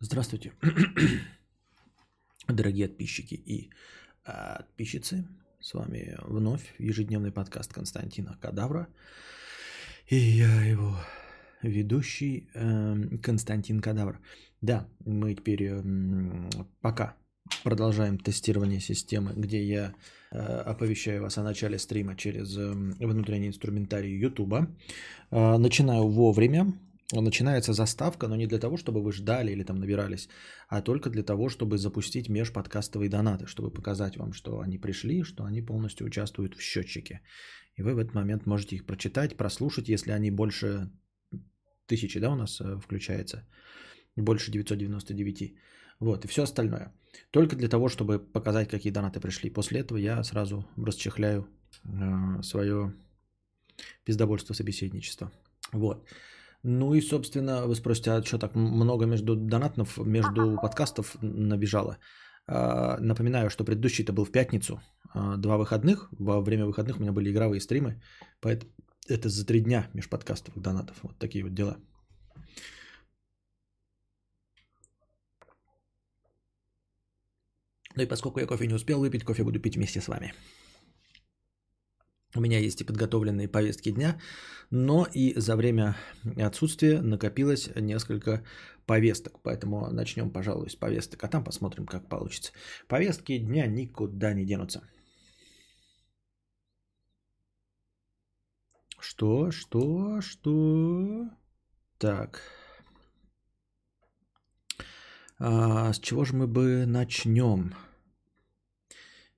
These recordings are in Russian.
Здравствуйте, дорогие подписчики и подписчицы. С вами вновь ежедневный подкаст Константина Кадавра. И я его ведущий э, Константин Кадавр. Да, мы теперь э, пока продолжаем тестирование системы, где я э, оповещаю вас о начале стрима через э, внутренний инструментарий YouTube. Э, начинаю вовремя, начинается заставка, но не для того, чтобы вы ждали или там набирались, а только для того, чтобы запустить межподкастовые донаты, чтобы показать вам, что они пришли, что они полностью участвуют в счетчике. И вы в этот момент можете их прочитать, прослушать, если они больше тысячи, да, у нас э, включается, больше 999. Вот, и все остальное. Только для того, чтобы показать, какие донаты пришли. После этого я сразу расчехляю э, свое пиздобольство собеседничества. Вот. Ну и, собственно, вы спросите, а что так много между донатов, между подкастов набежало? А, напоминаю, что предыдущий это был в пятницу, а, два выходных. Во время выходных у меня были игровые стримы, поэтому это за три дня межподкастовых донатов. Вот такие вот дела. Ну и поскольку я кофе не успел выпить, кофе буду пить вместе с вами. У меня есть и подготовленные повестки дня, но и за время отсутствия накопилось несколько повесток. Поэтому начнем, пожалуй, с повесток, а там посмотрим, как получится. Повестки дня никуда не денутся. Что, что, что? Так. А, с чего же мы бы начнем?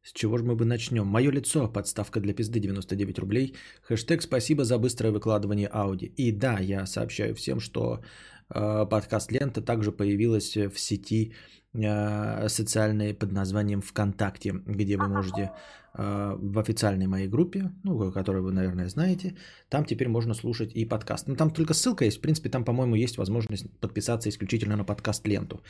С чего же мы бы начнем? Мое лицо, подставка для пизды 99 рублей. Хэштег спасибо за быстрое выкладывание ауди. И да, я сообщаю всем, что э, подкаст Лента также появилась в сети э, социальной под названием ВКонтакте, где вы можете э, в официальной моей группе, ну, которую вы, наверное, знаете, там теперь можно слушать и подкаст. Ну, там только ссылка есть, в принципе, там, по-моему, есть возможность подписаться исключительно на подкаст Ленту.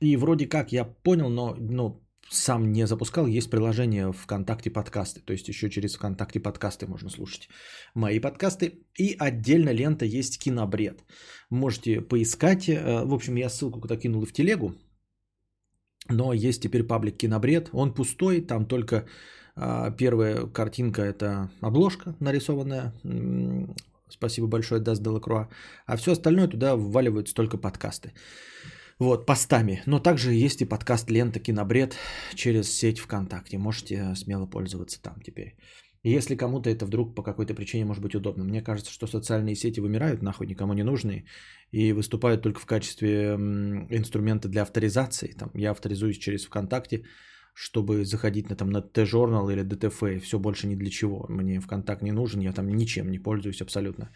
И вроде как я понял, но, но сам не запускал, есть приложение ВКонтакте подкасты, то есть еще через ВКонтакте подкасты можно слушать мои подкасты. И отдельно лента есть кинобред. Можете поискать, э, в общем, я ссылку куда кинул и в телегу, но есть теперь паблик кинобред, он пустой, там только а, первая картинка это обложка нарисованная, спасибо большое, Даст Делакруа, а все остальное туда вваливаются только подкасты. Вот, постами. Но также есть и подкаст «Лента Кинобред» через сеть ВКонтакте. Можете э, смело пользоваться там теперь. Если кому-то это вдруг по какой-то причине может быть удобно. Мне кажется, что социальные сети вымирают, нахуй никому не нужны, и выступают только в качестве инструмента для авторизации. Там, я авторизуюсь через ВКонтакте, чтобы заходить на, там, на T-Journal или DTF, все больше ни для чего. Мне ВКонтакт не нужен, я там ничем не пользуюсь абсолютно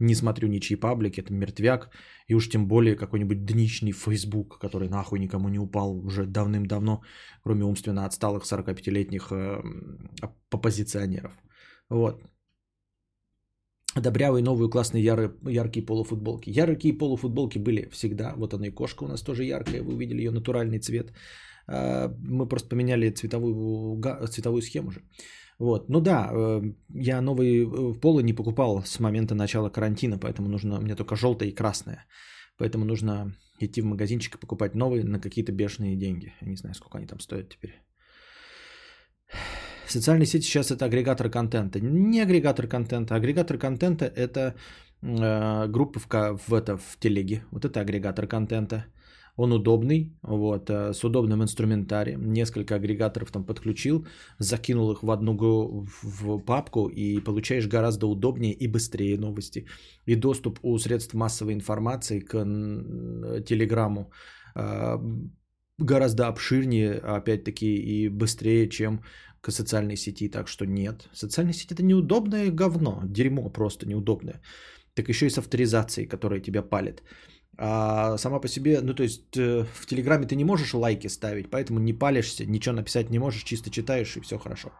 не смотрю ничьи паблики, это мертвяк, и уж тем более какой-нибудь дничный Facebook, который нахуй никому не упал уже давным-давно, кроме умственно отсталых 45-летних э, оппозиционеров. Вот. Добрявые новые классные ярые, яркие полуфутболки. Яркие полуфутболки были всегда. Вот она и кошка у нас тоже яркая. Вы увидели ее натуральный цвет. А, мы просто поменяли цветовую, цветовую схему же. Вот. Ну да, э, я новые э, полы не покупал с момента начала карантина, поэтому нужно мне только желтое и красное. Поэтому нужно идти в магазинчик и покупать новые на какие-то бешеные деньги. Я не знаю, сколько они там стоят теперь. Социальные сети сейчас это агрегатор контента. Не агрегатор контента. Агрегатор контента это э, группа в, в, это, в телеге. Вот это агрегатор контента. Он удобный, вот, э, с удобным инструментарием. Несколько агрегаторов там подключил, закинул их в одну в папку и получаешь гораздо удобнее и быстрее новости. И доступ у средств массовой информации к Телеграму э, гораздо обширнее, опять-таки, и быстрее, чем к социальной сети. Так что нет. Социальная сеть это неудобное говно, дерьмо просто неудобное. Так еще и с авторизацией, которая тебя палит. А сама по себе, ну то есть э, в Телеграме ты не можешь лайки ставить, поэтому не палишься, ничего написать не можешь, чисто читаешь и все хорошо.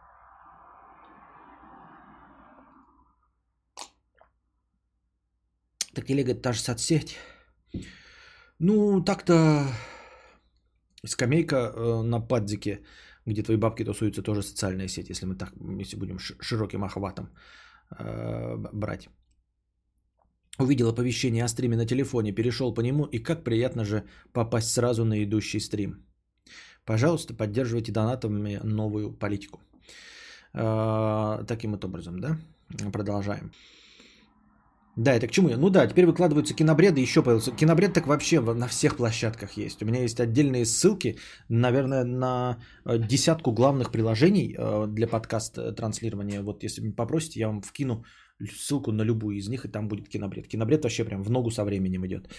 Так или говорит, та же соцсеть. Ну, так-то скамейка э, на падзике, где твои бабки тусуются, тоже социальная сеть, если мы так, если будем широким охватом э, брать. Увидел оповещение о стриме на телефоне, перешел по нему, и как приятно же попасть сразу на идущий стрим. Пожалуйста, поддерживайте донатами новую политику. А, таким вот образом, да? Продолжаем. Да, это к чему я? Ну да, теперь выкладываются кинобреды, еще появился. Кинобред так вообще на всех площадках есть. У меня есть отдельные ссылки, наверное, на э, десятку главных приложений э, для подкаст транслирования. Вот если попросите, я вам вкину ссылку на любую из них, и там будет кинобред. Кинобред вообще прям в ногу со временем идет.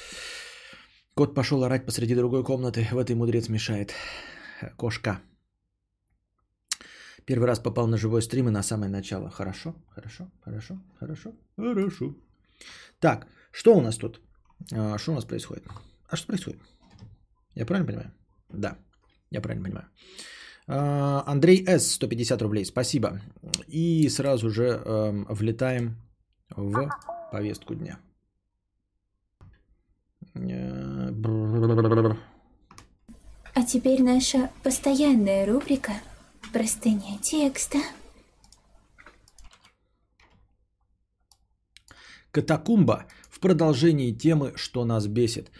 Кот пошел орать посреди другой комнаты, в этой мудрец мешает. Кошка. Первый раз попал на живой стрим и на самое начало. Хорошо, хорошо, хорошо, хорошо, хорошо. Так, что у нас тут? А, что у нас происходит? А что происходит? Я правильно понимаю? Да, я правильно понимаю. А, Андрей С. 150 рублей. Спасибо. И сразу же э, влетаем в повестку дня. А теперь наша постоянная рубрика «Простыня текста». Катакумба в продолжении темы «Что нас бесит».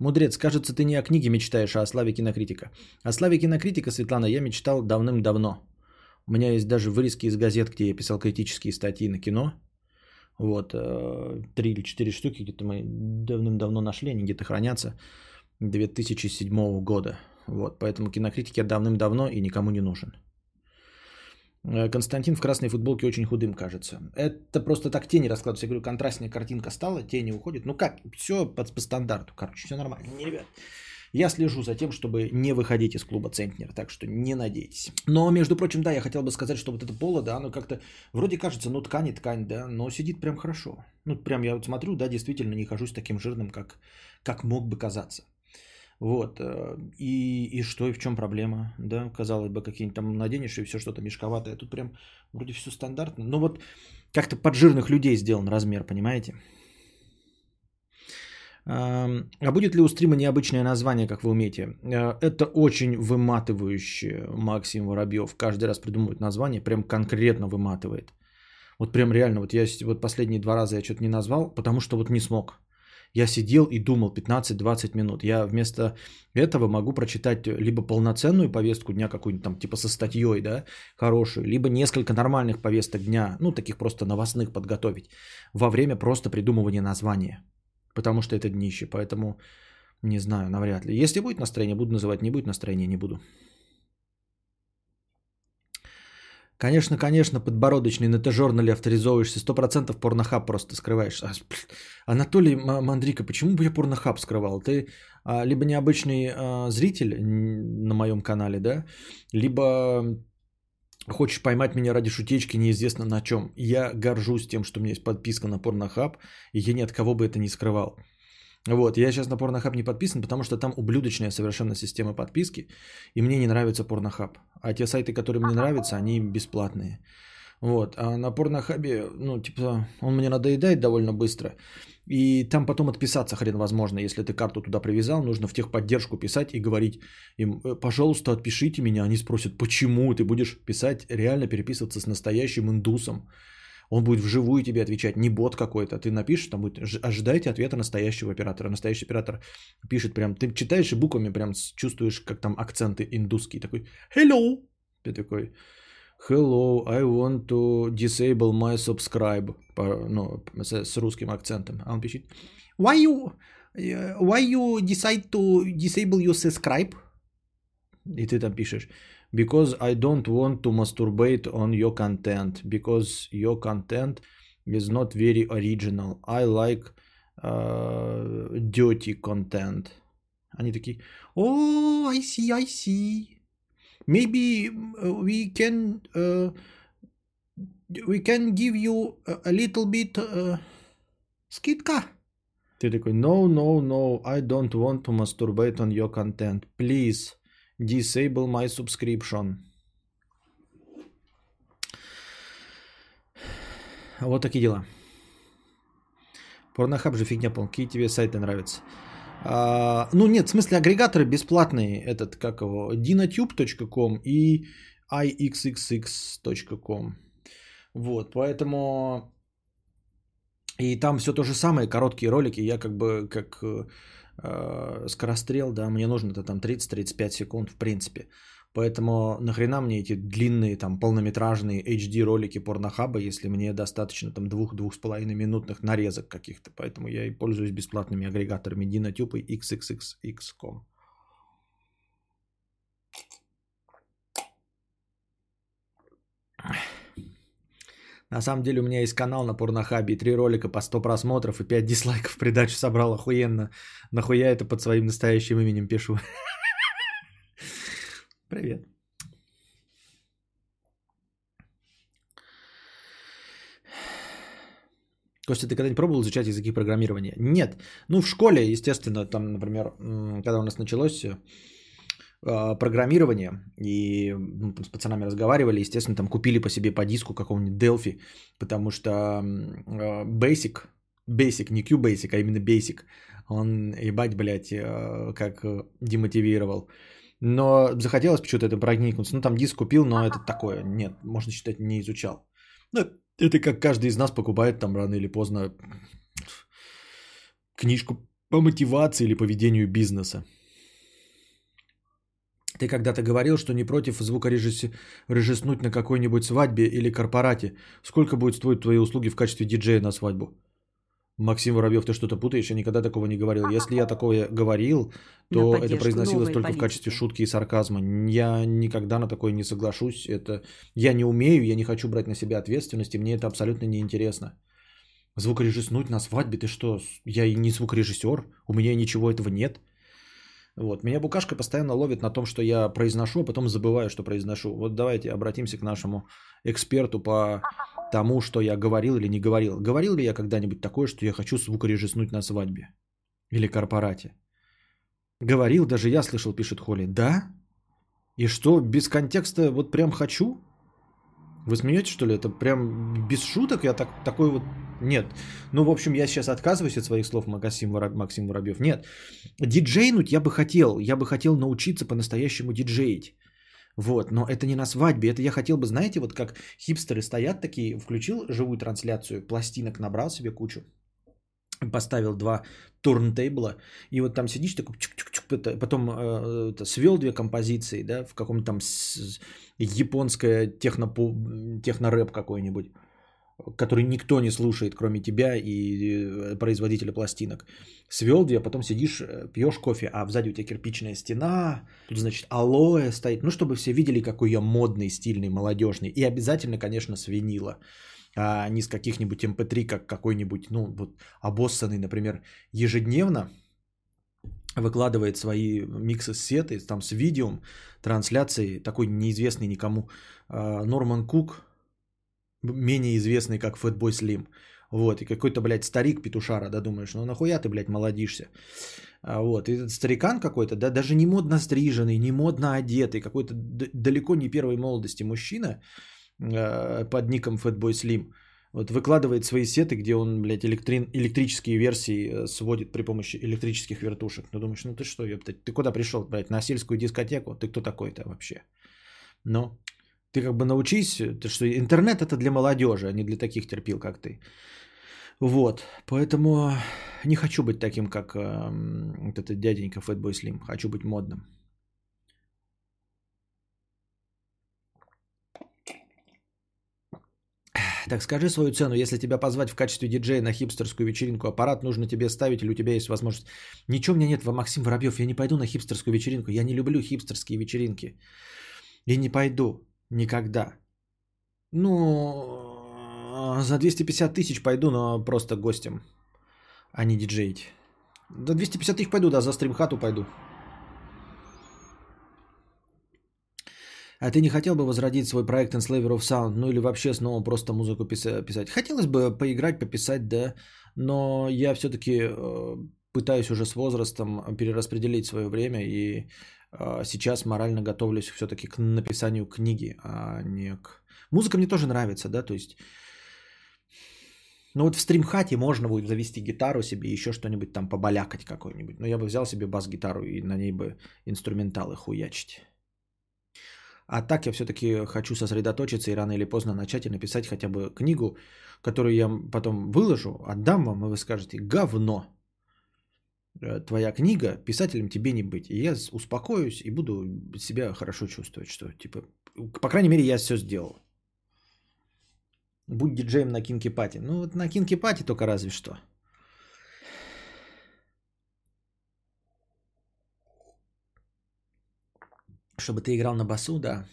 Мудрец, кажется, ты не о книге мечтаешь, а о славе кинокритика. О славе кинокритика, Светлана, я мечтал давным-давно. У меня есть даже вырезки из газет, где я писал критические статьи на кино. Вот, э, три или четыре штуки где-то мы давным-давно нашли, они где-то хранятся 2007 года. Вот, поэтому кинокритик я давным-давно и никому не нужен. Э, Константин в красной футболке очень худым кажется. Это просто так тени раскладываются. Я говорю, контрастная картинка стала, тени уходят. Ну как, все по, по стандарту. Короче, все нормально. Не, ребят. Я слежу за тем, чтобы не выходить из клуба Центнер, так что не надейтесь. Но, между прочим, да, я хотел бы сказать, что вот это поло, да, оно как-то вроде кажется, ну ткань и ткань, да, но сидит прям хорошо. Ну, прям я вот смотрю, да, действительно не хожусь таким жирным, как, как мог бы казаться. Вот. Э, и, и что, и в чем проблема? Да, казалось бы, какие-нибудь там наденешь, и все что-то мешковатое. Тут прям вроде все стандартно. Но вот как-то под жирных людей сделан размер, понимаете? А будет ли у стрима необычное название, как вы умеете? Э, это очень выматывающее Максим Воробьев. Каждый раз придумывает название, прям конкретно выматывает. Вот прям реально, вот я вот последние два раза я что-то не назвал, потому что вот не смог. Я сидел и думал 15-20 минут. Я вместо этого могу прочитать либо полноценную повестку дня, какую-нибудь там типа со статьей, да, хорошую, либо несколько нормальных повесток дня, ну, таких просто новостных подготовить во время просто придумывания названия. Потому что это днище, поэтому не знаю, навряд ли. Если будет настроение, буду называть, не будет настроения, не буду. Конечно, конечно, подбородочный, но ты журнале авторизовываешься, 100% порнохаб просто скрываешь. А, Анатолий Мандрика, почему бы я порнохаб скрывал? Ты а, либо необычный а, зритель на моем канале, да, либо хочешь поймать меня ради шутечки неизвестно на чем. Я горжусь тем, что у меня есть подписка на порнохаб, и я ни от кого бы это не скрывал. Вот, я сейчас на Порнохаб не подписан, потому что там ублюдочная совершенно система подписки, и мне не нравится Порнохаб. А те сайты, которые мне нравятся, они бесплатные. Вот, а на Порнохабе, ну, типа, он мне надоедает довольно быстро, и там потом отписаться хрен возможно, если ты карту туда привязал, нужно в техподдержку писать и говорить им, «Э, пожалуйста, отпишите меня. Они спросят, почему ты будешь писать, реально переписываться с настоящим индусом. Он будет вживую тебе отвечать, не бот какой-то. Ты напишешь, там будет, ожидайте ответа настоящего оператора. Настоящий оператор пишет прям, ты читаешь и буквами прям чувствуешь, как там акценты индусские. Такой, hello. Ты такой, hello, I want to disable my subscribe. По, ну, с, с русским акцентом. А он пишет, why you, why you decide to disable your subscribe? И ты там пишешь, because I don't want to masturbate on your content because your content is not very original. I like uh, dirty content. Они такие, oh, I see, I see. Maybe we can uh, we can give you a, a little bit uh, скидка. Ты такой, no, no, no, I don't want to masturbate on your content. Please Disable my subscription. Вот такие дела. Порнохаб же фигня, по Какие тебе сайты нравятся? А, ну нет, в смысле агрегаторы бесплатные. Этот, как его, dinatube.com и ixxx.com. Вот, поэтому И там все то же самое, короткие ролики, я как бы как э, скорострел, да, мне нужно это там 30-35 секунд в принципе. Поэтому нахрена мне эти длинные там полнометражные HD ролики порнохаба, если мне достаточно там двух-двух с половиной минутных нарезок каких-то. Поэтому я и пользуюсь бесплатными агрегаторами DinoTube и XXXX.com. На самом деле у меня есть канал на Порнохабе, три ролика по 100 просмотров и 5 дизлайков придачу собрал охуенно. Нахуя это под своим настоящим именем пишу? Привет. Костя, ты когда-нибудь пробовал изучать языки программирования? Нет. Ну, в школе, естественно, там, например, когда у нас началось а, программирование, и ну, с пацанами разговаривали, естественно, там купили по себе по диску какого-нибудь Delphi, потому что а, Basic, Basic, не QBasic, а именно Basic, он, ебать, блядь, а, как демотивировал. Но захотелось почему-то это проникнуться. Ну, там диск купил, но это такое, нет, можно считать, не изучал. Ну, это как каждый из нас покупает там рано или поздно книжку по мотивации или поведению бизнеса. Ты когда-то говорил, что не против звукорежиснуть на какой-нибудь свадьбе или корпорате. Сколько будет стоить твои услуги в качестве диджея на свадьбу? Максим Воробьев, ты что-то путаешь, я никогда такого не говорил. Если я такое говорил, то это произносилось только политики. в качестве шутки и сарказма. Я никогда на такое не соглашусь. Это я не умею, я не хочу брать на себя ответственность, и мне это абсолютно неинтересно. Звукорежиснуть на свадьбе, ты что? Я и не звукорежиссер, у меня ничего этого нет. Вот. Меня букашка постоянно ловит на том, что я произношу, а потом забываю, что произношу. Вот давайте обратимся к нашему эксперту по тому, что я говорил или не говорил. Говорил ли я когда-нибудь такое, что я хочу звукорежиснуть на свадьбе? Или корпорате? Говорил, даже я слышал, пишет Холли. Да? И что, без контекста вот прям хочу? Вы смеетесь, что ли? Это прям без шуток? Я так, такой вот... Нет. Ну, в общем, я сейчас отказываюсь от своих слов, Максим. Максим Воробьев. Нет. Диджейнуть я бы хотел. Я бы хотел научиться по-настоящему диджеить. Вот, но это не на свадьбе, это я хотел бы, знаете, вот как хипстеры стоят такие, включил живую трансляцию, пластинок набрал себе кучу, поставил два турнтейбла, и вот там сидишь такой, чук-чук-чук, потом э, это, свел две композиции, да, в каком-то там с, японское техно, техно-рэп какой-нибудь, который никто не слушает, кроме тебя и э, производителя пластинок. Свел две, потом сидишь, э, пьешь кофе, а сзади у тебя кирпичная стена, тут, значит, алоэ стоит, ну, чтобы все видели, какой я модный, стильный, молодежный. И обязательно, конечно, свинила а не с каких-нибудь MP3, эм как какой-нибудь, ну, вот, обоссанный, например, ежедневно выкладывает свои миксы с сеты, там с видео, трансляцией, такой неизвестный никому а, Норман Кук, менее известный как Fatboy Slim. Вот, и какой-то, блядь, старик петушара, да, думаешь, ну нахуя ты, блядь, молодишься? А, вот, и этот старикан какой-то, да, даже не модно стриженный, не модно одетый, какой-то далеко не первой молодости мужчина, под ником Fatboy Slim. Вот выкладывает свои сеты, где он, блядь, электри... электрические версии э, сводит при помощи электрических вертушек. Ну, думаешь, ну ты что, ёпта, ты куда пришел, блядь, на сельскую дискотеку? Ты кто такой-то вообще? Ну, ты как бы научись, ты что интернет это для молодежи, а не для таких терпил, как ты. Вот, поэтому не хочу быть таким, как э, вот этот дяденька Fatboy Slim. Хочу быть модным. Так скажи свою цену, если тебя позвать в качестве диджея на хипстерскую вечеринку, аппарат нужно тебе ставить или у тебя есть возможность? Ничего у меня нет, Максим Воробьев, я не пойду на хипстерскую вечеринку, я не люблю хипстерские вечеринки. И не пойду никогда. Ну, за 250 тысяч пойду, но просто гостем, а не диджеить. За 250 тысяч пойду, да, за стримхату пойду. А ты не хотел бы возродить свой проект Enslaver of Sound, ну или вообще снова просто музыку писать? Хотелось бы поиграть, пописать, да, но я все-таки э, пытаюсь уже с возрастом перераспределить свое время и э, сейчас морально готовлюсь все-таки к написанию книги, а не к... Музыка мне тоже нравится, да, то есть... Ну вот в стримхате можно будет завести гитару себе, еще что-нибудь там побалякать какой-нибудь. Но я бы взял себе бас-гитару и на ней бы инструменталы хуячить. А так я все-таки хочу сосредоточиться и рано или поздно начать и написать хотя бы книгу. которую я потом выложу, отдам вам, и вы скажете, говно. Э, твоя книга, писателем тебе не быть. И я успокоюсь и буду себя хорошо чувствовать, что, типа, по крайней мере, я все сделал. Будь диджеем на Кинки Пати. Ну, вот на Кинки Пати только разве что. Чтобы ты играл на басу, да.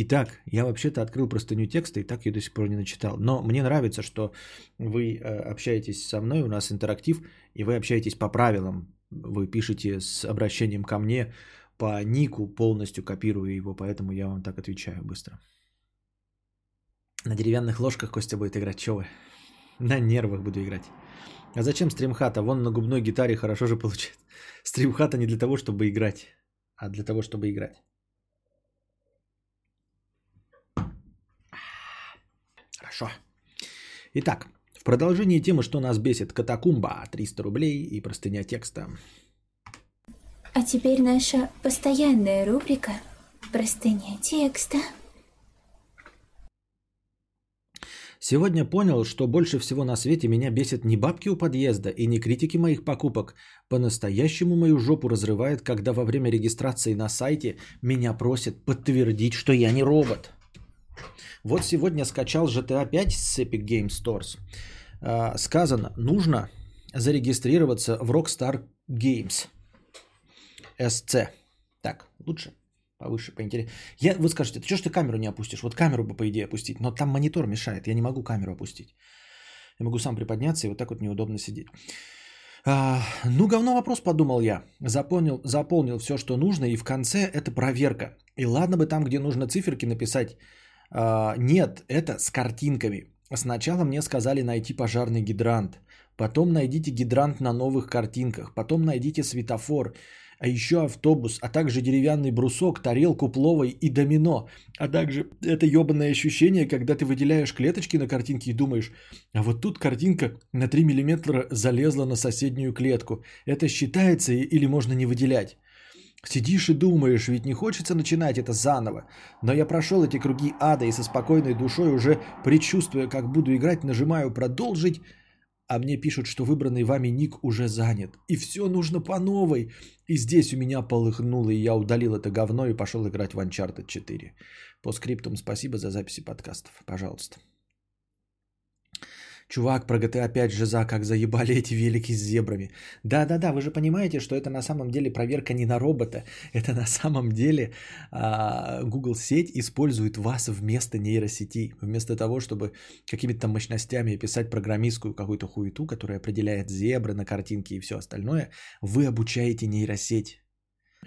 Итак, я вообще-то открыл простыню текста и так ее до сих пор не начитал. Но мне нравится, что вы э, общаетесь со мной, у нас интерактив, и вы общаетесь по правилам. Вы пишете с обращением ко мне по нику, полностью копирую его, поэтому я вам так отвечаю быстро. На деревянных ложках Костя будет играть. Чё вы? На нервах буду играть. А зачем стримхата? Вон на губной гитаре хорошо же получается. Стримхата не для того, чтобы играть, а для того, чтобы играть. Хорошо. Итак, в продолжении темы, что нас бесит, катакумба, 300 рублей и простыня текста. А теперь наша постоянная рубрика «Простыня текста». Сегодня понял, что больше всего на свете меня бесит не бабки у подъезда и не критики моих покупок. По-настоящему мою жопу разрывает, когда во время регистрации на сайте меня просят подтвердить, что я не робот. Вот сегодня скачал GTA 5 с Epic Games Stores. А, сказано, нужно зарегистрироваться в Rockstar Games. SC. Так, лучше, повыше, поинтереснее. Я, вы скажете, ты что ж ты камеру не опустишь? Вот камеру бы, по идее, опустить. Но там монитор мешает, я не могу камеру опустить. Я могу сам приподняться и вот так вот неудобно сидеть. А, ну, говно вопрос, подумал я. Заполнил, заполнил все, что нужно, и в конце это проверка. И ладно бы там, где нужно циферки написать, а, нет, это с картинками. Сначала мне сказали найти пожарный гидрант. Потом найдите гидрант на новых картинках. Потом найдите светофор. А еще автобус, а также деревянный брусок, тарелку пловой и домино. А также это ебаное ощущение, когда ты выделяешь клеточки на картинке и думаешь, а вот тут картинка на 3 мм залезла на соседнюю клетку. Это считается или можно не выделять? Сидишь и думаешь, ведь не хочется начинать это заново. Но я прошел эти круги ада и со спокойной душой уже предчувствуя, как буду играть, нажимаю «Продолжить», а мне пишут, что выбранный вами ник уже занят. И все нужно по новой. И здесь у меня полыхнуло, и я удалил это говно и пошел играть в Uncharted 4. По скриптам спасибо за записи подкастов. Пожалуйста. Чувак, про GTA 5 жиза, как заебали эти велики с зебрами. Да-да-да, вы же понимаете, что это на самом деле проверка не на робота. Это на самом деле а, Google сеть использует вас вместо нейросети. Вместо того, чтобы какими-то мощностями писать программистскую какую-то хуету, которая определяет зебры на картинке и все остальное, вы обучаете нейросеть.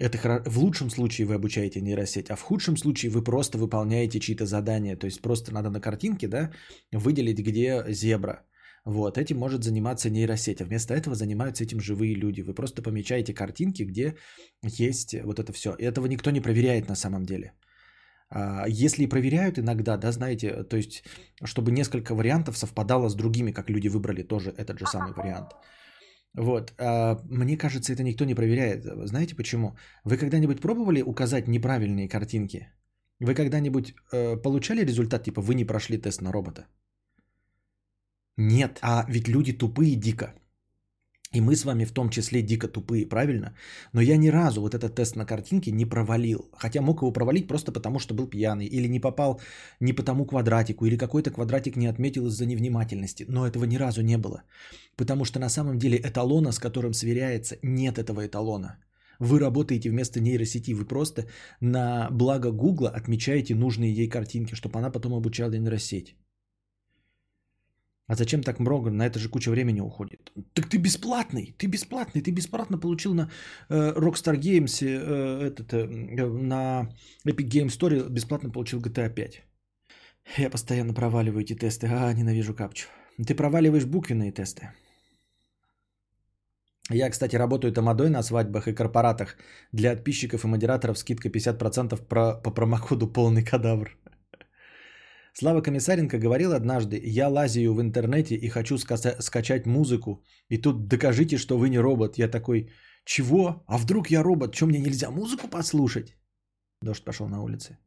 Это в лучшем случае вы обучаете нейросеть, а в худшем случае вы просто выполняете чьи-то задания. То есть просто надо на картинке да, выделить, где зебра. Вот, этим может заниматься нейросеть. А вместо этого занимаются этим живые люди. Вы просто помечаете картинки, где есть вот это все. И этого никто не проверяет на самом деле. А если проверяют иногда, да, знаете, то есть, чтобы несколько вариантов совпадало с другими, как люди выбрали тоже этот же самый вариант. Вот. А мне кажется, это никто не проверяет. Знаете почему? Вы когда-нибудь пробовали указать неправильные картинки? Вы когда-нибудь э, получали результат, типа вы не прошли тест на робота? Нет. А ведь люди тупые дико. И мы с вами в том числе дико тупые, правильно? Но я ни разу вот этот тест на картинке не провалил. Хотя мог его провалить просто потому, что был пьяный. Или не попал не по тому квадратику. Или какой-то квадратик не отметил из-за невнимательности. Но этого ни разу не было. Потому что на самом деле эталона, с которым сверяется, нет этого эталона. Вы работаете вместо нейросети. Вы просто на благо Гугла отмечаете нужные ей картинки, чтобы она потом обучала нейросеть. А зачем так много? На это же куча времени уходит. Так ты бесплатный, ты бесплатный, ты бесплатно получил на э, Rockstar Games, э, этот, э, на Epic Game Store бесплатно получил GTA 5. Я постоянно проваливаю эти тесты. А, ненавижу капчу. Ты проваливаешь буквенные тесты. Я, кстати, работаю тамадой на свадьбах и корпоратах. Для подписчиков и модераторов скидка 50% про, по промокоду полный кадавр. Слава Комиссаренко говорил однажды, я лазию в интернете и хочу ска- скачать музыку, и тут докажите, что вы не робот. Я такой, чего? А вдруг я робот? Что, мне нельзя музыку послушать? Дождь пошел на улице.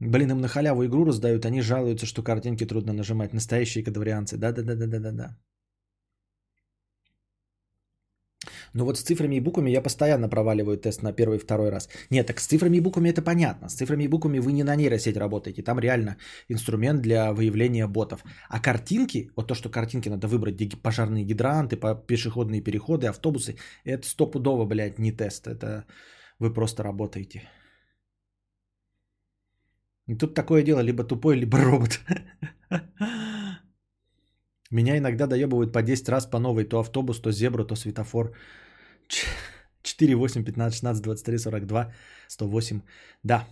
Блин, им на халяву игру раздают, они жалуются, что картинки трудно нажимать. Настоящие кадаврианцы. Да-да-да-да-да-да. Но вот с цифрами и буквами я постоянно проваливаю тест на первый и второй раз. Нет, так с цифрами и буквами это понятно. С цифрами и буквами вы не на нейросеть работаете. Там реально инструмент для выявления ботов. А картинки, вот то, что картинки надо выбрать, пожарные гидранты, пешеходные переходы, автобусы, это стопудово, блядь, не тест. Это вы просто работаете. И тут такое дело, либо тупой, либо робот. Меня иногда доебывают по 10 раз по новой. То автобус, то зебру, то светофор. 4, 8, 15, 16, 23, 42, 108. Да.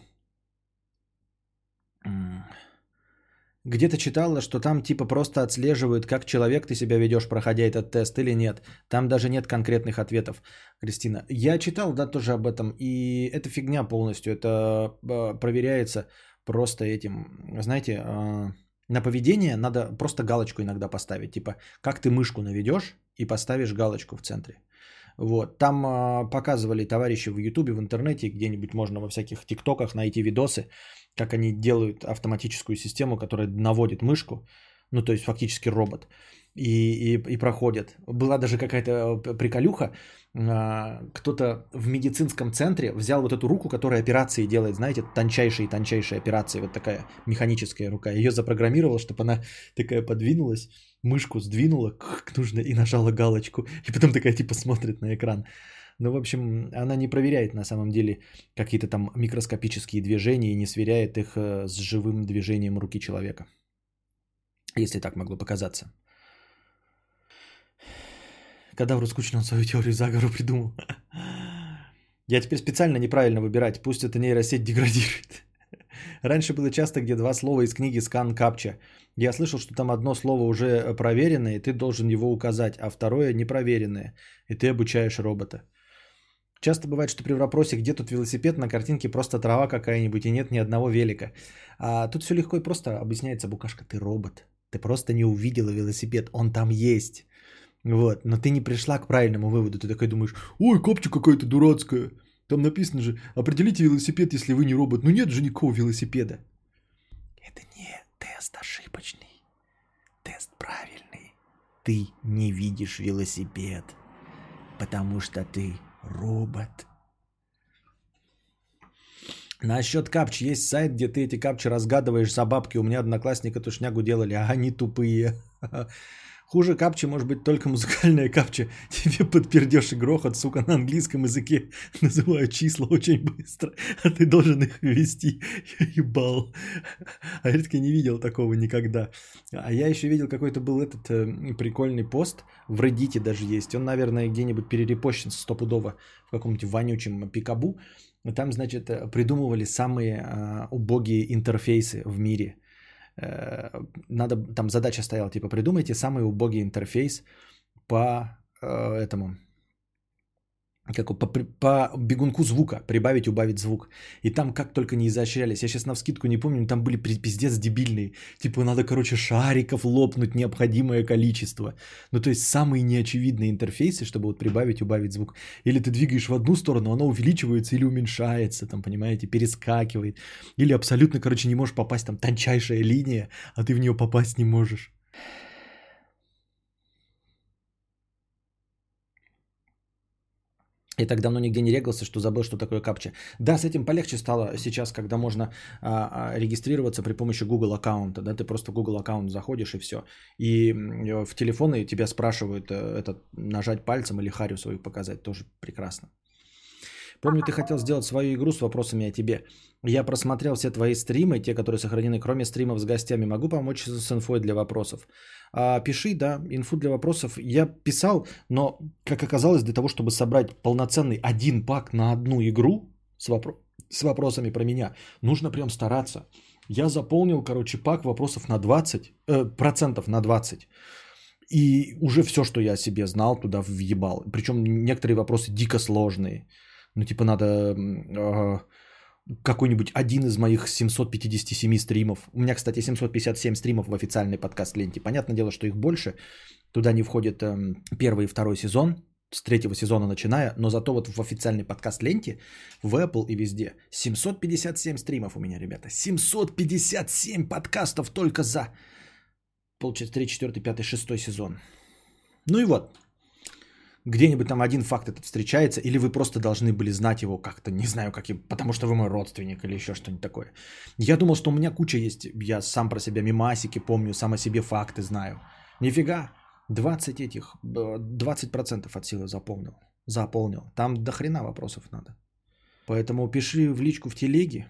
Где-то читала, что там типа просто отслеживают, как человек ты себя ведешь, проходя этот тест или нет. Там даже нет конкретных ответов, Кристина. Я читал, да, тоже об этом. И это фигня полностью. Это а, проверяется просто этим. Знаете, а, на поведение надо просто галочку иногда поставить. Типа, как ты мышку наведешь и поставишь галочку в центре. Вот. Там э, показывали товарищи в Ютубе, в интернете, где-нибудь можно во всяких ТикТоках найти видосы, как они делают автоматическую систему, которая наводит мышку, ну то есть фактически робот, и, и, и проходят. Была даже какая-то э, приколюха, э, кто-то в медицинском центре взял вот эту руку, которая операции делает, знаете, тончайшие-тончайшие операции, вот такая механическая рука, ее запрограммировал, чтобы она такая подвинулась, мышку сдвинула как нужно и нажала галочку. И потом такая типа смотрит на экран. Ну, в общем, она не проверяет на самом деле какие-то там микроскопические движения и не сверяет их э, с живым движением руки человека. Если так могло показаться. Кадавру скучно он свою теорию заговору придумал. Я теперь специально неправильно выбирать, пусть эта нейросеть деградирует. Раньше было часто, где два слова из книги «Скан Капча». Я слышал, что там одно слово уже проверенное, и ты должен его указать, а второе непроверенное, и ты обучаешь робота. Часто бывает, что при вопросе, где тут велосипед, на картинке просто трава какая-нибудь, и нет ни одного велика. А тут все легко и просто объясняется, Букашка, ты робот. Ты просто не увидела велосипед, он там есть. Вот, но ты не пришла к правильному выводу. Ты такой думаешь, ой, копча какая-то дурацкая. Там написано же, определите велосипед, если вы не робот. Ну нет же никакого велосипеда. Это не тест ошибочный. Тест правильный. Ты не видишь велосипед, потому что ты робот. Насчет капч есть сайт, где ты эти капчи разгадываешь за бабки. У меня одноклассники эту шнягу делали, а они тупые. Хуже капчи может быть только музыкальная капча. Тебе подпердешь и грохот, сука, на английском языке называют числа очень быстро, а ты должен их ввести. Я ебал. А я таки не видел такого никогда. А я еще видел какой-то был этот э, прикольный пост, в Reddit даже есть. Он, наверное, где-нибудь перерепощен стопудово в каком-нибудь вонючем пикабу. Там, значит, придумывали самые э, убогие интерфейсы в мире – Э, надо, там задача стояла, типа, придумайте самый убогий интерфейс по э, этому, как, по, по бегунку звука, прибавить, убавить звук. И там как только не изощрялись. Я сейчас на вскидку не помню, там были пиздец дебильные. Типа надо, короче, шариков лопнуть необходимое количество. Ну, то есть самые неочевидные интерфейсы, чтобы вот прибавить, убавить звук. Или ты двигаешь в одну сторону, оно увеличивается или уменьшается, там, понимаете, перескакивает. Или абсолютно, короче, не можешь попасть, там, тончайшая линия, а ты в нее попасть не можешь. Я так давно нигде не регался, что забыл, что такое капча. Да, с этим полегче стало сейчас, когда можно а, а, регистрироваться при помощи Google аккаунта. Да, ты просто Google аккаунт заходишь и все. И в телефоны тебя спрашивают э, это нажать пальцем или харю свою показать. Тоже прекрасно. Помню, ты хотел сделать свою игру с вопросами о тебе. Я просмотрел все твои стримы, те, которые сохранены, кроме стримов с гостями. Могу помочь с инфой для вопросов. А, пиши, да, инфу для вопросов. Я писал, но, как оказалось, для того, чтобы собрать полноценный один пак на одну игру с, вопро- с вопросами про меня, нужно прям стараться. Я заполнил, короче, пак вопросов на 20, э, процентов на 20. И уже все, что я себе знал, туда въебал. Причем некоторые вопросы дико сложные. Ну, типа, надо э, какой-нибудь один из моих 757 стримов. У меня, кстати, 757 стримов в официальной подкаст-ленте. Понятное дело, что их больше. Туда не входит э, первый и второй сезон, с третьего сезона начиная, но зато вот в официальной подкаст-ленте, в Apple и везде 757 стримов у меня, ребята. 757 подкастов только за, получается, 3, 4, 5, 6 сезон. Ну и вот, где-нибудь там один факт этот встречается, или вы просто должны были знать его как-то, не знаю, как, потому что вы мой родственник или еще что-нибудь такое. Я думал, что у меня куча есть, я сам про себя мимасики помню, сам о себе факты знаю. Нифига, 20 этих, 20% от силы заполнил. Заполнил. Там до хрена вопросов надо. Поэтому пиши в личку в телеге,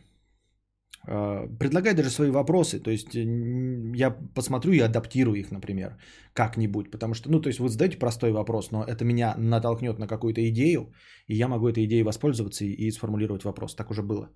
предлагай даже свои вопросы, то есть я посмотрю и адаптирую их, например, как-нибудь, потому что, ну, то есть вы задаете простой вопрос, но это меня натолкнет на какую-то идею, и я могу этой идеей воспользоваться и, и сформулировать вопрос. Так уже было.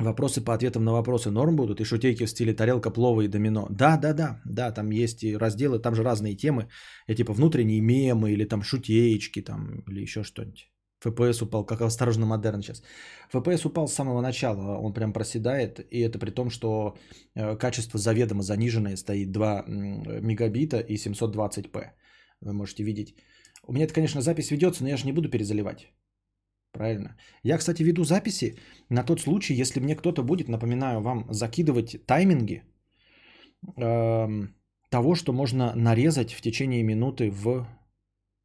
Вопросы по ответам на вопросы норм будут, и шутейки в стиле тарелка, плова и домино. Да, да, да, да, там есть и разделы, там же разные темы, я типа внутренние мемы или там шутеечки там или еще что-нибудь. ФПС упал, как осторожно модерн сейчас. ФПС упал с самого начала, он прям проседает, и это при том, что э, качество заведомо заниженное, стоит 2 мегабита и 720p. Вы можете видеть. У меня это, конечно, запись ведется, но я же не буду перезаливать. Правильно. Я, кстати, веду записи на тот случай, если мне кто-то будет, напоминаю вам, закидывать тайминги э, того, что можно нарезать в течение минуты в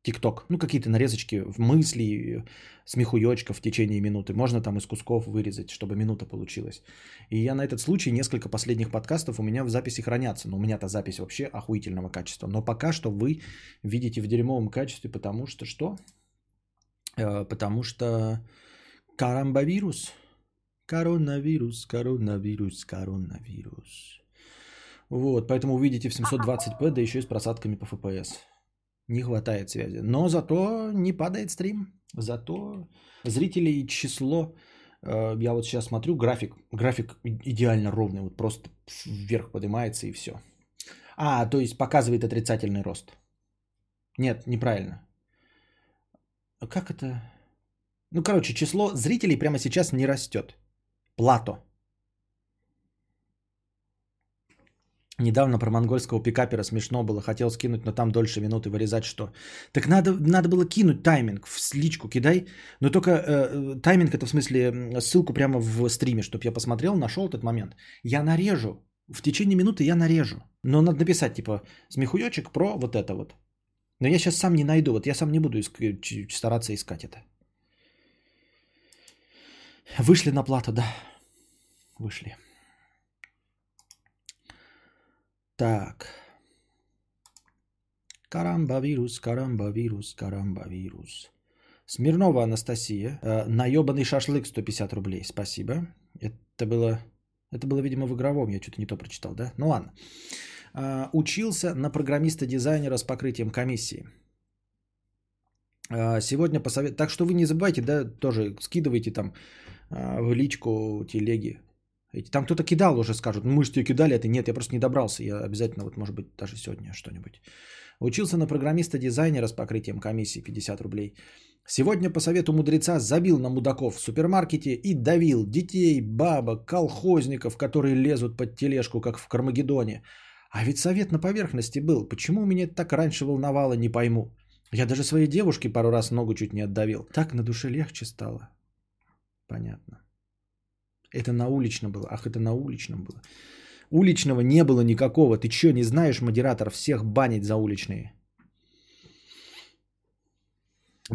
ТикТок. Ну, какие-то нарезочки в мысли, смехуёчка в течение минуты. Можно там из кусков вырезать, чтобы минута получилась. И я на этот случай несколько последних подкастов у меня в записи хранятся. Но у меня-то запись вообще охуительного качества. Но пока что вы видите в дерьмовом качестве, потому что что? Э, потому что карамбовирус. Коронавирус, коронавирус, коронавирус. Вот, поэтому увидите в 720p, да еще и с просадками по FPS. Не хватает связи. Но зато не падает стрим. Зато зрителей число, э, я вот сейчас смотрю, график, график идеально ровный, вот просто вверх поднимается и все. А, то есть показывает отрицательный рост. Нет, неправильно. Как это? Ну, короче, число зрителей прямо сейчас не растет. Плато. Недавно про монгольского пикапера смешно было. Хотел скинуть, но там дольше минуты вырезать что. Так надо, надо было кинуть тайминг в личку кидай. Но только э, тайминг это в смысле ссылку прямо в стриме, чтобы я посмотрел, нашел этот момент. Я нарежу. В течение минуты я нарежу. Но надо написать типа смехуёчек про вот это вот. Но я сейчас сам не найду. Вот я сам не буду иск- стараться искать это. Вышли на плату, да. Вышли. Так. Карамба-вирус, карамба-вирус, карамба-вирус. Смирнова Анастасия. Э, наебанный шашлык 150 рублей. Спасибо. Это было, это было, видимо, в игровом. Я что-то не то прочитал, да? Ну ладно. Э, учился на программиста-дизайнера с покрытием комиссии. Э, сегодня посовет... Так что вы не забывайте, да, тоже скидывайте там э, в личку телеги там кто-то кидал уже, скажут, ну мы же тебе кидали, это нет, я просто не добрался. Я обязательно, вот может быть, даже сегодня что-нибудь. Учился на программиста-дизайнера с покрытием комиссии 50 рублей. Сегодня по совету мудреца забил на мудаков в супермаркете и давил детей, бабок, колхозников, которые лезут под тележку, как в Кармагеддоне. А ведь совет на поверхности был. Почему меня это так раньше волновало, не пойму. Я даже своей девушке пару раз ногу чуть не отдавил. Так на душе легче стало. Понятно. Это на уличном было. Ах, это на уличном было. Уличного не было никакого. Ты что, не знаешь, модератор всех банить за уличные?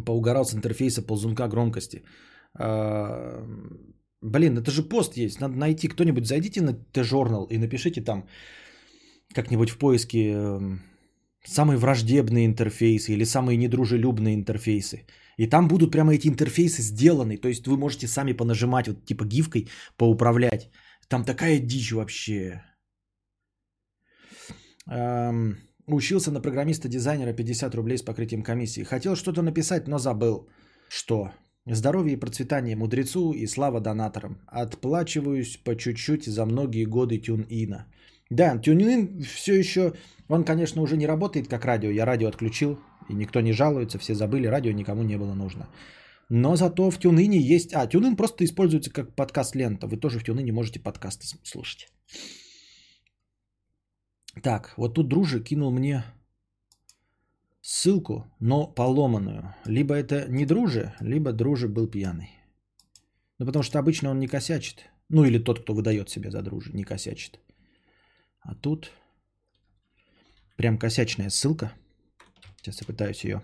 Поугарал с интерфейса ползунка громкости. А, блин, это же пост есть. Надо найти кто-нибудь. Зайдите на T-Journal и напишите там как-нибудь в поиске эм, самые враждебные интерфейсы или самые недружелюбные интерфейсы. И там будут прямо эти интерфейсы сделаны. То есть вы можете сами понажимать, вот типа гифкой поуправлять. Там такая дичь вообще. Эм, учился на программиста-дизайнера 50 рублей с покрытием комиссии. Хотел что-то написать, но забыл. Что? Здоровье и процветание мудрецу и слава донаторам. Отплачиваюсь по чуть-чуть за многие годы тюн-ина. Да, тюн-ин все еще, он, конечно, уже не работает как радио. Я радио отключил, и никто не жалуется, все забыли, радио никому не было нужно. Но зато в Тюныне есть... А, Тюнин просто используется как подкаст-лента. Вы тоже в Тюныне можете подкасты слушать. Так, вот тут дружи кинул мне ссылку, но поломанную. Либо это не друже, либо друже был пьяный. Ну, потому что обычно он не косячит. Ну, или тот, кто выдает себя за друже, не косячит. А тут прям косячная ссылка. Сейчас я пытаюсь ее,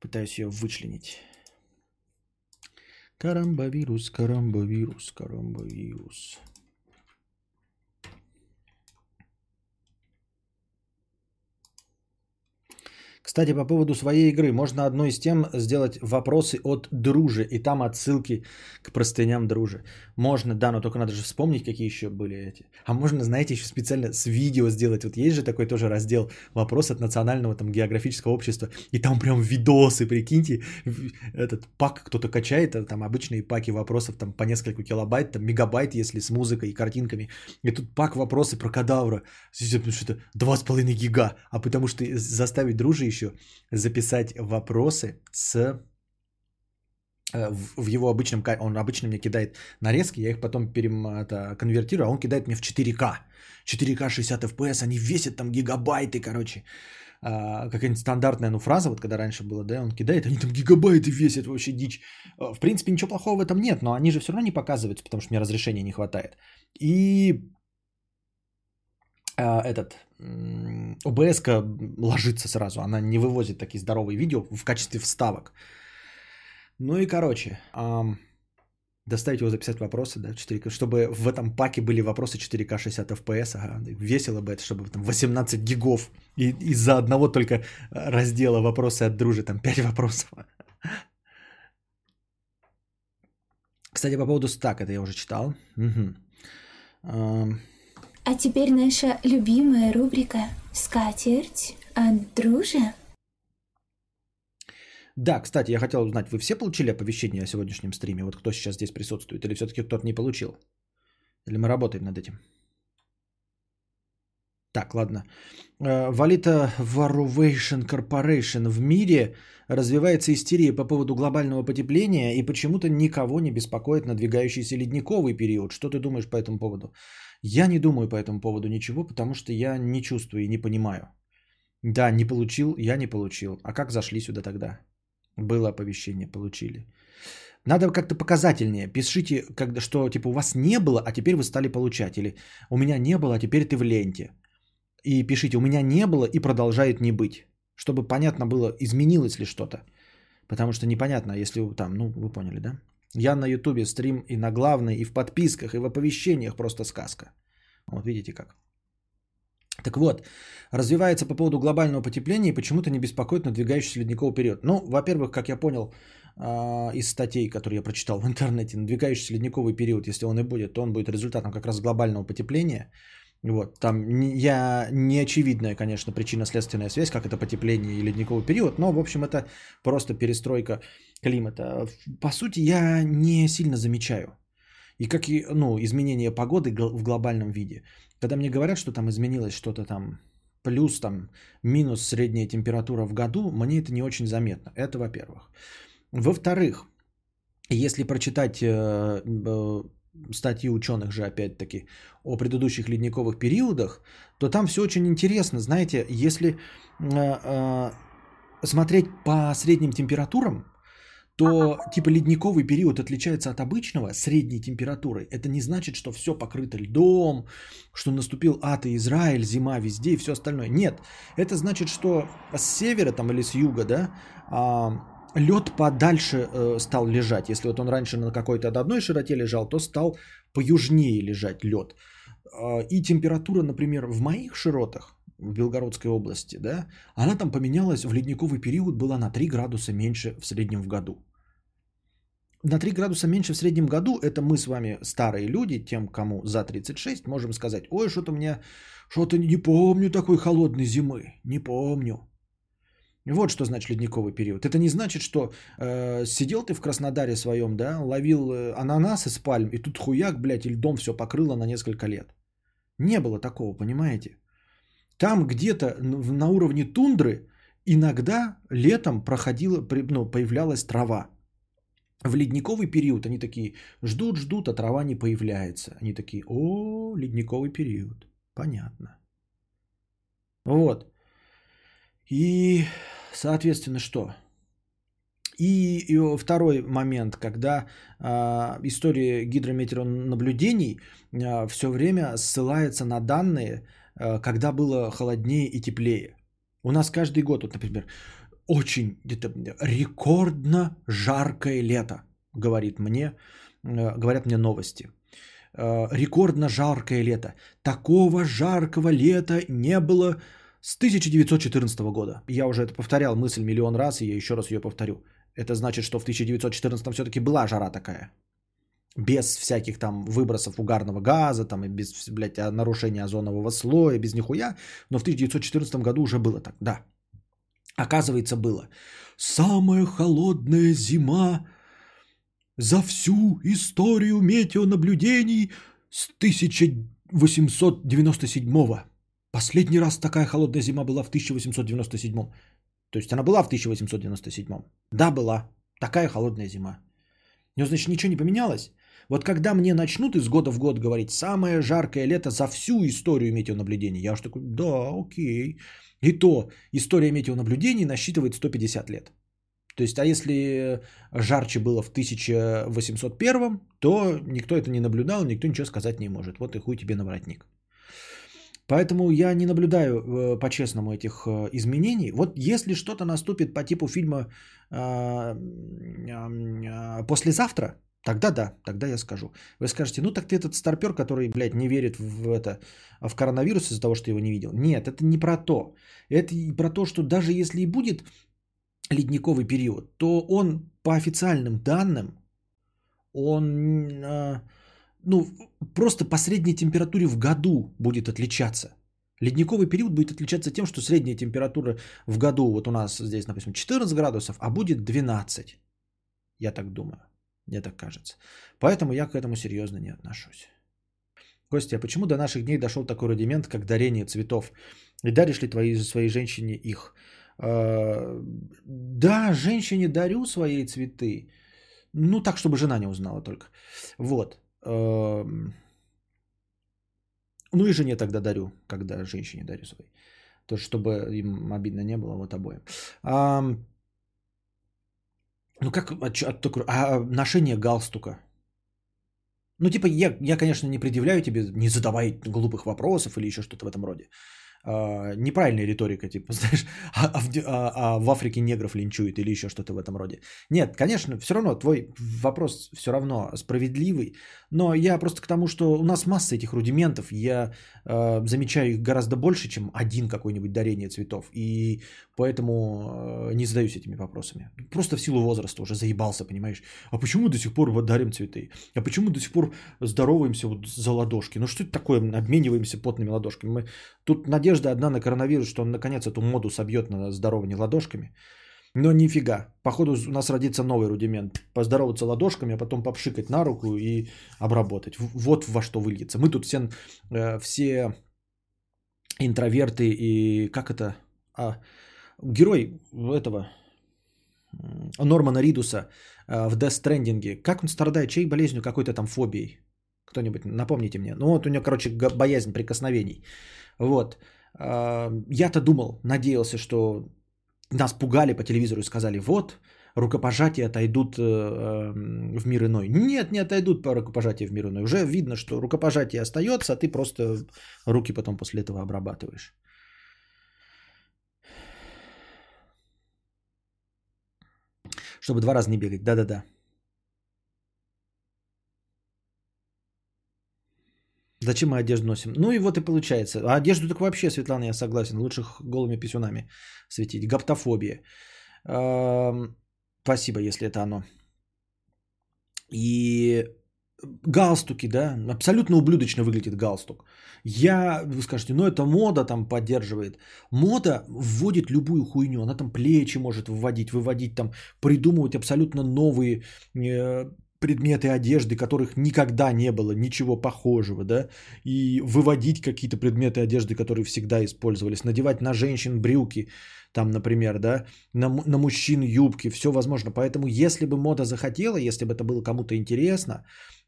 пытаюсь ее вычленить. Карамбовирус, карамбовирус, карамбовирус. Кстати, по поводу своей игры. Можно одной из тем сделать вопросы от дружи. И там отсылки к простыням дружи. Можно, да, но только надо же вспомнить, какие еще были эти. А можно, знаете, еще специально с видео сделать. Вот есть же такой тоже раздел вопрос от национального там географического общества. И там прям видосы, прикиньте. Этот пак кто-то качает, а там обычные паки вопросов там по несколько килобайт, там мегабайт, если с музыкой и картинками. И тут пак вопросы про кадавра. Что-то 2,5 гига. А потому что заставить дружи записать вопросы с э, в его обычном, он обычно мне кидает нарезки, я их потом перем, это, конвертирую, а он кидает мне в 4К. 4К 60 FPS, они весят там гигабайты, короче. А, какая-нибудь стандартная ну, фраза, вот когда раньше было, да, он кидает, они там гигабайты весят, вообще дичь. А, в принципе, ничего плохого в этом нет, но они же все равно не показываются, потому что мне разрешения не хватает. И а, этот обс ложится сразу, она не вывозит такие здоровые видео в качестве вставок. Ну и короче, эм, доставить его записать вопросы, да, 4К, чтобы в этом паке были вопросы 4К 60 FPS, ага, весело бы это, чтобы там 18 гигов и из-за одного только раздела вопросы от дружи, там 5 вопросов. Кстати, по поводу стак, это я уже читал. Угу. А теперь наша любимая рубрика «Скатерть от дружи». Да, кстати, я хотел узнать, вы все получили оповещение о сегодняшнем стриме? Вот кто сейчас здесь присутствует? Или все-таки кто-то не получил? Или мы работаем над этим? Так, ладно. Валита Valuation Corporation в мире развивается истерия по поводу глобального потепления и почему-то никого не беспокоит надвигающийся ледниковый период. Что ты думаешь по этому поводу? Я не думаю по этому поводу ничего, потому что я не чувствую и не понимаю. Да, не получил, я не получил. А как зашли сюда тогда? Было оповещение, получили. Надо как-то показательнее. Пишите, когда, что типа у вас не было, а теперь вы стали получать. Или у меня не было, а теперь ты в ленте. И пишите, у меня не было и продолжает не быть. Чтобы понятно было, изменилось ли что-то. Потому что непонятно, если там, ну, вы поняли, да? Я на ютубе стрим и на главной, и в подписках, и в оповещениях просто сказка. Вот видите как. Так вот, развивается по поводу глобального потепления и почему-то не беспокоит надвигающийся ледниковый период. Ну, во-первых, как я понял э, из статей, которые я прочитал в интернете, надвигающийся ледниковый период, если он и будет, то он будет результатом как раз глобального потепления. Вот, там я не очевидная, конечно, причинно-следственная связь, как это потепление и ледниковый период, но, в общем, это просто перестройка климата. По сути, я не сильно замечаю. И как и, ну, изменение погоды в глобальном виде. Когда мне говорят, что там изменилось что-то там плюс, там, минус средняя температура в году, мне это не очень заметно. Это во-первых. Во-вторых, если прочитать э, статьи ученых же, опять-таки, о предыдущих ледниковых периодах, то там все очень интересно. Знаете, если э, э, смотреть по средним температурам, то типа ледниковый период отличается от обычного средней температурой. Это не значит, что все покрыто льдом, что наступил ад и Израиль, зима везде и все остальное. Нет, это значит, что с севера там или с юга, да, а, лед подальше э, стал лежать. Если вот он раньше на какой-то одной широте лежал, то стал поюжнее лежать лед. Э, и температура, например, в моих широтах, Белгородской области, да, она там поменялась в ледниковый период, была на 3 градуса меньше в среднем в году. На 3 градуса меньше в среднем году, это мы с вами, старые люди, тем, кому за 36, можем сказать, ой, что-то мне, что-то не помню такой холодной зимы, не помню. Вот что значит ледниковый период. Это не значит, что э, сидел ты в Краснодаре своем, да, ловил э, ананасы с пальм, и тут хуяк, блядь, и льдом все покрыло на несколько лет. Не было такого, понимаете? Там где-то на уровне тундры иногда летом проходила, ну, появлялась трава. в ледниковый период они такие ждут, ждут, а трава не появляется. Они такие, о, ледниковый период. Понятно. Вот. И, соответственно, что? И, и второй момент, когда э, история гидрометеонаблюдений э, все время ссылается на данные, когда было холоднее и теплее. У нас каждый год, вот, например, очень где-то рекордно жаркое лето, говорит мне, э, говорят мне новости. Э, рекордно жаркое лето. Такого жаркого лета не было с 1914 года. Я уже это повторял мысль миллион раз, и я еще раз ее повторю. Это значит, что в 1914 все-таки была жара такая. Без всяких там выбросов угарного газа, там, и без, блядь, нарушения озонового слоя, без нихуя. Но в 1914 году уже было так, да. Оказывается, было. Самая холодная зима за всю историю метеонаблюдений с 1897 -го. Последний раз такая холодная зима была в 1897. То есть она была в 1897. Да, была. Такая холодная зима. Но значит ничего не поменялось. Вот когда мне начнут из года в год говорить самое жаркое лето за всю историю метеонаблюдений, я уж такой, да, окей. И то история метеонаблюдений насчитывает 150 лет. То есть, а если жарче было в 1801, то никто это не наблюдал, никто ничего сказать не может. Вот и хуй тебе на воротник. Поэтому я не наблюдаю э, по-честному этих э, изменений. Вот если что-то наступит по типу фильма э, «Послезавтра», тогда да, тогда я скажу. Вы скажете, ну так ты этот старпер, который, блядь, не верит в это, в коронавирус из-за того, что его не видел. Нет, это не про то. Это про то, что даже если и будет ледниковый период, то он по официальным данным, он ну, просто по средней температуре в году будет отличаться. Ледниковый период будет отличаться тем, что средняя температура в году, вот у нас здесь, допустим, 14 градусов, а будет 12. Я так думаю. Мне так кажется. Поэтому я к этому серьезно не отношусь. Костя, а почему до наших дней дошел такой рудимент, как дарение цветов? И даришь ли твои, своей женщине их? Э, да, женщине дарю свои цветы. Ну, так, чтобы жена не узнала только. Вот. Ну и жене тогда дарю, когда женщине дарю своей. То, чтобы им обидно не было, вот обоим. Ну как, а, а, а ношение галстука? Ну типа я, я, конечно, не предъявляю тебе, не задавай глупых вопросов или еще что-то в этом роде. А, неправильная риторика, типа, знаешь, а, а, в, а, а в Африке негров линчуют или еще что-то в этом роде. Нет, конечно, все равно твой вопрос все равно справедливый, но я просто к тому, что у нас масса этих рудиментов, я э, замечаю их гораздо больше, чем один какой-нибудь дарение цветов, и поэтому э, не задаюсь этими вопросами. Просто в силу возраста уже заебался, понимаешь? А почему до сих пор вот дарим цветы? А почему до сих пор здороваемся вот за ладошки? Ну что это такое, обмениваемся потными ладошками? Мы... Тут надежда одна на коронавирус, что он наконец эту моду собьет на здорование ладошками. Но нифига. Походу у нас родится новый рудимент. Поздороваться ладошками, а потом попшикать на руку и обработать. Вот во что выльется. Мы тут все, э, все интроверты и как это... А, герой этого Нормана Ридуса э, в Death. Как он страдает? Чьей болезнью? Какой-то там фобией? Кто-нибудь напомните мне. Ну вот у него, короче, боязнь прикосновений. Вот. Я-то думал, надеялся, что нас пугали по телевизору и сказали, вот, рукопожатия отойдут э, в мир иной. Нет, не отойдут по рукопожатию в мир иной. Уже видно, что рукопожатие остается, а ты просто руки потом после этого обрабатываешь. Чтобы два раза не бегать. Да-да-да. Зачем мы одежду носим? Ну и вот и получается. А одежду так вообще, Светлана, я согласен. Лучше голыми писюнами светить. Гаптофобия. Спасибо, если это оно. И галстуки, да, абсолютно ублюдочно выглядит галстук. Я, вы скажете, ну это мода там поддерживает. Мода вводит любую хуйню, она там плечи может выводить, выводить там, придумывать абсолютно новые э, предметы одежды, которых никогда не было, ничего похожего, да, и выводить какие-то предметы одежды, которые всегда использовались, надевать на женщин брюки, там, например, да, на, на мужчин юбки, все возможно. Поэтому, если бы мода захотела, если бы это было кому-то интересно,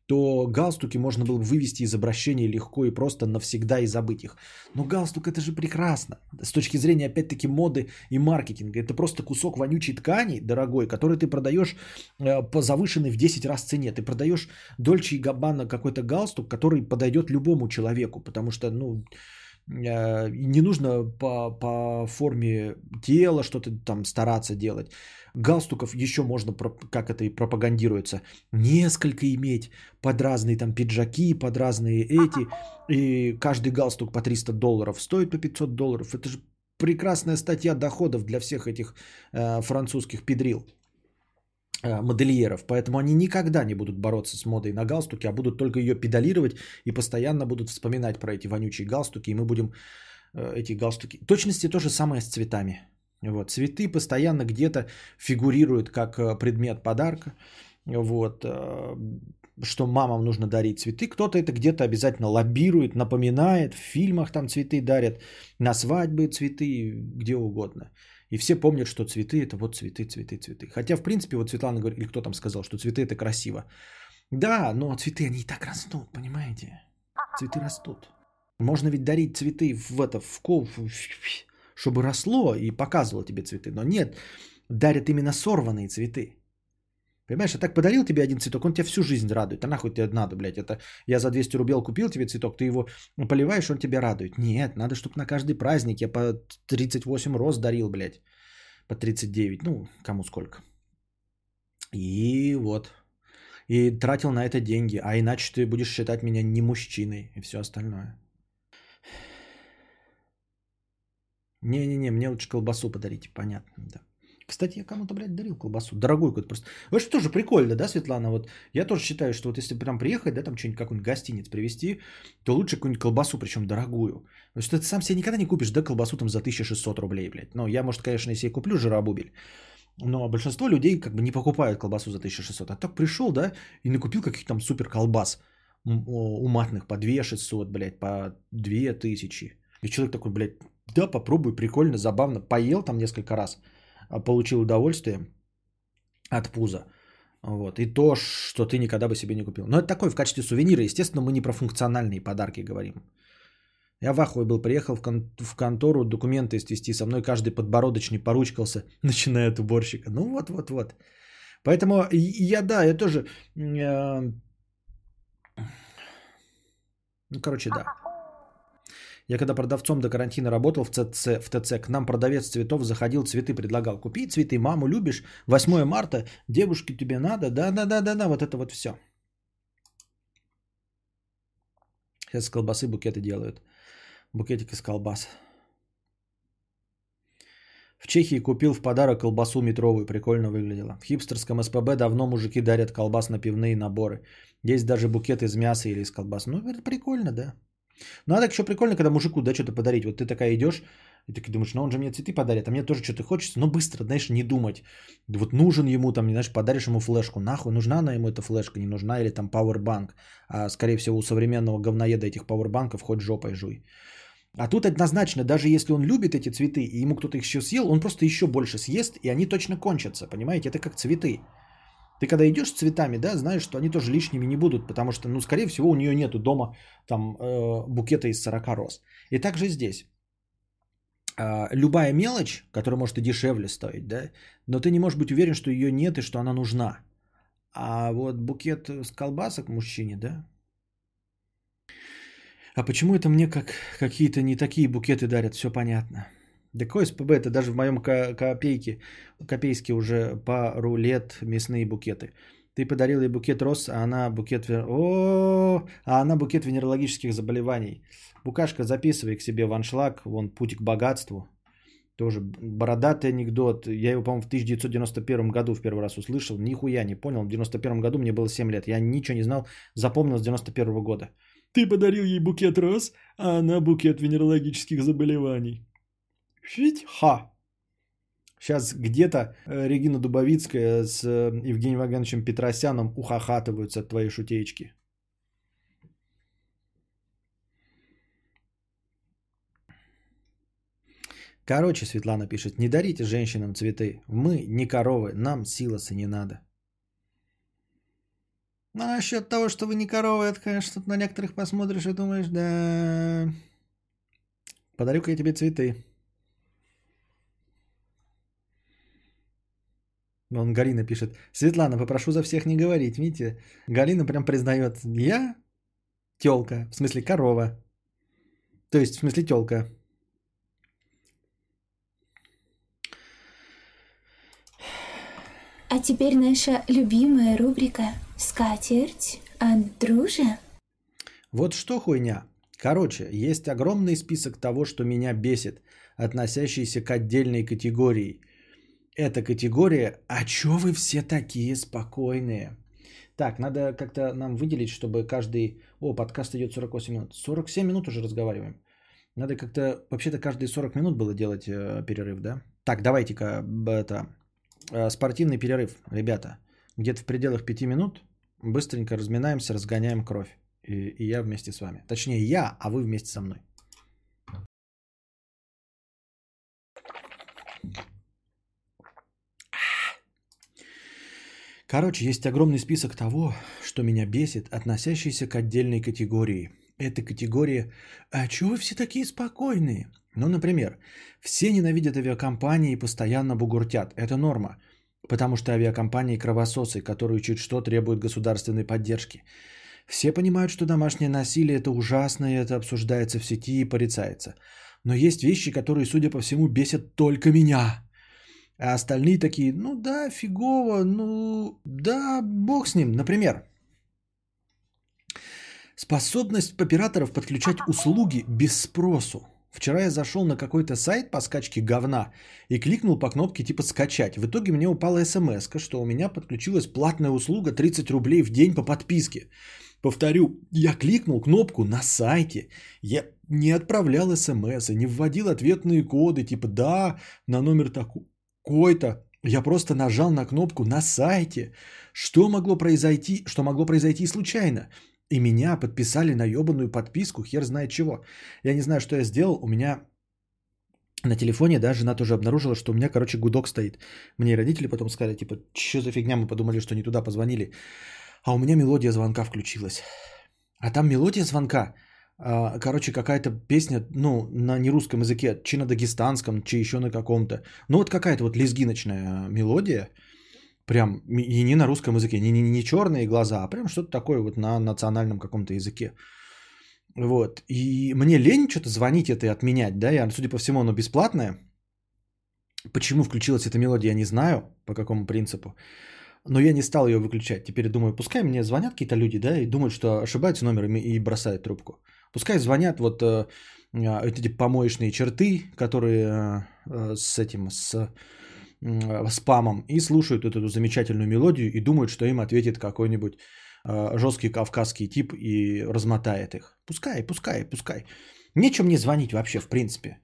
то галстуки можно было бы вывести из обращения легко и просто навсегда и забыть их. Но галстук это же прекрасно. С точки зрения, опять-таки, моды и маркетинга. Это просто кусок вонючей ткани, дорогой, который ты продаешь э, по завышенной в 10 раз цене. Ты продаешь Дольче и Габбана какой-то галстук, который подойдет любому человеку. Потому что, ну, э, не нужно по, по форме тела что-то там стараться делать галстуков еще можно, как это и пропагандируется, несколько иметь под разные там пиджаки, под разные эти. И каждый галстук по 300 долларов стоит по 500 долларов. Это же прекрасная статья доходов для всех этих э, французских педрил э, модельеров. Поэтому они никогда не будут бороться с модой на галстуки, а будут только ее педалировать и постоянно будут вспоминать про эти вонючие галстуки. И мы будем э, эти галстуки... В точности то же самое с цветами. Вот. Цветы постоянно где-то фигурируют как э, предмет подарка. Вот. Э, что мамам нужно дарить цветы. Кто-то это где-то обязательно лоббирует, напоминает. В фильмах там цветы дарят, на свадьбы цветы, где угодно. И все помнят, что цветы это вот цветы, цветы, цветы. Хотя, в принципе, вот Светлана говорит, или кто там сказал, что цветы это красиво. Да, но цветы, они и так растут, понимаете? Цветы растут. Можно ведь дарить цветы в это, в, в, чтобы росло и показывало тебе цветы. Но нет, дарят именно сорванные цветы. Понимаешь, я так подарил тебе один цветок, он тебя всю жизнь радует. А нахуй тебе надо, блядь, это я за 200 рублей купил тебе цветок, ты его поливаешь, он тебя радует. Нет, надо, чтобы на каждый праздник я по 38 роз дарил, блядь, по 39, ну, кому сколько. И вот. И тратил на это деньги, а иначе ты будешь считать меня не мужчиной и все остальное. Не-не-не, мне лучше колбасу подарите, понятно, да. Кстати, я кому-то, блядь, дарил колбасу. Дорогую какую-то просто. Вот что тоже прикольно, да, Светлана? Вот я тоже считаю, что вот если прям приехать, да, там что-нибудь, какой-нибудь гостиниц привезти, то лучше какую-нибудь колбасу, причем дорогую. Потому что ты сам себе никогда не купишь, да, колбасу там за 1600 рублей, блядь. Ну, я, может, конечно, если я куплю жиробубель, но большинство людей как бы не покупают колбасу за 1600. А так пришел, да, и накупил каких-то там супер колбас уматных по 2600, блядь, по 2000. И человек такой, блядь, да, попробуй, прикольно, забавно. Поел там несколько раз, а, получил удовольствие от пуза. Вот. И то, что ты никогда бы себе не купил. Но это такой в качестве сувенира. Естественно, мы не про функциональные подарки говорим. Я в ахуе был, приехал в, кон- в контору документы истести, со мной каждый подбородочный поручкался, начиная от уборщика. Ну вот, вот, вот. Поэтому я, да, я тоже... Э- ну, короче, да. Я когда продавцом до карантина работал в ТЦ, в ТЦ, к нам продавец цветов заходил, цветы предлагал. Купи цветы, маму любишь, 8 марта, девушке тебе надо, да-да-да-да-да, вот это вот все. Сейчас с колбасы букеты делают. Букетик из колбас. В Чехии купил в подарок колбасу метровую, прикольно выглядела. В хипстерском СПБ давно мужики дарят колбас на пивные наборы. Есть даже букет из мяса или из колбас. Ну, прикольно, да. Ну, а так еще прикольно, когда мужику, да, что-то подарить. Вот ты такая идешь, и ты думаешь, ну он же мне цветы подарит, а мне тоже что-то хочется, но быстро, знаешь, не думать. Вот нужен ему там, знаешь, подаришь ему флешку, нахуй, нужна она ему эта флешка, не нужна, или там пауэрбанк. А скорее всего у современного говноеда этих пауэрбанков хоть жопой жуй. А тут однозначно, даже если он любит эти цветы, и ему кто-то их еще съел, он просто еще больше съест, и они точно кончатся, понимаете? Это как цветы. Ты когда идешь с цветами, да, знаешь, что они тоже лишними не будут, потому что, ну, скорее всего, у нее нету дома там э, букета из 40 роз. И также здесь. Э, любая мелочь, которая может и дешевле стоить, да, но ты не можешь быть уверен, что ее нет и что она нужна. А вот букет с колбасок мужчине, да, а почему это мне как какие-то не такие букеты дарят, все понятно. Да какой СПБ, это даже в моем копейке, копейске уже пару лет мясные букеты. Ты подарил ей букет роз, а она букет... О, а она букет венерологических заболеваний. Букашка, записывай к себе в аншлаг, вон путь к богатству. Тоже бородатый анекдот. Я его, по-моему, в 1991 году в первый раз услышал. Нихуя не понял. В 91 году мне было 7 лет. Я ничего не знал. Запомнил с 91 года. Ты подарил ей букет роз, а она букет венерологических заболеваний. Фить ха. Сейчас где-то э, Регина Дубовицкая с э, Евгением Вагановичем Петросяном ухахатываются от твоей шутеечки. Короче, Светлана пишет, не дарите женщинам цветы. Мы не коровы, нам силоса не надо. Ну, а насчет того, что вы не коровы, это, конечно, на некоторых посмотришь и думаешь, да... Подарю-ка я тебе цветы. Вон Галина пишет. Светлана, попрошу за всех не говорить. Видите, Галина прям признает. Я телка, в смысле корова. То есть, в смысле телка. А теперь наша любимая рубрика «Скатерть от дружи». Вот что хуйня. Короче, есть огромный список того, что меня бесит, относящийся к отдельной категории. Эта категория «А чё вы все такие спокойные?» Так, надо как-то нам выделить, чтобы каждый... О, подкаст идет 48 минут. 47 минут уже разговариваем. Надо как-то... Вообще-то каждые 40 минут было делать э, перерыв, да? Так, давайте-ка это... Э, спортивный перерыв, ребята. Где-то в пределах 5 минут быстренько разминаемся, разгоняем кровь. И, и я вместе с вами. Точнее, я, а вы вместе со мной. Короче, есть огромный список того, что меня бесит, относящийся к отдельной категории. Эта категория «А чего вы все такие спокойные?» Ну, например, все ненавидят авиакомпании и постоянно бугуртят. Это норма. Потому что авиакомпании кровососы, которые чуть что требуют государственной поддержки. Все понимают, что домашнее насилие это ужасно, и это обсуждается в сети и порицается. Но есть вещи, которые, судя по всему, бесят только меня. А остальные такие, ну да, фигово, ну да, бог с ним. Например, способность операторов подключать услуги без спросу. Вчера я зашел на какой-то сайт по скачке говна и кликнул по кнопке типа скачать. В итоге мне упала смс, что у меня подключилась платная услуга 30 рублей в день по подписке. Повторю, я кликнул кнопку на сайте, я не отправлял смс, не вводил ответные коды типа да, на номер такой-то. Я просто нажал на кнопку на сайте. Что могло произойти, что могло произойти случайно? И меня подписали на ебаную подписку, хер знает чего. Я не знаю, что я сделал. У меня на телефоне, да, жена тоже обнаружила, что у меня, короче, гудок стоит. Мне родители потом сказали, типа, что за фигня, мы подумали, что не туда позвонили. А у меня мелодия звонка включилась. А там мелодия звонка, короче, какая-то песня, ну, на нерусском языке, чи на дагестанском, чи еще на каком-то. Ну, вот какая-то вот лезгиночная мелодия – Прям и не на русском языке, не, не, не черные глаза, а прям что-то такое вот на национальном каком-то языке. Вот. И мне лень что-то звонить это и отменять, да, я, судя по всему, оно бесплатное. Почему включилась эта мелодия, я не знаю, по какому принципу. Но я не стал ее выключать. Теперь думаю, пускай мне звонят какие-то люди, да, и думают, что ошибаются номерами и бросают трубку. Пускай звонят вот э, э эти помоечные черты, которые э, с этим, с спамом и слушают вот эту замечательную мелодию и думают, что им ответит какой-нибудь э, жесткий кавказский тип и размотает их. Пускай, пускай, пускай. Нечем мне звонить вообще, в принципе.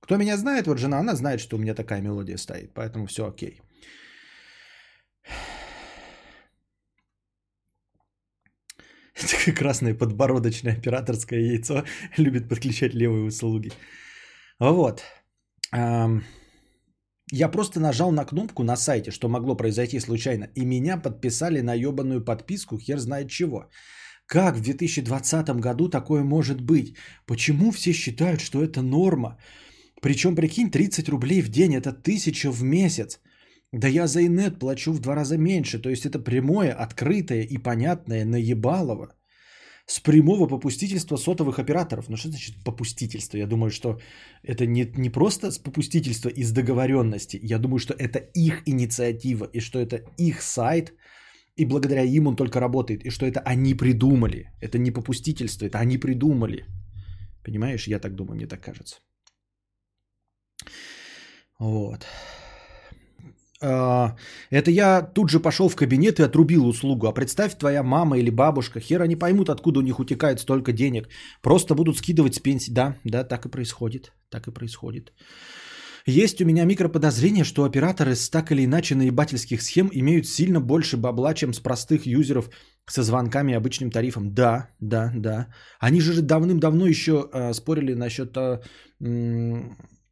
Кто меня знает, вот жена, она знает, что у меня такая мелодия стоит, поэтому все окей. Красное подбородочное операторское яйцо любит подключать левые услуги. Вот. Я просто нажал на кнопку на сайте, что могло произойти случайно, и меня подписали на ебаную подписку, хер знает чего. Как в 2020 году такое может быть? Почему все считают, что это норма? Причем, прикинь, 30 рублей в день, это тысяча в месяц. Да я за инет плачу в два раза меньше, то есть это прямое, открытое и понятное наебалово с прямого попустительства сотовых операторов. Ну что значит попустительство? Я думаю, что это не, не просто с попустительства из договоренности. Я думаю, что это их инициатива и что это их сайт, и благодаря им он только работает, и что это они придумали. Это не попустительство, это они придумали. Понимаешь, я так думаю, мне так кажется. Вот. А, это я тут же пошел в кабинет и отрубил услугу. А представь, твоя мама или бабушка, хер они поймут, откуда у них утекает столько денег. Просто будут скидывать с пенсии. Да, да, так и происходит. Так и происходит. Есть у меня микроподозрение, что операторы с так или иначе наебательских схем имеют сильно больше бабла, чем с простых юзеров со звонками и обычным тарифом. Да, да, да. Они же давным-давно еще э, спорили насчет э,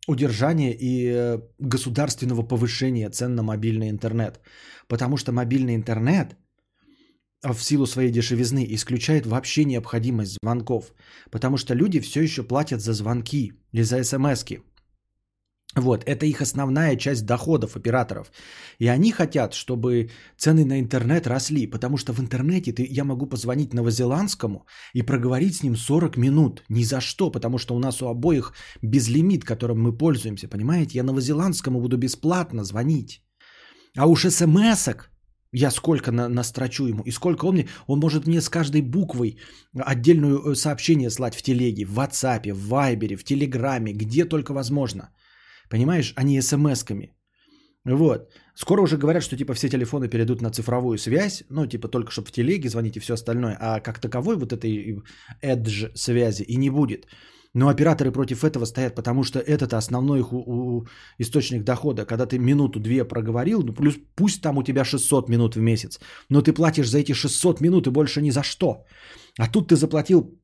удержания и э, государственного повышения цен на мобильный интернет. Потому что мобильный интернет а, в силу своей дешевизны исключает вообще необходимость звонков. Потому что люди все еще платят за звонки или за смс-ки. Вот, это их основная часть доходов операторов. И они хотят, чтобы цены на интернет росли, потому что в интернете ты, я могу позвонить новозеландскому и проговорить с ним 40 минут. Ни за что, потому что у нас у обоих безлимит, которым мы пользуемся, понимаете? Я новозеландскому буду бесплатно звонить. А уж смс-ок я сколько на, настрочу ему, и сколько он мне, он может мне с каждой буквой отдельную э, сообщение слать в телеге, в WhatsApp, в Viber, в Телеграме, где только возможно. Понимаешь, а не смс-ками. Вот. Скоро уже говорят, что типа все телефоны перейдут на цифровую связь, ну типа только чтобы в телеге звонить и все остальное, а как таковой вот этой edge связи и не будет. Но операторы против этого стоят, потому что это основной их у, у, источник дохода. Когда ты минуту-две проговорил, ну плюс пусть там у тебя 600 минут в месяц, но ты платишь за эти 600 минут и больше ни за что. А тут ты заплатил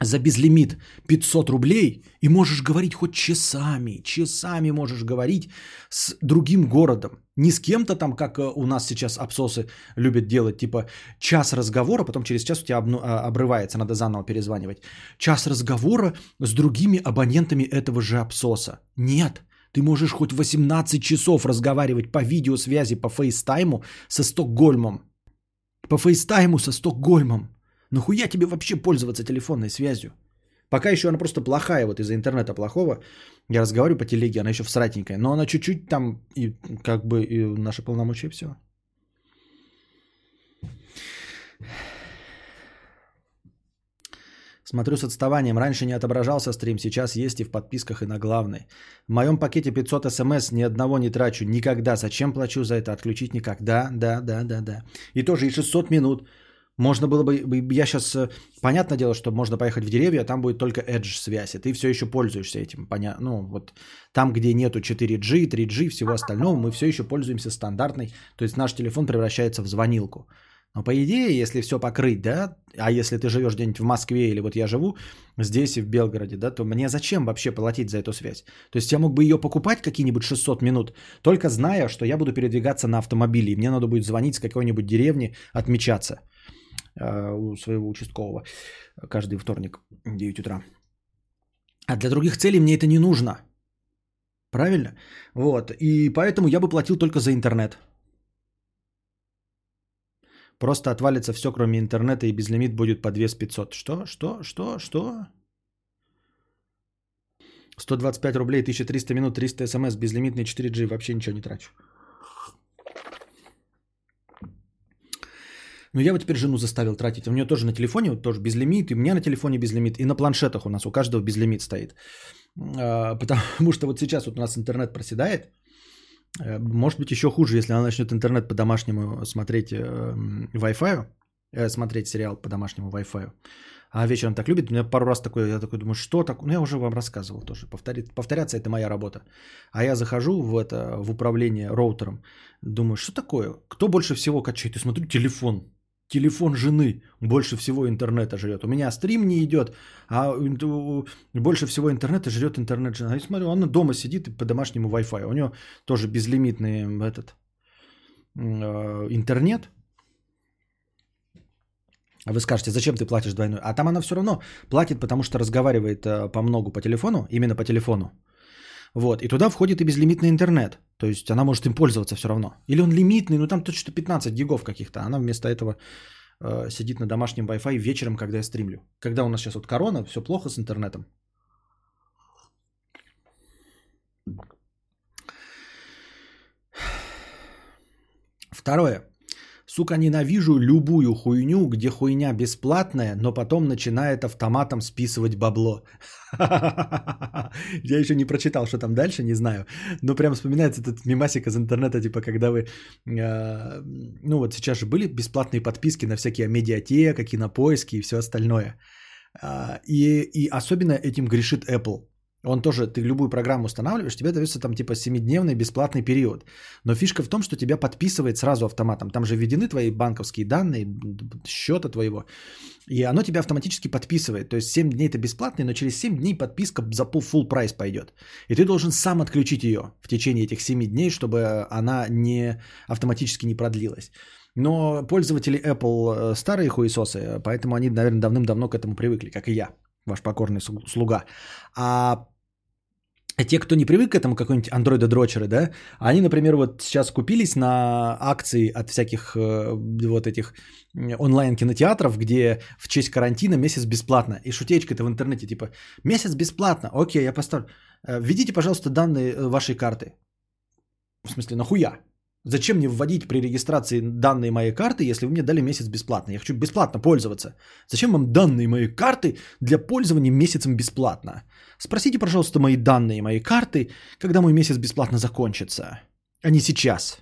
за безлимит 500 рублей и можешь говорить хоть часами, часами можешь говорить с другим городом. Не с кем-то там, как э, у нас сейчас абсосы любят делать, типа час разговора, потом через час у тебя а, обрывается, надо заново перезванивать. Час разговора с другими абонентами этого же абсоса. Нет, ты можешь хоть 18 часов разговаривать по видеосвязи, по фейстайму со Стокгольмом. По фейстайму со Стокгольмом. Нахуя тебе вообще пользоваться телефонной связью? Пока еще она просто плохая, вот из-за интернета плохого. Я разговариваю по телеге, она еще всратенькая. Но она чуть-чуть там, и как бы и наши полномочия, все. Смотрю с отставанием. Раньше не отображался стрим, сейчас есть и в подписках, и на главной. В моем пакете 500 смс ни одного не трачу. Никогда. Зачем плачу за это? Отключить никогда. Да, да, да, да. И тоже и 600 минут. Можно было бы, я сейчас, э, понятное дело, что можно поехать в деревья, а там будет только Edge связь, и ты все еще пользуешься этим. Поня... Ну, вот там, где нету 4G, 3G, всего остального, мы все еще пользуемся стандартной, то есть наш телефон превращается в звонилку. Но по идее, если все покрыть, да, а если ты живешь где-нибудь в Москве или вот я живу здесь и в Белгороде, да, то мне зачем вообще платить за эту связь? То есть я мог бы ее покупать какие-нибудь 600 минут, только зная, что я буду передвигаться на автомобиле, и мне надо будет звонить с какой-нибудь деревни, отмечаться – у своего участкового каждый вторник в 9 утра. А для других целей мне это не нужно. Правильно? Вот. И поэтому я бы платил только за интернет. Просто отвалится все, кроме интернета, и безлимит будет по 2500. Что? Что? Что? Что? 125 рублей, 1300 минут, 300 смс, безлимитный 4G. Вообще ничего не трачу. Но я вот теперь жену заставил тратить. У нее тоже на телефоне, вот тоже безлимит, и у меня на телефоне безлимит, и на планшетах у нас у каждого безлимит стоит. А, потому что вот сейчас вот у нас интернет проседает. Э, может быть еще хуже, если она начнет интернет по домашнему смотреть э, Wi-Fi, э, смотреть сериал по домашнему Wi-Fi. А вечером так любит. У меня пару раз такое, я такой думаю, что такое? Ну, я уже вам рассказывал тоже. Повторить, повторяться это моя работа. А я захожу в это, в управление роутером. Думаю, что такое? Кто больше всего качает? И смотрю, телефон телефон жены больше всего интернета жрет. У меня стрим не идет, а больше всего интернета жрет интернет жена. Я смотрю, она дома сидит по домашнему Wi-Fi. У нее тоже безлимитный этот э, интернет. А вы скажете, зачем ты платишь двойной? А там она все равно платит, потому что разговаривает э, по многу по телефону, именно по телефону. Вот, и туда входит и безлимитный интернет. То есть она может им пользоваться все равно. Или он лимитный, ну там точно 15 гигов каких-то. Она вместо этого э, сидит на домашнем Wi-Fi вечером, когда я стримлю. Когда у нас сейчас вот корона, все плохо с интернетом. Второе. Сука, ненавижу любую хуйню, где хуйня бесплатная, но потом начинает автоматом списывать бабло. Я еще не прочитал, что там дальше, не знаю. Но прям вспоминается этот мимасик из интернета, типа, когда вы... Э, ну вот сейчас же были бесплатные подписки на всякие медиатека, кинопоиски и все остальное. Э, и, и особенно этим грешит Apple. Он тоже, ты любую программу устанавливаешь, тебе дается там типа 7-дневный бесплатный период. Но фишка в том, что тебя подписывает сразу автоматом. Там же введены твои банковские данные, счета твоего. И оно тебя автоматически подписывает. То есть 7 дней это бесплатный, но через 7 дней подписка за full прайс пойдет. И ты должен сам отключить ее в течение этих 7 дней, чтобы она не автоматически не продлилась. Но пользователи Apple э, старые хуесосы, поэтому они, наверное, давным-давно к этому привыкли, как и я, ваш покорный слуга. А те, кто не привык к этому, какой-нибудь андроида-дрочеры, да, они, например, вот сейчас купились на акции от всяких э, вот этих онлайн-кинотеатров, где в честь карантина месяц бесплатно. И шутечка-то в интернете, типа, месяц бесплатно, окей, я поставлю. Э, введите, пожалуйста, данные э, вашей карты. В смысле, нахуя? Зачем мне вводить при регистрации данные моей карты, если вы мне дали месяц бесплатно? Я хочу бесплатно пользоваться. Зачем вам данные моей карты для пользования месяцем бесплатно? Спросите, пожалуйста, мои данные моей карты, когда мой месяц бесплатно закончится, а не сейчас.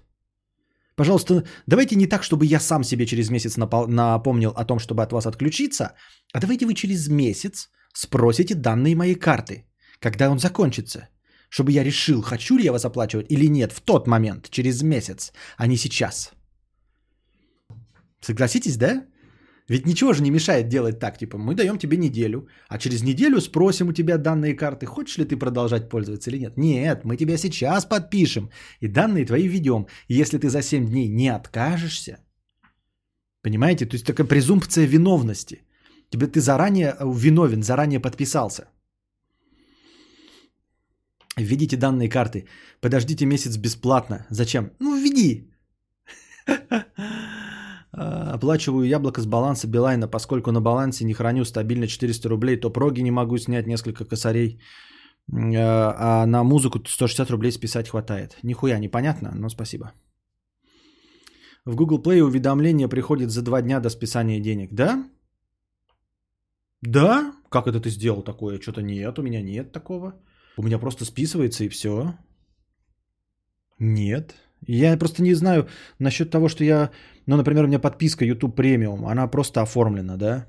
Пожалуйста, давайте не так, чтобы я сам себе через месяц напомнил о том, чтобы от вас отключиться, а давайте вы через месяц спросите данные моей карты, когда он закончится чтобы я решил, хочу ли я вас оплачивать или нет в тот момент, через месяц, а не сейчас. Согласитесь, да? Ведь ничего же не мешает делать так, типа мы даем тебе неделю, а через неделю спросим у тебя данные карты, хочешь ли ты продолжать пользоваться или нет. Нет, мы тебя сейчас подпишем и данные твои введем. И если ты за 7 дней не откажешься, понимаете, то есть такая презумпция виновности. Тебе ты заранее э, виновен, заранее подписался. Введите данные карты. Подождите месяц бесплатно. Зачем? Ну, введи. Оплачиваю яблоко с баланса Билайна, поскольку на балансе не храню стабильно 400 рублей, то проги не могу снять несколько косарей, а, а на музыку 160 рублей списать хватает. Нихуя непонятно, но спасибо. В Google Play уведомление приходит за два дня до списания денег, да? Да? Как это ты сделал такое? Что-то нет, у меня нет такого. У меня просто списывается и все. Нет. Я просто не знаю насчет того, что я... Ну, например, у меня подписка YouTube Premium, она просто оформлена, да?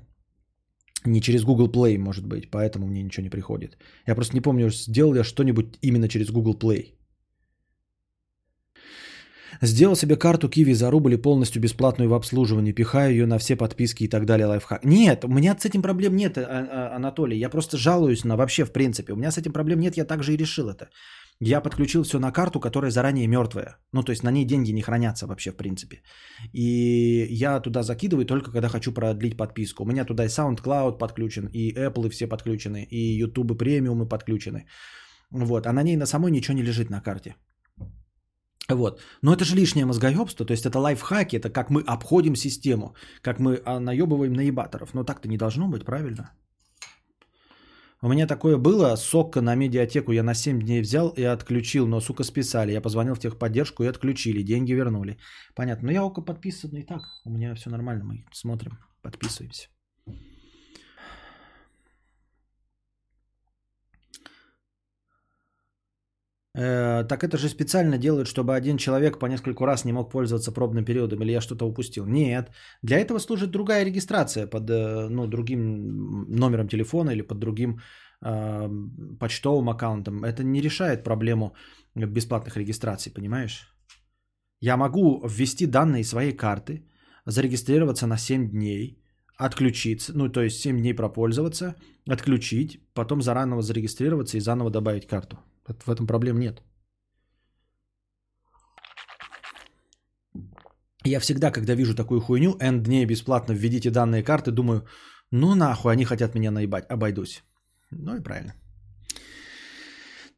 Не через Google Play, может быть, поэтому мне ничего не приходит. Я просто не помню, сделал я что-нибудь именно через Google Play. Сделал себе карту Киви за рубль и полностью бесплатную в обслуживании, пихаю ее на все подписки и так далее, лайфхак. Нет, у меня с этим проблем нет, а, а, Анатолий. Я просто жалуюсь на вообще в принципе. У меня с этим проблем нет, я также и решил это. Я подключил все на карту, которая заранее мертвая. Ну, то есть на ней деньги не хранятся вообще в принципе. И я туда закидываю только когда хочу продлить подписку. У меня туда и SoundCloud подключен, и Apple все подключены, и YouTube премиумы подключены. Вот, а на ней на самой ничего не лежит на карте. Вот. Но это же лишнее мозгоебство, то есть это лайфхаки, это как мы обходим систему, как мы а, наебываем наебаторов. Но так-то не должно быть, правильно? У меня такое было, сокка на медиатеку я на 7 дней взял и отключил, но, сука, списали. Я позвонил в техподдержку и отключили, деньги вернули. Понятно, но я око подписан и так, у меня все нормально, мы смотрим, подписываемся. Э, так это же специально делают, чтобы один человек по нескольку раз не мог пользоваться пробным периодом, или я что-то упустил? Нет. Для этого служит другая регистрация под э, ну, другим номером телефона или под другим э, почтовым аккаунтом. Это не решает проблему бесплатных регистраций, понимаешь? Я могу ввести данные своей карты, зарегистрироваться на 7 дней, отключиться, ну то есть 7 дней пропользоваться, отключить, потом заново зарегистрироваться и заново добавить карту. В этом проблем нет. Я всегда, когда вижу такую хуйню, N дней бесплатно введите данные карты, думаю, ну нахуй, они хотят меня наебать, обойдусь. Ну и правильно.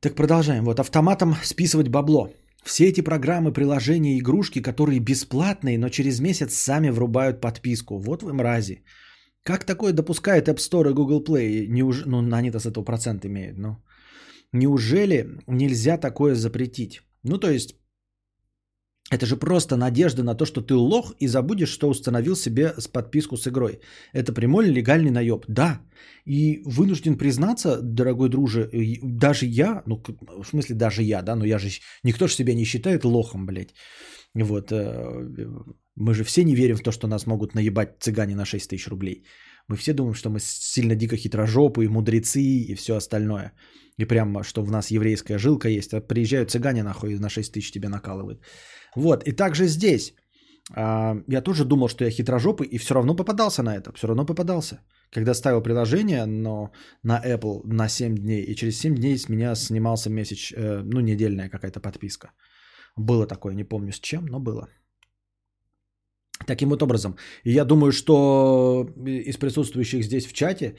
Так продолжаем. Вот автоматом списывать бабло. Все эти программы, приложения, игрушки, которые бесплатные, но через месяц сами врубают подписку. Вот вы мрази. Как такое допускает App Store и Google Play? Неуж... Ну, они-то с этого процент имеют. Ну, Неужели нельзя такое запретить? Ну, то есть, это же просто надежда на то, что ты лох и забудешь, что установил себе с подписку с игрой. Это прямой легальный наеб. Да. И вынужден признаться, дорогой друже, даже я, ну, в смысле даже я, да, но я же, никто же себя не считает лохом, блядь. Вот, э, мы же все не верим в то, что нас могут наебать цыгане на 6 тысяч рублей. Мы все думаем, что мы сильно дико хитрожопые, мудрецы и все остальное. И прям, что в нас еврейская жилка есть. А приезжают цыгане нахуй на 6 тысяч тебе накалывают. Вот, и также здесь. А, я тоже думал, что я хитрожопый, и все равно попадался на это. Все равно попадался. Когда ставил приложение но на Apple на 7 дней, и через 7 дней с меня снимался месяц, э, ну, недельная какая-то подписка. Было такое, не помню с чем, но было. Таким вот образом. И я думаю, что из присутствующих здесь в чате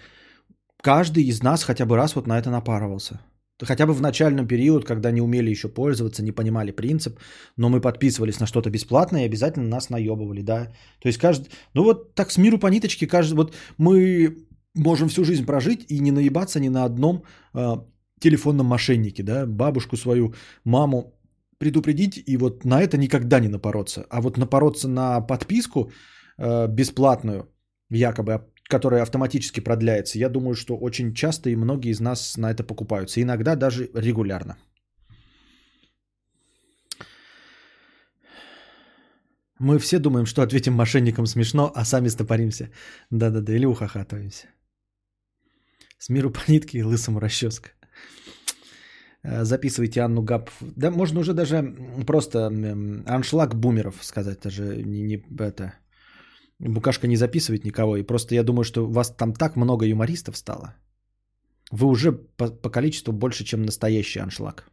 каждый из нас хотя бы раз вот на это напарывался. Хотя бы в начальном период, когда не умели еще пользоваться, не понимали принцип, но мы подписывались на что-то бесплатное и обязательно нас наебывали, да. То есть каждый, ну вот так с миру по ниточке, каждый, вот мы можем всю жизнь прожить и не наебаться ни на одном э, телефонном мошеннике, да, бабушку свою, маму предупредить и вот на это никогда не напороться. А вот напороться на подписку э, бесплатную, якобы, которая автоматически продляется, я думаю, что очень часто и многие из нас на это покупаются. Иногда даже регулярно. Мы все думаем, что ответим мошенникам смешно, а сами стопоримся. Да-да-да, или ухахатываемся. С миру по нитке и лысому расческа. Э, записывайте Анну Габ. Да, можно уже даже просто аншлаг бумеров сказать. Даже не, не это. Букашка не записывает никого. И просто я думаю, что у вас там так много юмористов стало. Вы уже по, по количеству больше, чем настоящий аншлаг.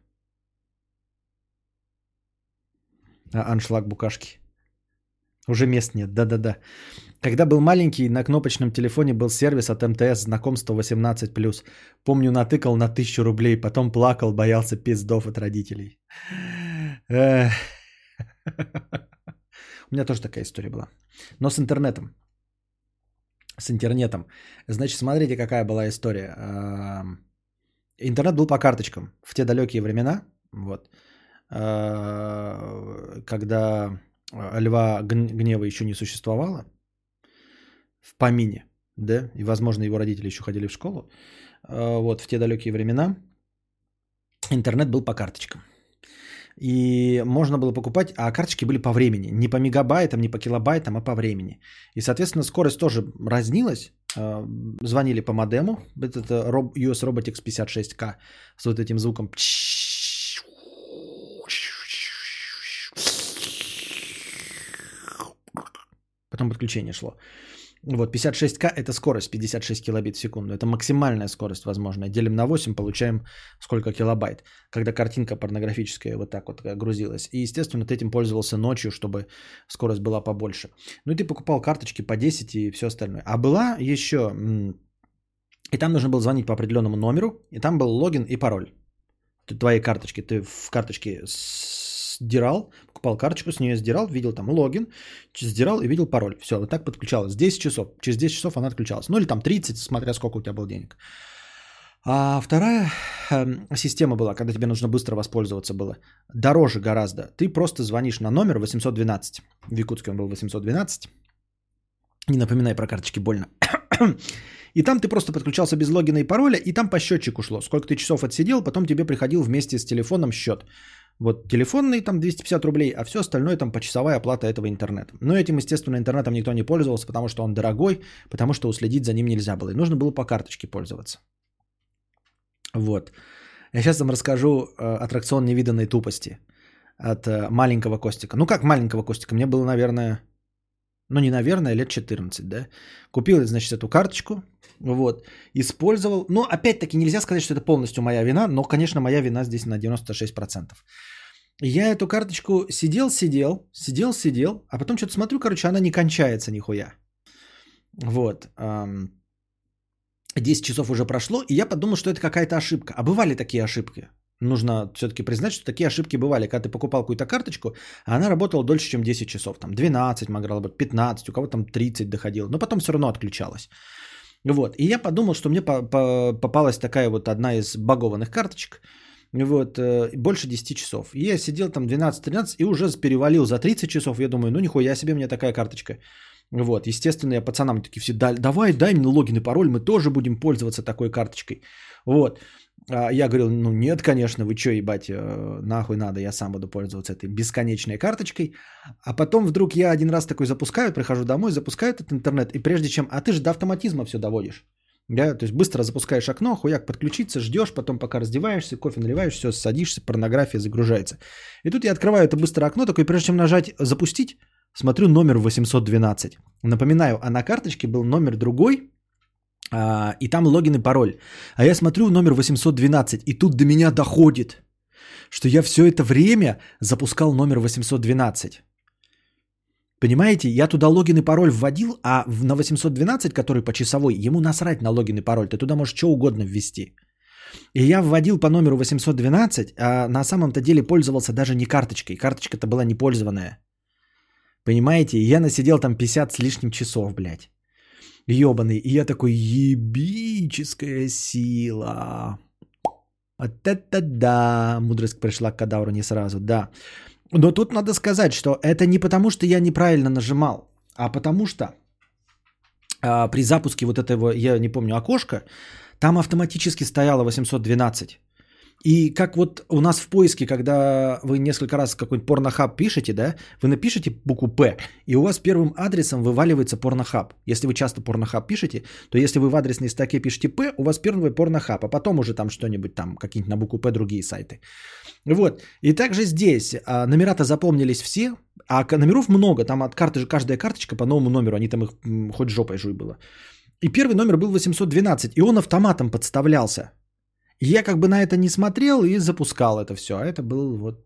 А, аншлаг букашки. Уже мест нет, да-да-да. Когда был маленький, на кнопочном телефоне был сервис от МТС знакомство 18+. Помню, натыкал на 1000 рублей, потом плакал, боялся пиздов от родителей. У меня тоже такая история была. Но с интернетом. С интернетом. Значит, смотрите, какая была история. Интернет был по карточкам в те далекие времена. Вот. Когда Льва Гнева еще не существовало в помине, да, и, возможно, его родители еще ходили в школу, а, вот в те далекие времена интернет был по карточкам. И можно было покупать, а карточки были по времени. Не по мегабайтам, не по килобайтам, а по времени. И, соответственно, скорость тоже разнилась. А, звонили по модему. Это US Robotics 56K с вот этим звуком. Потом подключение шло. Вот, 56к это скорость, 56 килобит в секунду. Это максимальная скорость возможная. Делим на 8, получаем сколько килобайт. Когда картинка порнографическая вот так вот грузилась. И, естественно, ты этим пользовался ночью, чтобы скорость была побольше. Ну и ты покупал карточки по 10 и все остальное. А была еще... И там нужно было звонить по определенному номеру, и там был логин и пароль. Твои карточки. Ты в карточке сдирал, покупал карточку, с нее сдирал, видел там логин, сдирал и видел пароль. Все, вот так подключалось. 10 часов. Через 10 часов она отключалась. Ну или там 30, смотря сколько у тебя было денег. А вторая э, система была, когда тебе нужно быстро воспользоваться было. Дороже гораздо. Ты просто звонишь на номер 812. В Якутске он был 812. Не напоминай про карточки, больно. И там ты просто подключался без логина и пароля, и там по счетчику шло. Сколько ты часов отсидел, потом тебе приходил вместе с телефоном счет. Вот телефонный там 250 рублей, а все остальное там почасовая оплата этого интернета. Но этим, естественно, интернетом никто не пользовался, потому что он дорогой, потому что уследить за ним нельзя было. И нужно было по карточке пользоваться. Вот. Я сейчас вам расскажу э, аттракцион невиданной тупости от э, маленького Костика. Ну как маленького Костика? Мне было, наверное, ну не наверное, лет 14, да. Купил, значит, эту карточку, вот, использовал. Но опять-таки нельзя сказать, что это полностью моя вина, но, конечно, моя вина здесь на 96%. Я эту карточку сидел, сидел, сидел, сидел, а потом что-то смотрю, короче, она не кончается нихуя. Вот. 10 часов уже прошло, и я подумал, что это какая-то ошибка. А бывали такие ошибки. Нужно все-таки признать, что такие ошибки бывали, когда ты покупал какую-то карточку, а она работала дольше, чем 10 часов. Там 12 могла работать, 15, у кого там 30 доходило, но потом все равно отключалась. Вот. И я подумал, что мне попалась такая вот одна из багованных карточек. Вот, э, больше 10 часов. И я сидел там 12-13 и уже перевалил за 30 часов. Я думаю, ну нихуя себе мне такая карточка. Вот, естественно, я пацанам такие все, давай, дай мне логин и пароль, мы тоже будем пользоваться такой карточкой. Вот. А я говорил, ну нет, конечно, вы что, ебать, э, нахуй надо, я сам буду пользоваться этой бесконечной карточкой. А потом вдруг я один раз такой запускаю, прихожу домой, запускаю этот интернет, и прежде чем... А ты же до автоматизма все доводишь. Да, то есть быстро запускаешь окно, хуяк подключиться, ждешь, потом пока раздеваешься, кофе наливаешь, все, садишься, порнография загружается. И тут я открываю это быстро окно, такой, прежде чем нажать «Запустить», смотрю номер 812. Напоминаю, а на карточке был номер другой, а, и там логин и пароль. А я смотрю номер 812, и тут до меня доходит, что я все это время запускал номер 812. Понимаете, я туда логин и пароль вводил, а на 812, который по часовой, ему насрать на логин и пароль, ты туда можешь что угодно ввести. И я вводил по номеру 812, а на самом-то деле пользовался даже не карточкой. Карточка-то была непользованная. Понимаете, я насидел там 50 с лишним часов, блядь. Ёбаный. И я такой, ебическая сила. Вот это да. Мудрость пришла к кадавру не сразу, да. Но тут надо сказать, что это не потому, что я неправильно нажимал, а потому что а, при запуске вот этого, я не помню, окошка, там автоматически стояло 812. И как вот у нас в поиске, когда вы несколько раз какой-нибудь порнохаб пишете, да, вы напишите букву П, и у вас первым адресом вываливается порнохаб. Если вы часто порнохаб пишете, то если вы в адресной строке пишете П, у вас первый порнохаб, а потом уже там что-нибудь там, какие-нибудь на букву П другие сайты. Вот. И также здесь а, номера-то запомнились все, а номеров много, там от карты же каждая карточка по новому номеру, они там их хоть жопой жуй было. И первый номер был 812, и он автоматом подставлялся. Я как бы на это не смотрел и запускал это все. А это был вот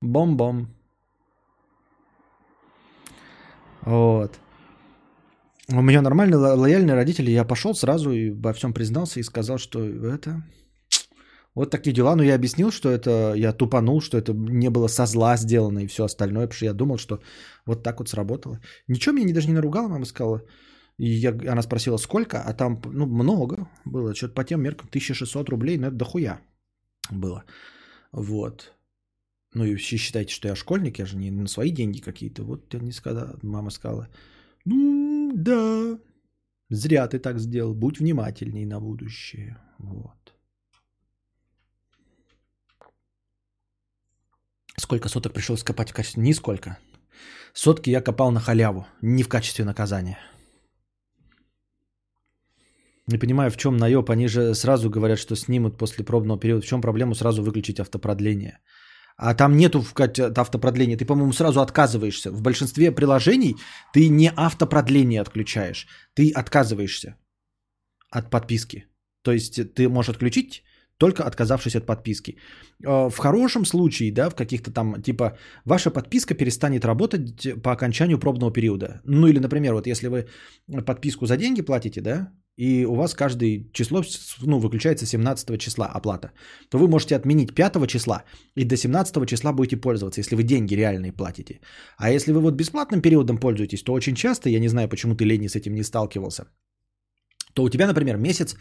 бом-бом. Вот. У меня нормальные лояльные родители. Я пошел сразу и во всем признался и сказал, что это... Вот такие дела. Но я объяснил, что это я тупанул, что это не было со зла сделано и все остальное, потому что я думал, что вот так вот сработало. Ничего меня даже не наругала, мама сказала, и я, она спросила, сколько, а там ну, много было, что-то по тем меркам 1600 рублей, но это дохуя было. Вот. Ну и считайте, что я школьник, я же не на свои деньги какие-то. Вот я не сказала, мама сказала, ну да, зря ты так сделал, будь внимательней на будущее. Вот. Сколько соток пришлось копать в качестве? Нисколько. Сотки я копал на халяву, не в качестве наказания. Не понимаю, в чем наеб. Они же сразу говорят, что снимут после пробного периода. В чем проблему сразу выключить автопродление? А там нету автопродления. Ты, по-моему, сразу отказываешься. В большинстве приложений ты не автопродление отключаешь. Ты отказываешься от подписки. То есть ты можешь отключить, только отказавшись от подписки. Э, в хорошем случае, да, в каких-то там, типа, ваша подписка перестанет работать по окончанию пробного периода. Ну или, например, вот если вы подписку за деньги платите, да, и у вас каждое число, ну, выключается 17 числа оплата, то вы можете отменить 5 числа и до 17 числа будете пользоваться, если вы деньги реальные платите. А если вы вот бесплатным периодом пользуетесь, то очень часто, я не знаю, почему ты, Лени, с этим не сталкивался, то у тебя, например, месяц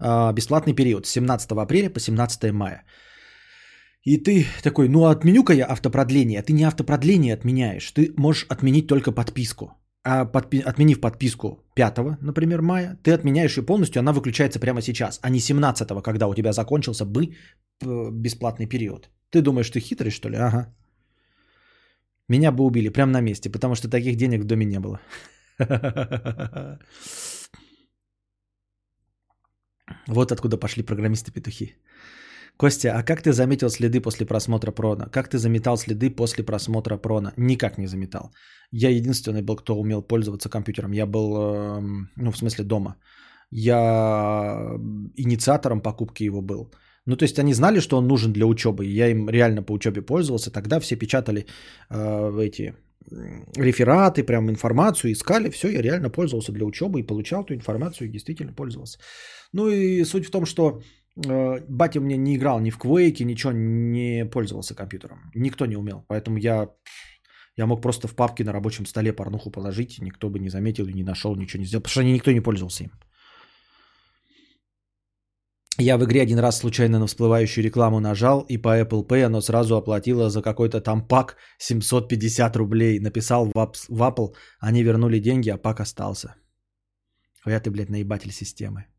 э, бесплатный период с 17 апреля по 17 мая. И ты такой, ну отменю-ка я автопродление. А ты не автопродление отменяешь, ты можешь отменить только подписку. А подпи- отменив подписку 5, например, мая, ты отменяешь ее полностью, она выключается прямо сейчас, а не 17, когда у тебя закончился бы бесплатный период. Ты думаешь, ты хитрый, что ли? Ага. Меня бы убили прямо на месте, потому что таких денег в доме не было. Вот откуда пошли программисты-петухи. Костя, а как ты заметил следы после просмотра прона? Как ты заметал следы после просмотра прона? Никак не заметал. Я единственный был, кто умел пользоваться компьютером. Я был, эм, ну, в смысле, дома. Я инициатором покупки его был. Ну, то есть они знали, что он нужен для учебы. Я им реально по учебе пользовался. Тогда все печатали э, эти рефераты, прям информацию искали. Все, я реально пользовался для учебы и получал эту информацию и действительно пользовался. Ну и суть в том, что э, батя мне не играл ни в Quake, ничего не пользовался компьютером. Никто не умел. Поэтому я, я мог просто в папке на рабочем столе порнуху положить, никто бы не заметил и не нашел, ничего не сделал, потому что никто не пользовался им. Я в игре один раз случайно на всплывающую рекламу нажал, и по Apple Pay оно сразу оплатило за какой-то там пак 750 рублей. Написал в Apple, они вернули деньги, а пак остался. Я ты, блядь, наебатель системы.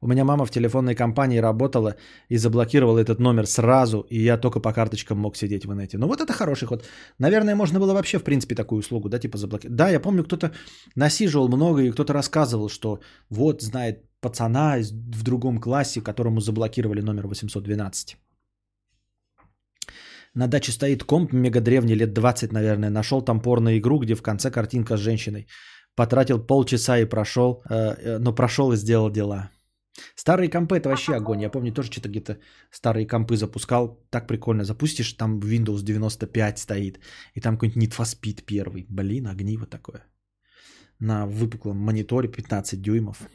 У меня мама в телефонной компании работала и заблокировала этот номер сразу, и я только по карточкам мог сидеть в инете. Ну вот это хороший ход. Наверное, можно было вообще, в принципе, такую услугу, да, типа заблокировать. Да, я помню, кто-то насиживал много, и кто-то рассказывал, что вот знает пацана в другом классе, которому заблокировали номер 812. На даче стоит комп мега древний, лет 20, наверное. Нашел там порно игру, где в конце картинка с женщиной. Потратил полчаса и прошел, э, э, но прошел и сделал дела. Старые компы это вообще огонь. Я помню, тоже что-то где-то старые компы запускал. Так прикольно. Запустишь, там Windows 95 стоит. И там какой-нибудь Need for Speed первый. Блин, огниво такое. На выпуклом мониторе 15 дюймов.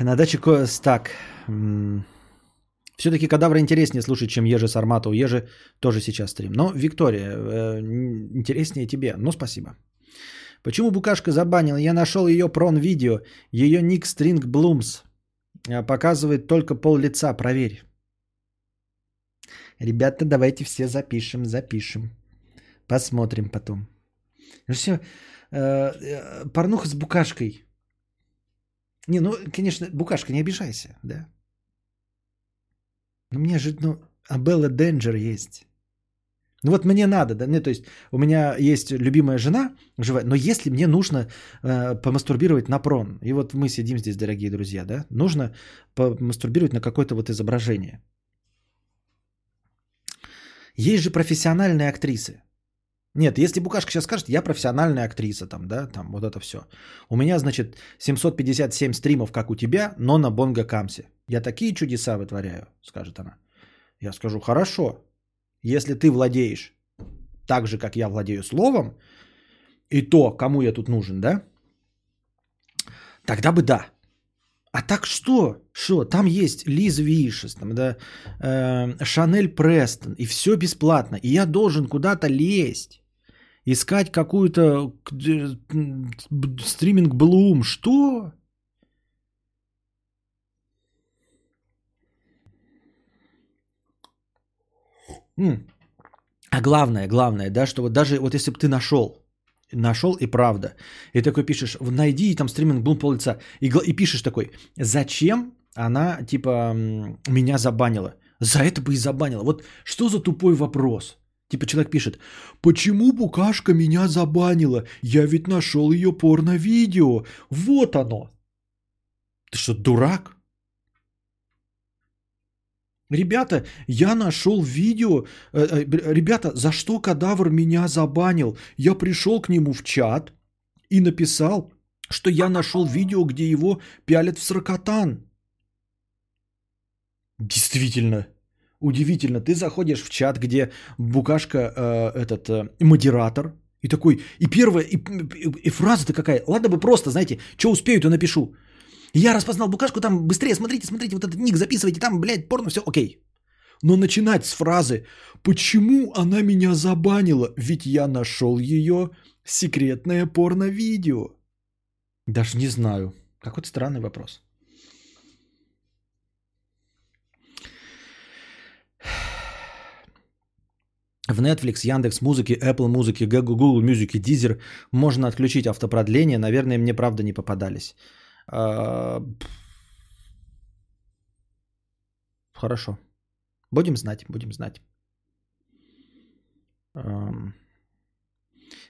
На даче так. Все-таки кадавра интереснее слушать, чем Ежи с Армата. У Ежи тоже сейчас стрим. Но, Виктория, э, интереснее тебе. Ну, спасибо. Почему Букашка забанил? Я нашел ее прон-видео. Ее ник String Blooms. Э, показывает только пол лица. Проверь. Ребята, давайте все запишем, запишем. Посмотрим потом. Все, э, э, порнуха с букашкой. Не, ну, конечно, букашка, не обижайся, да? Ну, мне же, ну, Абелла Денджер есть. Ну вот мне надо, да, мне, то есть у меня есть любимая жена живая, но если мне нужно э, помастурбировать на прон, и вот мы сидим здесь, дорогие друзья, да, нужно помастурбировать на какое-то вот изображение. Есть же профессиональные актрисы. Нет, если Букашка сейчас скажет, я профессиональная актриса, там, да, там, вот это все. У меня, значит, 757 стримов, как у тебя, но на Бонго Камсе. Я такие чудеса вытворяю, скажет она. Я скажу, хорошо, если ты владеешь так же, как я владею словом, и то, кому я тут нужен, да, тогда бы да. А так что? Что? Там есть Лиз Вишес, там, да, э, Шанель Престон, и все бесплатно. И я должен куда-то лезть искать какую-то стриминг Блум. Что? А главное, главное, да, что вот даже вот если бы ты нашел, нашел и правда, и такой пишешь, найди там стриминг Блум пол лица, и, и пишешь такой, зачем она типа меня забанила? За это бы и забанила. Вот что за тупой вопрос? Типа человек пишет, почему букашка меня забанила? Я ведь нашел ее порно-видео. Вот оно. Ты что, дурак? Ребята, я нашел видео. Э, э, ребята, за что кадавр меня забанил? Я пришел к нему в чат и написал, что я нашел видео, где его пялят в сракотан. Действительно, удивительно. Ты заходишь в чат, где букашка э, этот э, модератор, и такой, и первая, и, и, и фраза-то какая, ладно бы просто, знаете, что успею, то напишу. Я распознал букашку, там быстрее, смотрите, смотрите, вот этот ник записывайте, там, блядь, порно, все, окей. Но начинать с фразы «Почему она меня забанила? Ведь я нашел ее секретное порно-видео». Даже не знаю. Какой-то странный вопрос. В Netflix, Яндекс Музыки, Apple Музыки, Google Музыки, Deezer можно отключить автопродление. Наверное, мне правда не попадались. А, хорошо. Будем знать, будем знать.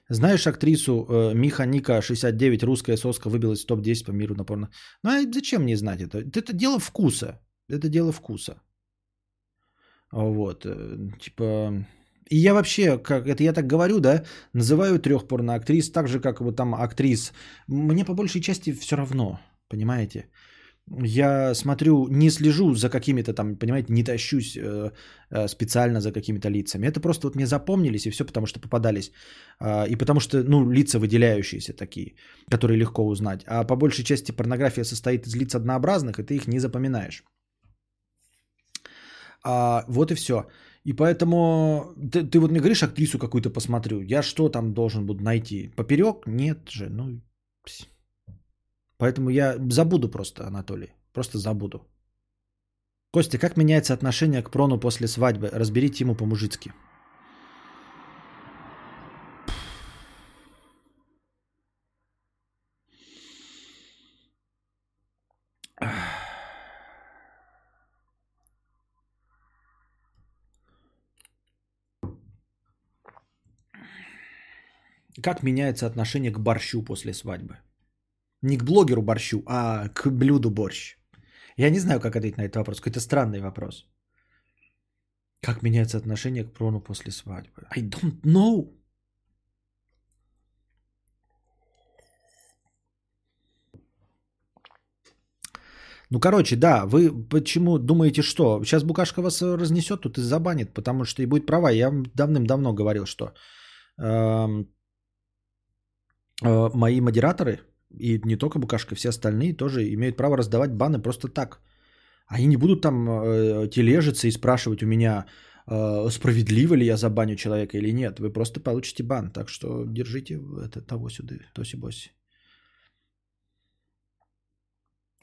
Знаешь актрису э, Миха Ника 69, русская соска, выбилась в топ-10 по миру на порно? Ну а зачем мне знать это? Это дело вкуса. Это дело вкуса. Вот. Э, типа... И я вообще, как это я так говорю, да, называю трех порноактрис так же, как вот там актрис. Мне по большей части все равно, понимаете? Я смотрю, не слежу за какими-то там, понимаете, не тащусь э, э, специально за какими-то лицами. Это просто вот мне запомнились и все, потому что попадались. Э, и потому что, ну, лица выделяющиеся такие, которые легко узнать. А по большей части порнография состоит из лиц однообразных, и ты их не запоминаешь. А, вот и все. И поэтому ты, ты вот мне говоришь, актрису какую-то посмотрю. Я что там должен буду найти? Поперек? Нет же. Ну. Поэтому я забуду просто, Анатолий. Просто забуду. Костя, как меняется отношение к прону после свадьбы? Разберите ему по-мужицки. Как меняется отношение к борщу после свадьбы? Не к блогеру борщу, а к блюду борщ. Я не знаю, как ответить на этот вопрос. Какой-то странный вопрос. Как меняется отношение к прону после свадьбы? I don't know. Ну, короче, да, вы почему думаете, что? Сейчас Букашка вас разнесет тут и забанит, потому что и будет права. Я давным-давно говорил, что э, э, мои модераторы, и не только Букашка, все остальные тоже имеют право раздавать баны просто так. Они не будут там э, тележиться и спрашивать у меня, э, справедливо ли я забаню человека или нет. Вы просто получите бан. Так что держите это того сюда, тоси-боси.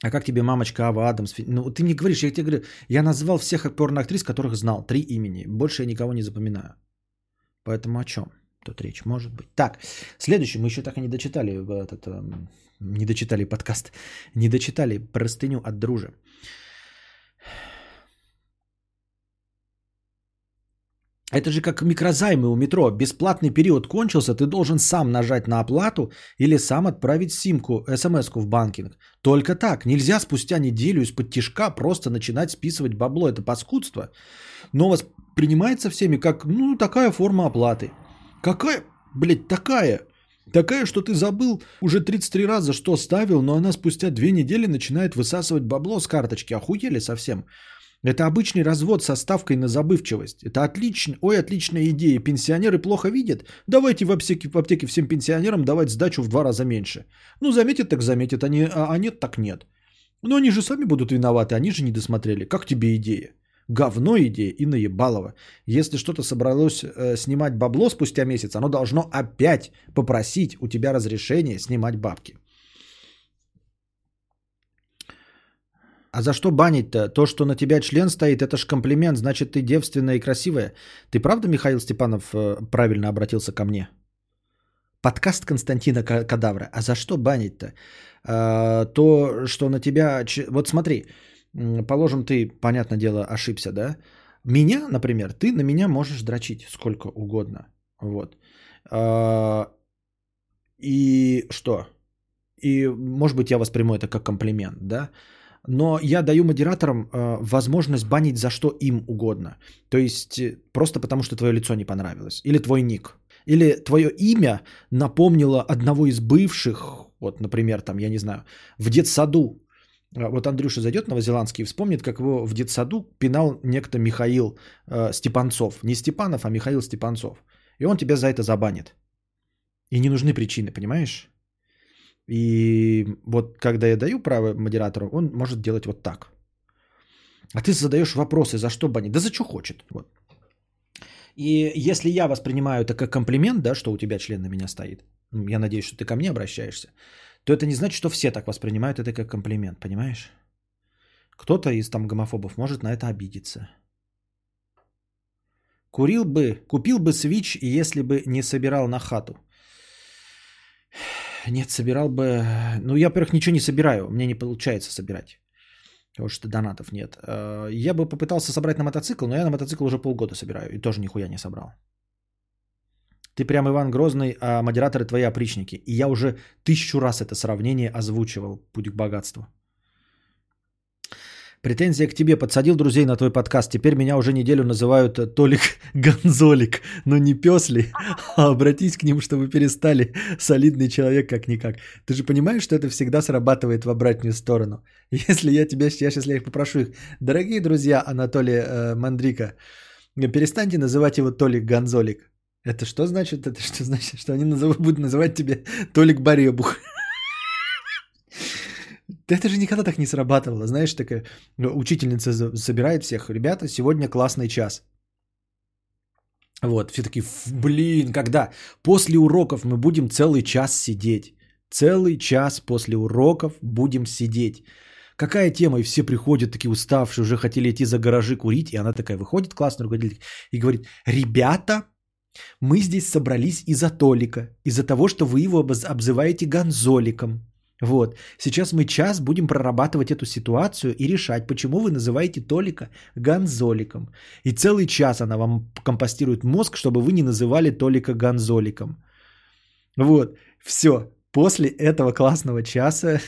А как тебе мамочка Ава Адамс? Ну, ты мне говоришь, я тебе говорю, я назвал всех порноактрис, которых знал. Три имени. Больше я никого не запоминаю. Поэтому о чем тут речь может быть? Так, следующий. Мы еще так и не дочитали этот... Эм, не дочитали подкаст. Не дочитали простыню от дружи. Это же как микрозаймы у метро. Бесплатный период кончился, ты должен сам нажать на оплату или сам отправить симку, смс-ку в банкинг. Только так. Нельзя спустя неделю из-под тишка просто начинать списывать бабло. Это паскудство. Но воспринимается всеми как, ну, такая форма оплаты. Какая, блядь, такая? Такая, что ты забыл уже 33 раза, что ставил, но она спустя две недели начинает высасывать бабло с карточки. Охуели совсем. Это обычный развод со ставкой на забывчивость. Это отлично, ой, отличная идея. Пенсионеры плохо видят. Давайте в аптеке, в аптеке всем пенсионерам давать сдачу в два раза меньше. Ну, заметят, так заметят, они, а, а нет, так нет. Но они же сами будут виноваты, они же не досмотрели. Как тебе идея? Говно идея и наебалово. Если что-то собралось э, снимать бабло спустя месяц, оно должно опять попросить у тебя разрешение снимать бабки. А за что банить-то? То, что на тебя член стоит, это ж комплимент, значит, ты девственная и красивая. Ты правда, Михаил Степанов, э, правильно обратился ко мне? Подкаст Константина Кадавра. А за что банить-то? А, то, что на тебя... Вот смотри, положим, ты, понятное дело, ошибся, да? Меня, например, ты на меня можешь дрочить сколько угодно. Вот. А, и что? И, может быть, я восприму это как комплимент, да? но я даю модераторам э, возможность банить за что им угодно. То есть э, просто потому, что твое лицо не понравилось. Или твой ник. Или твое имя напомнило одного из бывших, вот, например, там, я не знаю, в детсаду. Э, вот Андрюша зайдет новозеландский и вспомнит, как его в детсаду пинал некто Михаил э, Степанцов. Не Степанов, а Михаил Степанцов. И он тебя за это забанит. И не нужны причины, понимаешь? И вот когда я даю право модератору, он может делать вот так. А ты задаешь вопросы, за что банить? Да за что хочет. Вот. И если я воспринимаю это как комплимент, да, что у тебя член на меня стоит, я надеюсь, что ты ко мне обращаешься, то это не значит, что все так воспринимают это как комплимент, понимаешь? Кто-то из там гомофобов может на это обидеться. Курил бы, купил бы свич, если бы не собирал на хату. Нет, собирал бы... Ну, я, во-первых, ничего не собираю. Мне не получается собирать. Потому что донатов нет. Э, я бы попытался собрать на мотоцикл, но я на мотоцикл уже полгода собираю. И тоже нихуя не собрал. Ты прям Иван Грозный, а модераторы твои опричники. И я уже тысячу раз это сравнение озвучивал. Путь к богатству. Претензия к тебе. Подсадил друзей на твой подкаст. Теперь меня уже неделю называют э, Толик Гонзолик. Но не пес ли? А обратись к ним, чтобы перестали. Солидный человек как-никак. Ты же понимаешь, что это всегда срабатывает в обратную сторону. Если я тебя, я сейчас я их попрошу их. Дорогие друзья Анатолия э, Мандрика, перестаньте называть его Толик Гонзолик. Это что значит? Это что значит? Что они назовут, будут называть тебя Толик Баребух. Это же никогда так не срабатывало. Знаешь, такая ну, учительница собирает всех. Ребята, сегодня классный час. Вот, все такие, блин, когда? После уроков мы будем целый час сидеть. Целый час после уроков будем сидеть. Какая тема? И все приходят такие уставшие, уже хотели идти за гаражи курить. И она такая выходит, классный руководитель, и говорит, ребята, мы здесь собрались из-за Толика, из-за того, что вы его обзываете гонзоликом. Вот. Сейчас мы час будем прорабатывать эту ситуацию и решать, почему вы называете Толика Гонзоликом. И целый час она вам компостирует мозг, чтобы вы не называли Толика Гонзоликом. Вот, все. После этого классного часа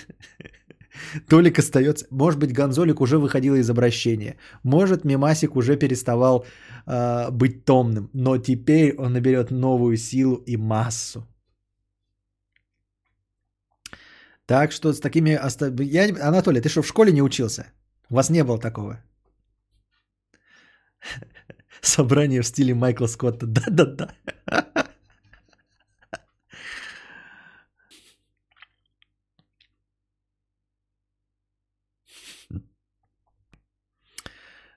Толик остается... Может быть, Гонзолик уже выходил из обращения. Может, Мимасик уже переставал э, быть томным. Но теперь он наберет новую силу и массу. Так что с такими... Я... Анатолий, ты что, в школе не учился? У вас не было такого? Собрание в стиле Майкла Скотта. Да-да-да.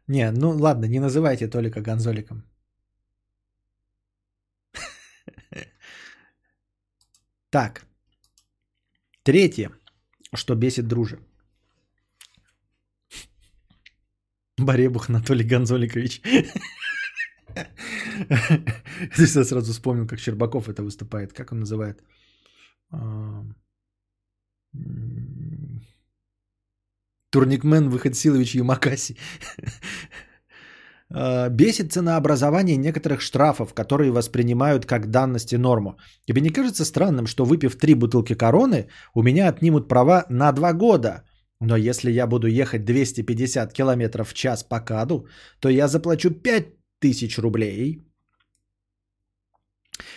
Не, ну ладно, не называйте Толика Гонзоликом. Так. Третье, что бесит дружи. Баребух Анатолий Гонзоликович. Здесь я сразу вспомнил, как Щербаков это выступает. Как он называет? Турникмен Выход Силович Юмакаси. А, бесит ценообразование некоторых штрафов, которые воспринимают как данность и норму. Тебе не кажется странным, что выпив три бутылки короны, у меня отнимут права на два года? Но если я буду ехать 250 км в час по каду, то я заплачу 5000 рублей.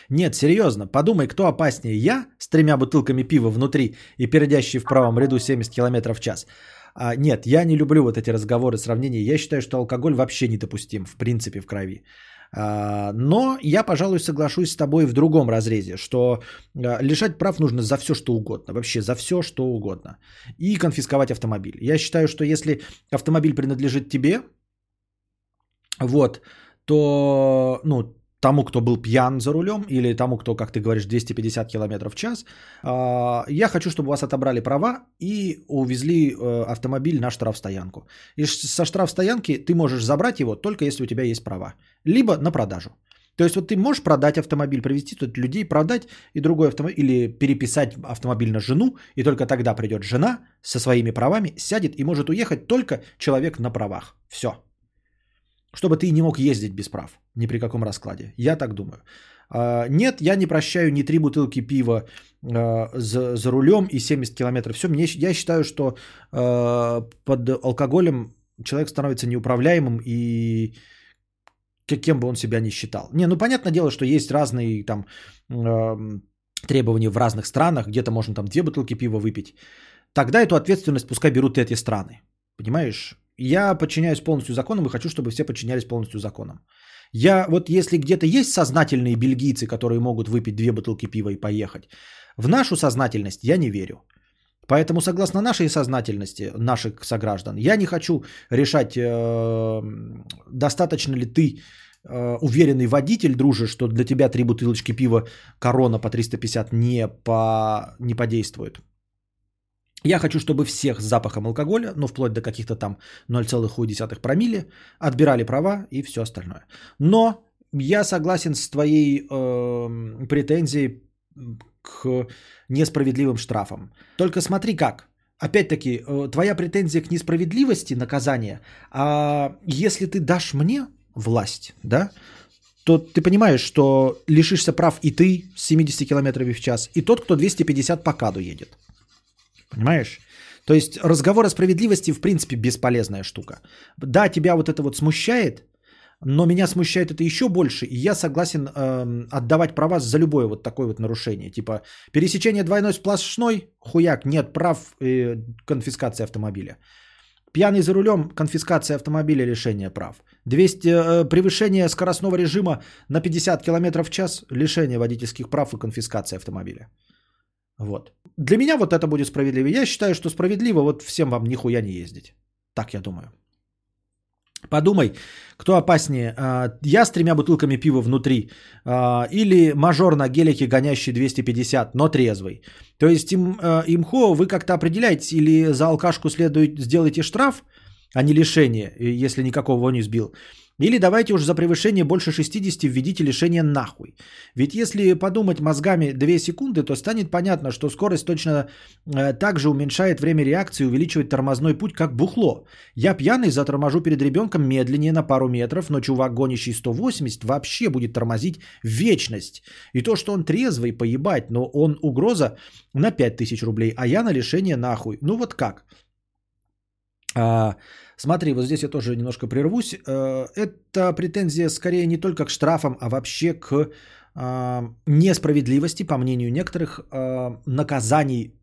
Нет, серьезно, подумай, кто опаснее, я с тремя бутылками пива внутри и пердящий в правом ряду 70 км в час – а, нет, я не люблю вот эти разговоры, сравнения. Я считаю, что алкоголь вообще недопустим, в принципе, в крови. А, но я, пожалуй, соглашусь с тобой в другом разрезе, что а, лишать прав нужно за все, что угодно. Вообще за все, что угодно. И конфисковать автомобиль. Я считаю, что если автомобиль принадлежит тебе, вот, то, ну, тому, кто был пьян за рулем, или тому, кто, как ты говоришь, 250 км в час, а, я хочу, чтобы у вас отобрали права и увезли э, автомобиль на штрафстоянку. И со штрафстоянки ты можешь забрать его только если у тебя есть права. Либо на продажу. То есть вот ты можешь продать автомобиль, привезти тут людей, продать и другой автомобиль, или переписать автомобиль на жену, и только тогда придет жена со своими правами, сядет и может уехать только человек на правах. Все. Чтобы ты не мог ездить без прав. Ни при каком раскладе. Я так думаю. А, нет, я не прощаю ни три бутылки пива а, за, за рулем и 70 километров. Все, мне, я считаю, что а, под алкоголем человек становится неуправляемым и кем бы он себя ни считал. Не, ну понятное дело, что есть разные там требования в разных странах, где-то можно там две бутылки пива выпить. Тогда эту ответственность пускай берут эти страны. Понимаешь? Я подчиняюсь полностью законам и хочу, чтобы все подчинялись полностью законам. Я вот если где-то есть сознательные бельгийцы, которые могут выпить две бутылки пива и поехать, в нашу сознательность я не верю. Поэтому согласно нашей сознательности, наших сограждан, я не хочу решать, э, достаточно ли ты э, уверенный водитель, друже, что для тебя три бутылочки пива корона по 350 не, по, не подействует. Я хочу, чтобы всех с запахом алкоголя, ну вплоть до каких-то там 0,1 промилле, отбирали права и все остальное. Но я согласен с твоей э, претензией к несправедливым штрафам. Только смотри как. Опять-таки, э, твоя претензия к несправедливости наказания, а если ты дашь мне власть, да, то ты понимаешь, что лишишься прав и ты с 70 км в час, и тот, кто 250 по каду едет. Понимаешь? То есть разговор о справедливости в принципе бесполезная штука. Да, тебя вот это вот смущает, но меня смущает это еще больше, и я согласен э, отдавать права за любое вот такое вот нарушение. Типа пересечение двойной сплошной, хуяк, нет прав, э, конфискация автомобиля. Пьяный за рулем, конфискация автомобиля, лишение прав. 200, э, превышение скоростного режима на 50 км в час, лишение водительских прав и конфискация автомобиля. Вот. Для меня вот это будет справедливо. Я считаю, что справедливо вот всем вам нихуя не ездить. Так я думаю. Подумай, кто опаснее, а, я с тремя бутылками пива внутри а, или мажор на гелике, гонящий 250, но трезвый. То есть им, а, имхо вы как-то определяете, или за алкашку следует сделайте штраф, а не лишение, если никакого не сбил. Или давайте уж за превышение больше 60 введите лишение нахуй. Ведь если подумать мозгами 2 секунды, то станет понятно, что скорость точно э, так же уменьшает время реакции, увеличивает тормозной путь, как бухло. Я пьяный заторможу перед ребенком медленнее на пару метров, но чувак, гонящий 180, вообще будет тормозить вечность. И то, что он трезвый, поебать, но он угроза на 5000 рублей, а я на лишение нахуй. Ну вот как? А, смотри, вот здесь я тоже немножко прервусь. Э, это претензия скорее не только к штрафам, а вообще к а, несправедливости, по мнению некоторых, а, наказаний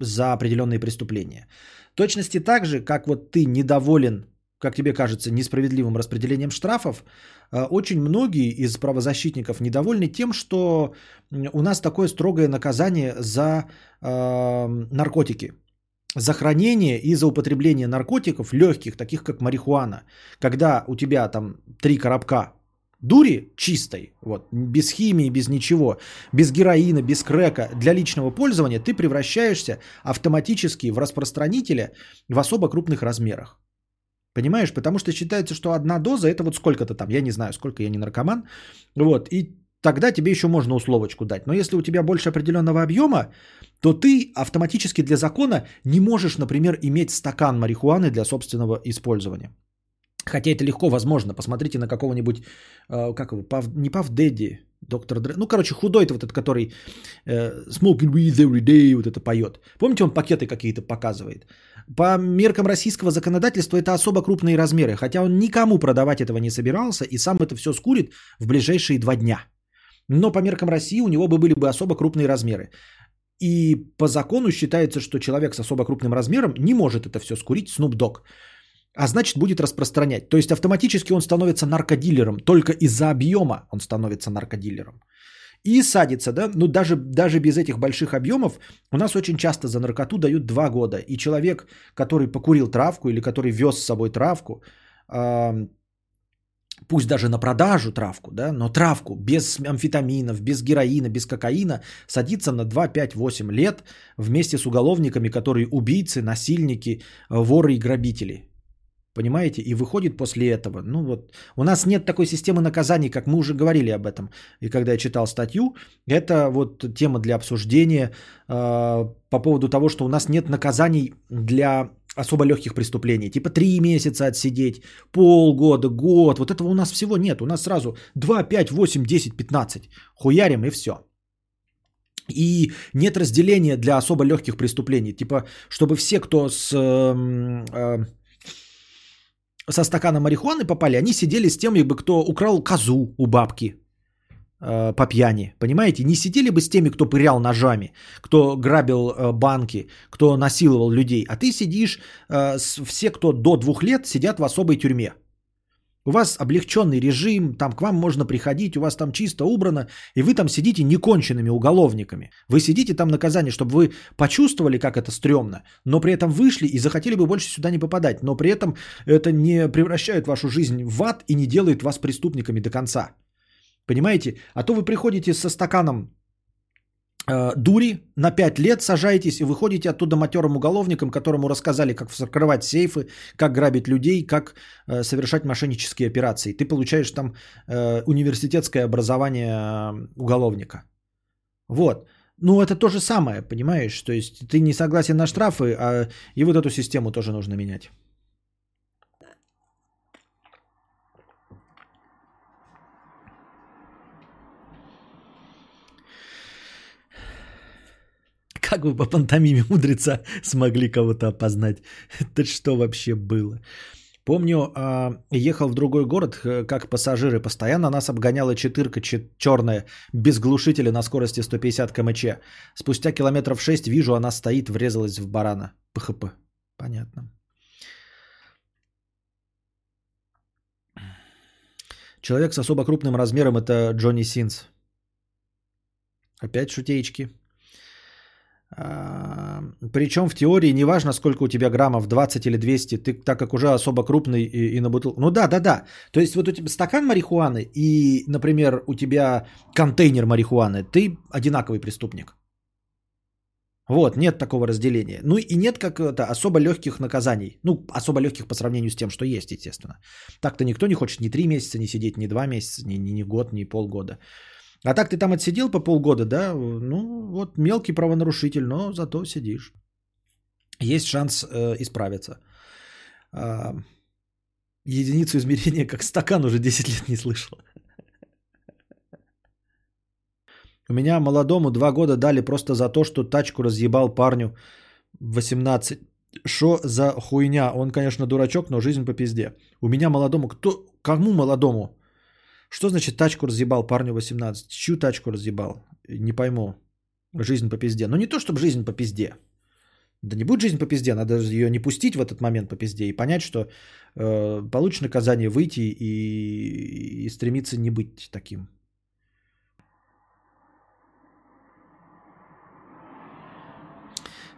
за определенные преступления. точности так же, как вот ты недоволен, как тебе кажется, несправедливым распределением штрафов, очень многие из правозащитников недовольны тем, что у нас такое строгое наказание за наркотики за хранение и за употребление наркотиков легких, таких как марихуана, когда у тебя там три коробка дури чистой, вот, без химии, без ничего, без героина, без крека, для личного пользования, ты превращаешься автоматически в распространителя в особо крупных размерах. Понимаешь? Потому что считается, что одна доза это вот сколько-то там, я не знаю, сколько я не наркоман. Вот, и тогда тебе еще можно условочку дать. Но если у тебя больше определенного объема, то ты автоматически для закона не можешь, например, иметь стакан марихуаны для собственного использования. Хотя это легко возможно. Посмотрите на какого-нибудь, э, как его, Пав, не Пав Дэдди, доктор Дре. Ну, короче, худой вот этот, который э, smoking weed every day, вот это поет. Помните, он пакеты какие-то показывает? По меркам российского законодательства это особо крупные размеры, хотя он никому продавать этого не собирался и сам это все скурит в ближайшие два дня. Но по меркам России у него бы были бы особо крупные размеры. И по закону считается, что человек с особо крупным размером не может это все скурить, Snoop Dogg. А значит, будет распространять. То есть автоматически он становится наркодилером. Только из-за объема он становится наркодилером. И садится, да, ну даже, даже без этих больших объемов у нас очень часто за наркоту дают 2 года. И человек, который покурил травку или который вез с собой травку, пусть даже на продажу травку, да, но травку без амфетаминов, без героина, без кокаина садится на 2, 5, 8 лет вместе с уголовниками, которые убийцы, насильники, воры и грабители. Понимаете? И выходит после этого. Ну вот, у нас нет такой системы наказаний, как мы уже говорили об этом. И когда я читал статью, это вот тема для обсуждения э, по поводу того, что у нас нет наказаний для особо легких преступлений. Типа три месяца отсидеть, полгода, год. Вот этого у нас всего нет. У нас сразу 2, 5, 8, 10, 15. Хуярим и все. И нет разделения для особо легких преступлений. Типа, чтобы все, кто с... Э, э, со стакана марихуаны попали, они сидели с теми, кто украл козу у бабки э, по пьяни. Понимаете? Не сидели бы с теми, кто пырял ножами, кто грабил э, банки, кто насиловал людей. А ты сидишь, э, с, все, кто до двух лет, сидят в особой тюрьме. У вас облегченный режим, там к вам можно приходить, у вас там чисто убрано, и вы там сидите неконченными уголовниками. Вы сидите там наказание, чтобы вы почувствовали, как это стрёмно, но при этом вышли и захотели бы больше сюда не попадать. Но при этом это не превращает вашу жизнь в ад и не делает вас преступниками до конца. Понимаете? А то вы приходите со стаканом Э, дури на 5 лет сажаетесь и выходите оттуда матерым уголовником, которому рассказали, как закрывать сейфы, как грабить людей, как э, совершать мошеннические операции. Ты получаешь там э, университетское образование э, уголовника. Вот. Ну, это то же самое, понимаешь? То есть ты не согласен на штрафы, а и вот эту систему тоже нужно менять. Как вы по пантомиме мудреца смогли кого-то опознать? Это что вообще было? Помню, а, ехал в другой город э, как пассажиры. Постоянно нас обгоняла четырка черная без глушителя на скорости 150 км/ч. Спустя километров 6 вижу, она стоит, врезалась в барана. ПХП. Понятно. Человек с особо крупным размером это Джонни Синс. Опять шутеечки. Причем в теории не важно, сколько у тебя граммов, 20 или 200, ты так как уже особо крупный и, и на бутылку. Ну да, да, да. То есть вот у тебя стакан марихуаны и, например, у тебя контейнер марихуаны, ты одинаковый преступник. Вот, нет такого разделения. Ну и нет как-то особо легких наказаний. Ну, особо легких по сравнению с тем, что есть, естественно. Так-то никто не хочет ни три месяца не сидеть, ни два месяца, ни, ни, ни год, ни полгода. А так ты там отсидел по полгода, да? Ну, вот мелкий правонарушитель, но зато сидишь. Есть шанс э, исправиться. А, единицу измерения как стакан уже 10 лет не слышал. У меня молодому два года дали просто за то, что тачку разъебал парню 18. Что за хуйня? Он, конечно, дурачок, но жизнь по пизде. У меня молодому... Кто? Кому молодому? Что значит тачку разъебал парню 18? Чью тачку разъебал? Не пойму. Жизнь по пизде. Ну не то, чтобы жизнь по пизде. Да не будет жизнь по пизде, надо ее не пустить в этот момент по пизде и понять, что э, получишь наказание, выйти и, и стремиться не быть таким.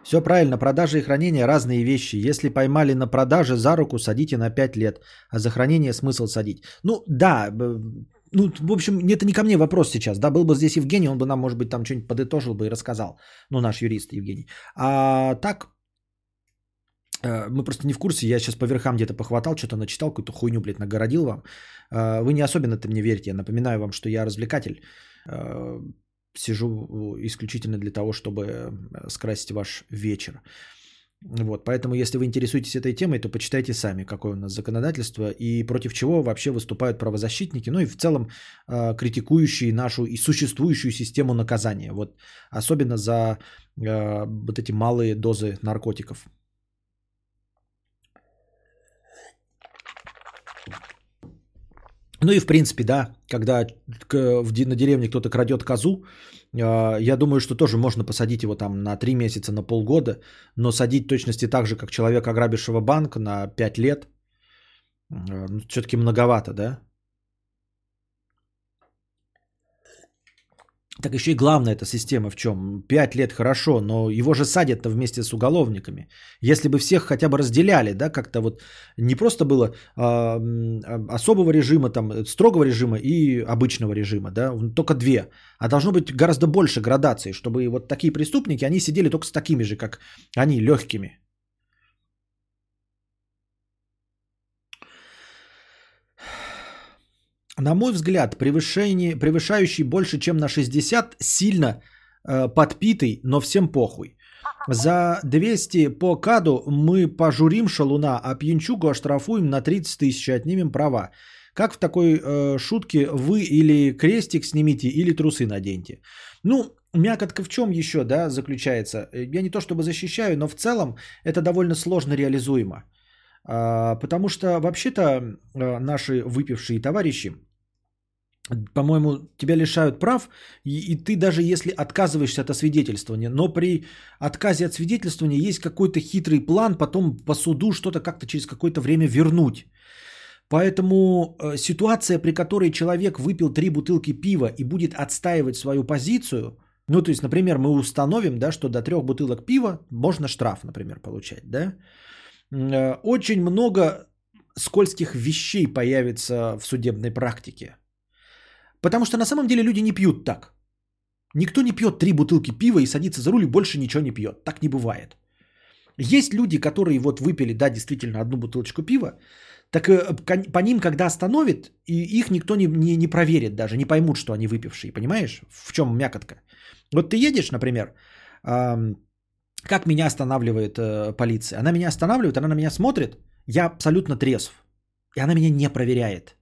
Все правильно, продажа и хранение разные вещи. Если поймали на продаже за руку, садите на 5 лет, а за хранение смысл садить. Ну да, ну в общем, это не ко мне вопрос сейчас. Да, был бы здесь Евгений, он бы нам, может быть, там что-нибудь подытожил бы и рассказал. Ну, наш юрист Евгений. А так, э, мы просто не в курсе, я сейчас по верхам где-то похватал, что-то начитал, какую-то хуйню, блядь, нагородил вам. Э, вы не особенно-то мне верите, я напоминаю вам, что я развлекатель э, сижу исключительно для того, чтобы э, скрасить ваш вечер. Вот, поэтому, если вы интересуетесь этой темой, то почитайте сами, какое у нас законодательство и против чего вообще выступают правозащитники, ну и в целом э, критикующие нашу и существующую систему наказания. Вот, особенно за э, вот эти малые дозы наркотиков. Ну и в принципе, да, когда на деревне кто-то крадет козу, а, я думаю, что тоже можно посадить его там на 3 месяца, на полгода, но садить точности так же, как человек, ограбившего банк на 5 лет, а, ну, все-таки многовато, да? Так еще и главная эта система в чем? Пять лет хорошо, но его же садят-то вместе с уголовниками. Если бы всех хотя бы разделяли, да, как-то вот не просто было а, особого режима, там, строгого режима и обычного режима, да, только две. А должно быть гораздо больше градаций, чтобы вот такие преступники, они сидели только с такими же, как они, легкими. На мой взгляд, превышение, превышающий больше, чем на 60, сильно э, подпитый, но всем похуй. За 200 по каду мы пожурим шалуна, а пьянчугу оштрафуем на 30 тысяч отнимем права. Как в такой э, шутке вы или крестик снимите, или трусы наденьте. Ну, мякотка в чем еще да, заключается? Я не то чтобы защищаю, но в целом это довольно сложно реализуемо. А, потому что вообще-то э, наши выпившие товарищи, по-моему, тебя лишают прав, и, и ты даже если отказываешься от освидетельствования, но при отказе от свидетельствования есть какой-то хитрый план потом по суду что-то как-то через какое-то время вернуть. Поэтому э, ситуация, при которой человек выпил три бутылки пива и будет отстаивать свою позицию, ну то есть, например, мы установим, да, что до трех бутылок пива можно штраф, например, получать, да, э, очень много скользких вещей появится в судебной практике. Потому что на самом деле люди не пьют так. Никто не пьет три бутылки пива и садится за руль и больше ничего не пьет. Так не бывает. Есть люди, которые вот выпили, да, действительно, одну бутылочку пива, так э, по ним, когда остановит, и их никто не, не, не проверит даже, не поймут, что они выпившие, понимаешь? В чем мякотка? Вот ты едешь, например, э, как меня останавливает э, полиция? Она меня останавливает, она на меня смотрит, я абсолютно трезв, и она меня не проверяет.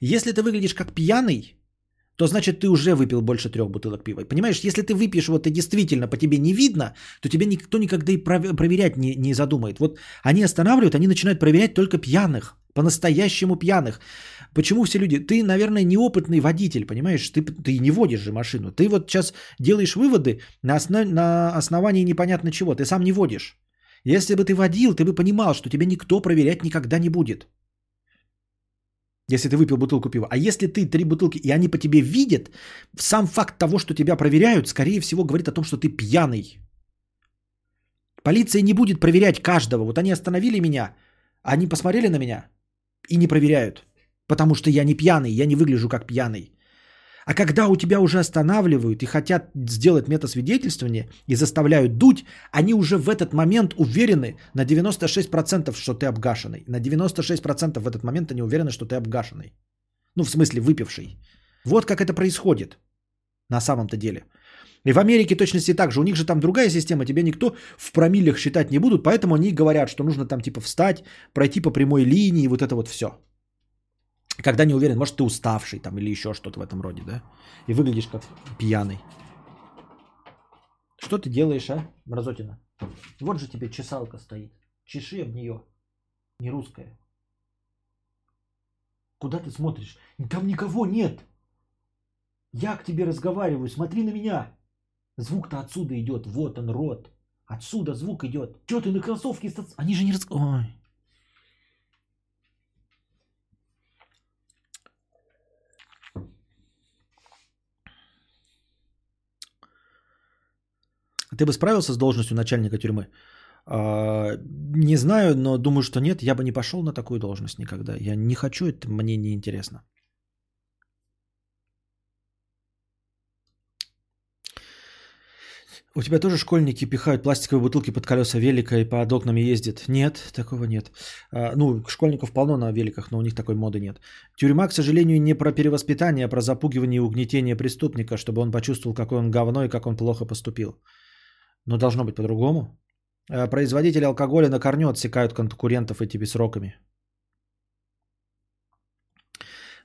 Если ты выглядишь как пьяный, то значит ты уже выпил больше трех бутылок пива. Понимаешь, если ты выпьешь, вот и действительно по тебе не видно, то тебя никто никогда и проверять не, не задумает. Вот они останавливают, они начинают проверять только пьяных, по-настоящему пьяных. Почему все люди? Ты, наверное, неопытный водитель, понимаешь? Ты, ты не водишь же машину. Ты вот сейчас делаешь выводы на, основ, на основании непонятно чего. Ты сам не водишь. Если бы ты водил, ты бы понимал, что тебя никто проверять никогда не будет. Если ты выпил бутылку пива. А если ты три бутылки, и они по тебе видят, сам факт того, что тебя проверяют, скорее всего, говорит о том, что ты пьяный. Полиция не будет проверять каждого. Вот они остановили меня, они посмотрели на меня и не проверяют. Потому что я не пьяный, я не выгляжу как пьяный. А когда у тебя уже останавливают и хотят сделать метасвидетельствование и заставляют дуть, они уже в этот момент уверены на 96%, что ты обгашенный. На 96% в этот момент они уверены, что ты обгашенный. Ну, в смысле, выпивший. Вот как это происходит на самом-то деле. И в Америке точности так же. У них же там другая система, тебя никто в промиллях считать не будут, поэтому они говорят, что нужно там типа встать, пройти по прямой линии, вот это вот все. Когда не уверен, может ты уставший там или еще что-то в этом роде, да? И выглядишь как пьяный. Что ты делаешь, а, Мразотина? Вот же тебе чесалка стоит. Чеши об нее. Не русская. Куда ты смотришь? Там никого нет. Я к тебе разговариваю, смотри на меня. Звук-то отсюда идет, вот он, рот. Отсюда звук идет. Че ты на кроссовке? Они же не раз... Ты бы справился с должностью начальника тюрьмы? А, не знаю, но думаю, что нет. Я бы не пошел на такую должность никогда. Я не хочу, это мне не интересно. У тебя тоже школьники пихают пластиковые бутылки под колеса велика и под окнами ездят? Нет, такого нет. А, ну, школьников полно на великах, но у них такой моды нет. Тюрьма, к сожалению, не про перевоспитание, а про запугивание и угнетение преступника, чтобы он почувствовал, какой он говно и как он плохо поступил. Но должно быть по-другому. А, производители алкоголя на корню отсекают конкурентов этими сроками.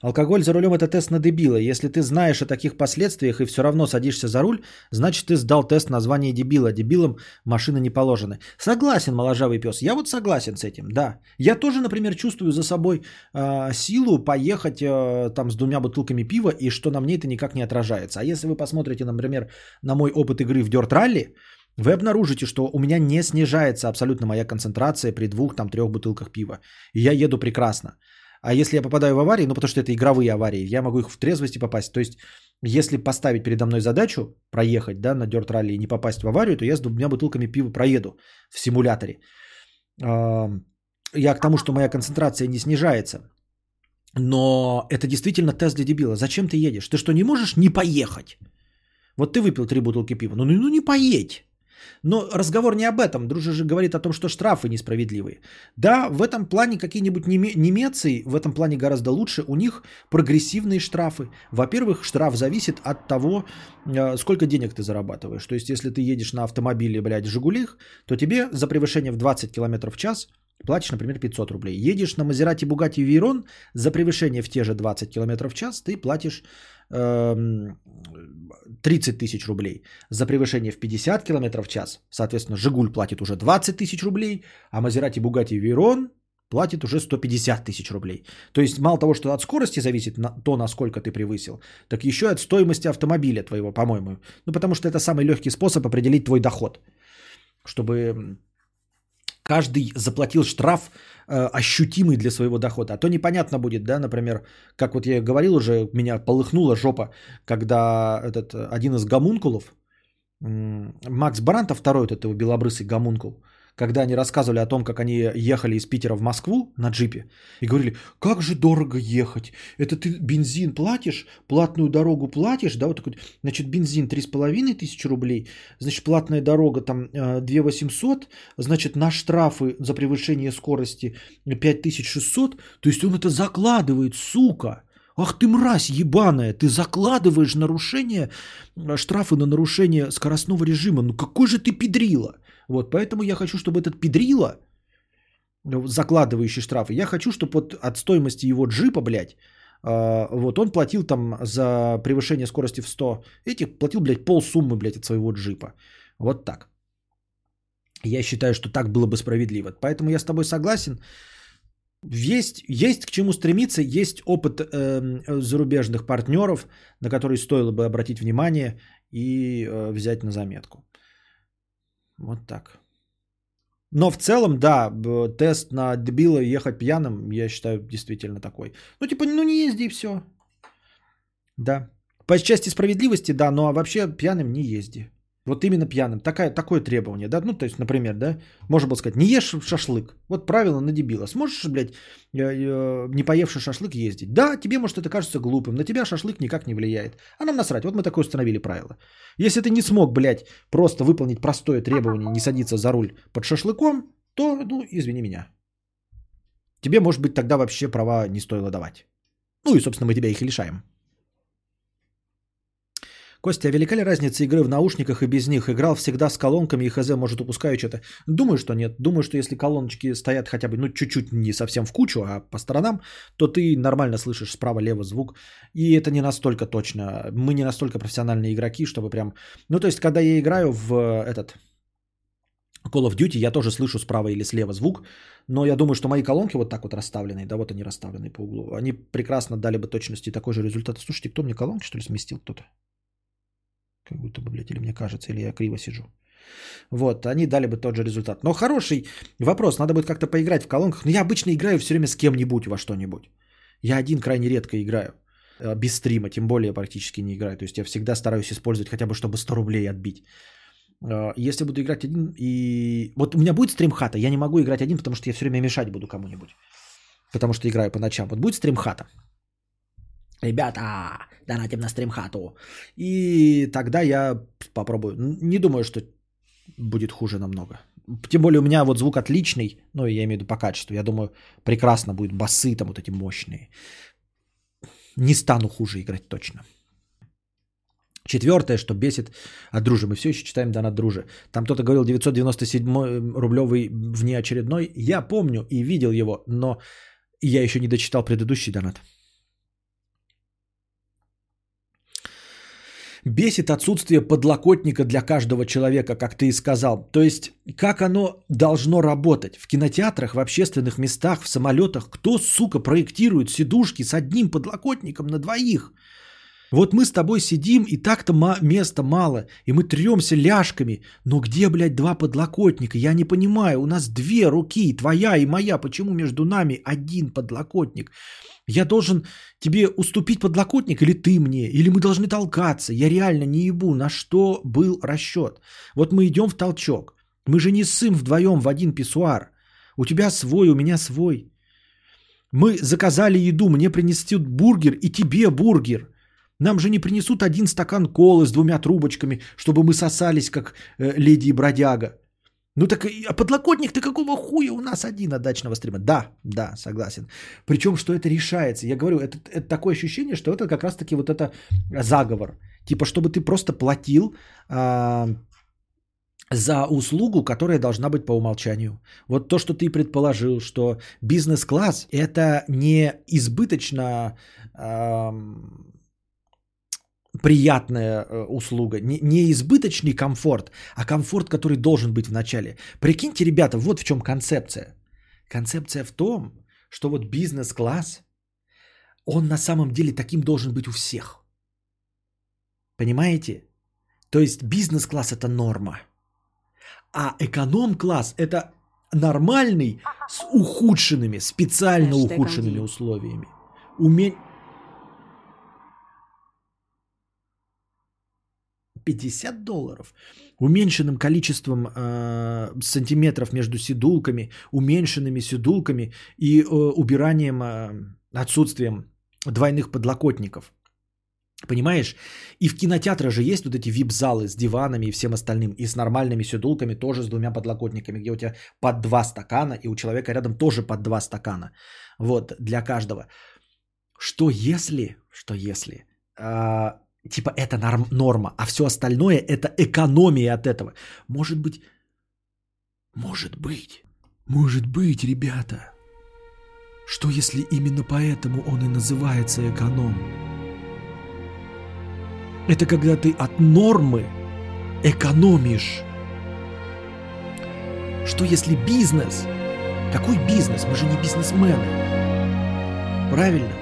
Алкоголь за рулем это тест на дебила. Если ты знаешь о таких последствиях и все равно садишься за руль, значит ты сдал тест на звание дебила. Дебилам машины не положены. Согласен, моложавый пес. Я вот согласен с этим, да. Я тоже, например, чувствую за собой э, силу поехать э, там с двумя бутылками пива, и что на мне это никак не отражается. А если вы посмотрите, например, на мой опыт игры в Dirt Rally, вы обнаружите, что у меня не снижается абсолютно моя концентрация при двух, там, трех бутылках пива. И я еду прекрасно. А если я попадаю в аварии, ну потому что это игровые аварии, я могу их в трезвости попасть. То есть, если поставить передо мной задачу проехать да, на дерт ралли и не попасть в аварию, то я с двумя бутылками пива проеду в симуляторе. Я к тому, что моя концентрация не снижается. Но это действительно тест для дебила. Зачем ты едешь? Ты что, не можешь не поехать? Вот ты выпил три бутылки пива. Ну, ну, ну не поедь. Но разговор не об этом. Дружи же говорит о том, что штрафы несправедливые. Да, в этом плане какие-нибудь немецы в этом плане гораздо лучше. У них прогрессивные штрафы. Во-первых, штраф зависит от того, э, сколько денег ты зарабатываешь. То есть, если ты едешь на автомобиле, блядь, Жигулих, то тебе за превышение в 20 км в час платишь, например, 500 рублей. Едешь на Мазерати Бугати Вейрон, за превышение в те же 20 км в час ты платишь 30 эм, тысяч рублей. За превышение в 50 км в час, соответственно, Жигуль платит уже 20 тысяч рублей, а Мазерати Бугати Вейрон платит уже 150 тысяч рублей. То есть мало того, что от скорости зависит на то, насколько ты превысил, так еще от стоимости автомобиля твоего, по-моему. Ну, потому что это самый легкий способ определить твой доход. Чтобы каждый заплатил штраф э, ощутимый для своего дохода. А то непонятно будет, да, например, как вот я говорил уже, меня полыхнула жопа, когда этот один из гомункулов, Макс Барантов, второй вот этого белобрысый гомункул, когда они рассказывали о том, как они ехали из Питера в Москву на джипе, и говорили, как же дорого ехать, это ты бензин платишь, платную дорогу платишь, да, вот такой, значит, бензин 3,5 тысячи рублей, значит, платная дорога там 2 э, 800, значит, на штрафы за превышение скорости 5600, то есть он это закладывает, сука, Ах ты мразь ебаная, ты закладываешь нарушение, э, штрафы на нарушение скоростного режима. Ну какой же ты педрила? Вот, поэтому я хочу, чтобы этот педрила, ну, закладывающий штрафы, я хочу, чтобы вот от стоимости его джипа, блядь, э, вот он платил там за превышение скорости в 100, этих платил, блядь, пол суммы, блядь, от своего джипа. Вот так. Я считаю, что так было бы справедливо. Поэтому я с тобой согласен. Есть, есть к чему стремиться, есть опыт э, зарубежных партнеров, на который стоило бы обратить внимание и э, взять на заметку. Вот так. Но в целом, да, тест на дебила ехать пьяным, я считаю, действительно такой. Ну, типа, ну не езди и все. Да. По части справедливости, да, но вообще пьяным не езди. Вот именно пьяным. Такая, такое требование, да? Ну, то есть, например, да, можно было сказать, не ешь шашлык. Вот правило на дебила. Сможешь, блядь, не поевший шашлык ездить? Да, тебе, может, это кажется глупым. На тебя шашлык никак не влияет. А нам насрать. Вот мы такое установили правило. Если ты не смог, блядь, просто выполнить простое требование, не садиться за руль под шашлыком, то, ну, извини меня. Тебе, может быть, тогда вообще права не стоило давать. Ну и, собственно, мы тебя их и лишаем. Костя, а велика ли разница игры в наушниках и без них? Играл всегда с колонками и хз, может, упускаю что-то. Думаю, что нет. Думаю, что если колоночки стоят хотя бы, ну, чуть-чуть не совсем в кучу, а по сторонам, то ты нормально слышишь справа-лево звук. И это не настолько точно. Мы не настолько профессиональные игроки, чтобы прям... Ну, то есть, когда я играю в этот Call of Duty, я тоже слышу справа или слева звук, но я думаю, что мои колонки вот так вот расставленные, да, вот они расставлены по углу, они прекрасно дали бы точности такой же результат. Слушайте, кто мне колонки, что ли, сместил кто-то? Как будто бы, блядь, или мне кажется, или я криво сижу. Вот, они дали бы тот же результат. Но хороший вопрос, надо будет как-то поиграть в колонках. Но я обычно играю все время с кем-нибудь во что-нибудь. Я один крайне редко играю. Э, без стрима, тем более практически не играю. То есть я всегда стараюсь использовать хотя бы, чтобы 100 рублей отбить. Э, если буду играть один и... Вот у меня будет стримхата, я не могу играть один, потому что я все время мешать буду кому-нибудь. Потому что играю по ночам. Вот будет стримхата. Ребята, донатим на стримхату. И тогда я попробую. Не думаю, что будет хуже намного. Тем более у меня вот звук отличный, ну я имею в виду по качеству. Я думаю, прекрасно будет басы там вот эти мощные. Не стану хуже играть точно. Четвертое, что бесит от дружи. Мы все еще читаем донат дружи. Там кто-то говорил 997 рублевый внеочередной. Я помню и видел его, но я еще не дочитал предыдущий донат. Бесит отсутствие подлокотника для каждого человека, как ты и сказал. То есть, как оно должно работать? В кинотеатрах, в общественных местах, в самолетах. Кто, сука, проектирует сидушки с одним подлокотником на двоих? Вот мы с тобой сидим, и так-то ма- места мало, и мы тремся ляжками. Но где, блядь, два подлокотника? Я не понимаю. У нас две руки, твоя и моя. Почему между нами один подлокотник? Я должен тебе уступить подлокотник, или ты мне, или мы должны толкаться. Я реально не ебу, на что был расчет. Вот мы идем в толчок. Мы же не ссым вдвоем в один писсуар. У тебя свой, у меня свой. Мы заказали еду, мне принесут бургер и тебе бургер. Нам же не принесут один стакан колы с двумя трубочками, чтобы мы сосались, как э, леди и бродяга. Ну так, а подлокотник-то какого хуя у нас один от дачного стрима? Да, да, согласен. Причем, что это решается. Я говорю, это, это такое ощущение, что это как раз-таки вот это заговор. Типа, чтобы ты просто платил а, за услугу, которая должна быть по умолчанию. Вот то, что ты предположил, что бизнес-класс это не избыточно... А, приятная э, услуга, не, не избыточный комфорт, а комфорт, который должен быть в начале. Прикиньте, ребята, вот в чем концепция. Концепция в том, что вот бизнес-класс, он на самом деле таким должен быть у всех. Понимаете? То есть бизнес-класс это норма, а эконом-класс это нормальный с ухудшенными, специально ухудшенными условиями. Уме... 50 долларов. Уменьшенным количеством э, сантиметров между седулками, уменьшенными седулками и э, убиранием, э, отсутствием двойных подлокотников. Понимаешь? И в кинотеатрах же есть вот эти вип-залы с диванами и всем остальным, и с нормальными седулками, тоже с двумя подлокотниками, где у тебя под два стакана, и у человека рядом тоже под два стакана. Вот, для каждого. Что если, что если э, типа это норм, норма, а все остальное это экономия от этого. Может быть, может быть, может быть, ребята, что если именно поэтому он и называется эконом? Это когда ты от нормы экономишь. Что если бизнес? Какой бизнес? Мы же не бизнесмены. Правильно?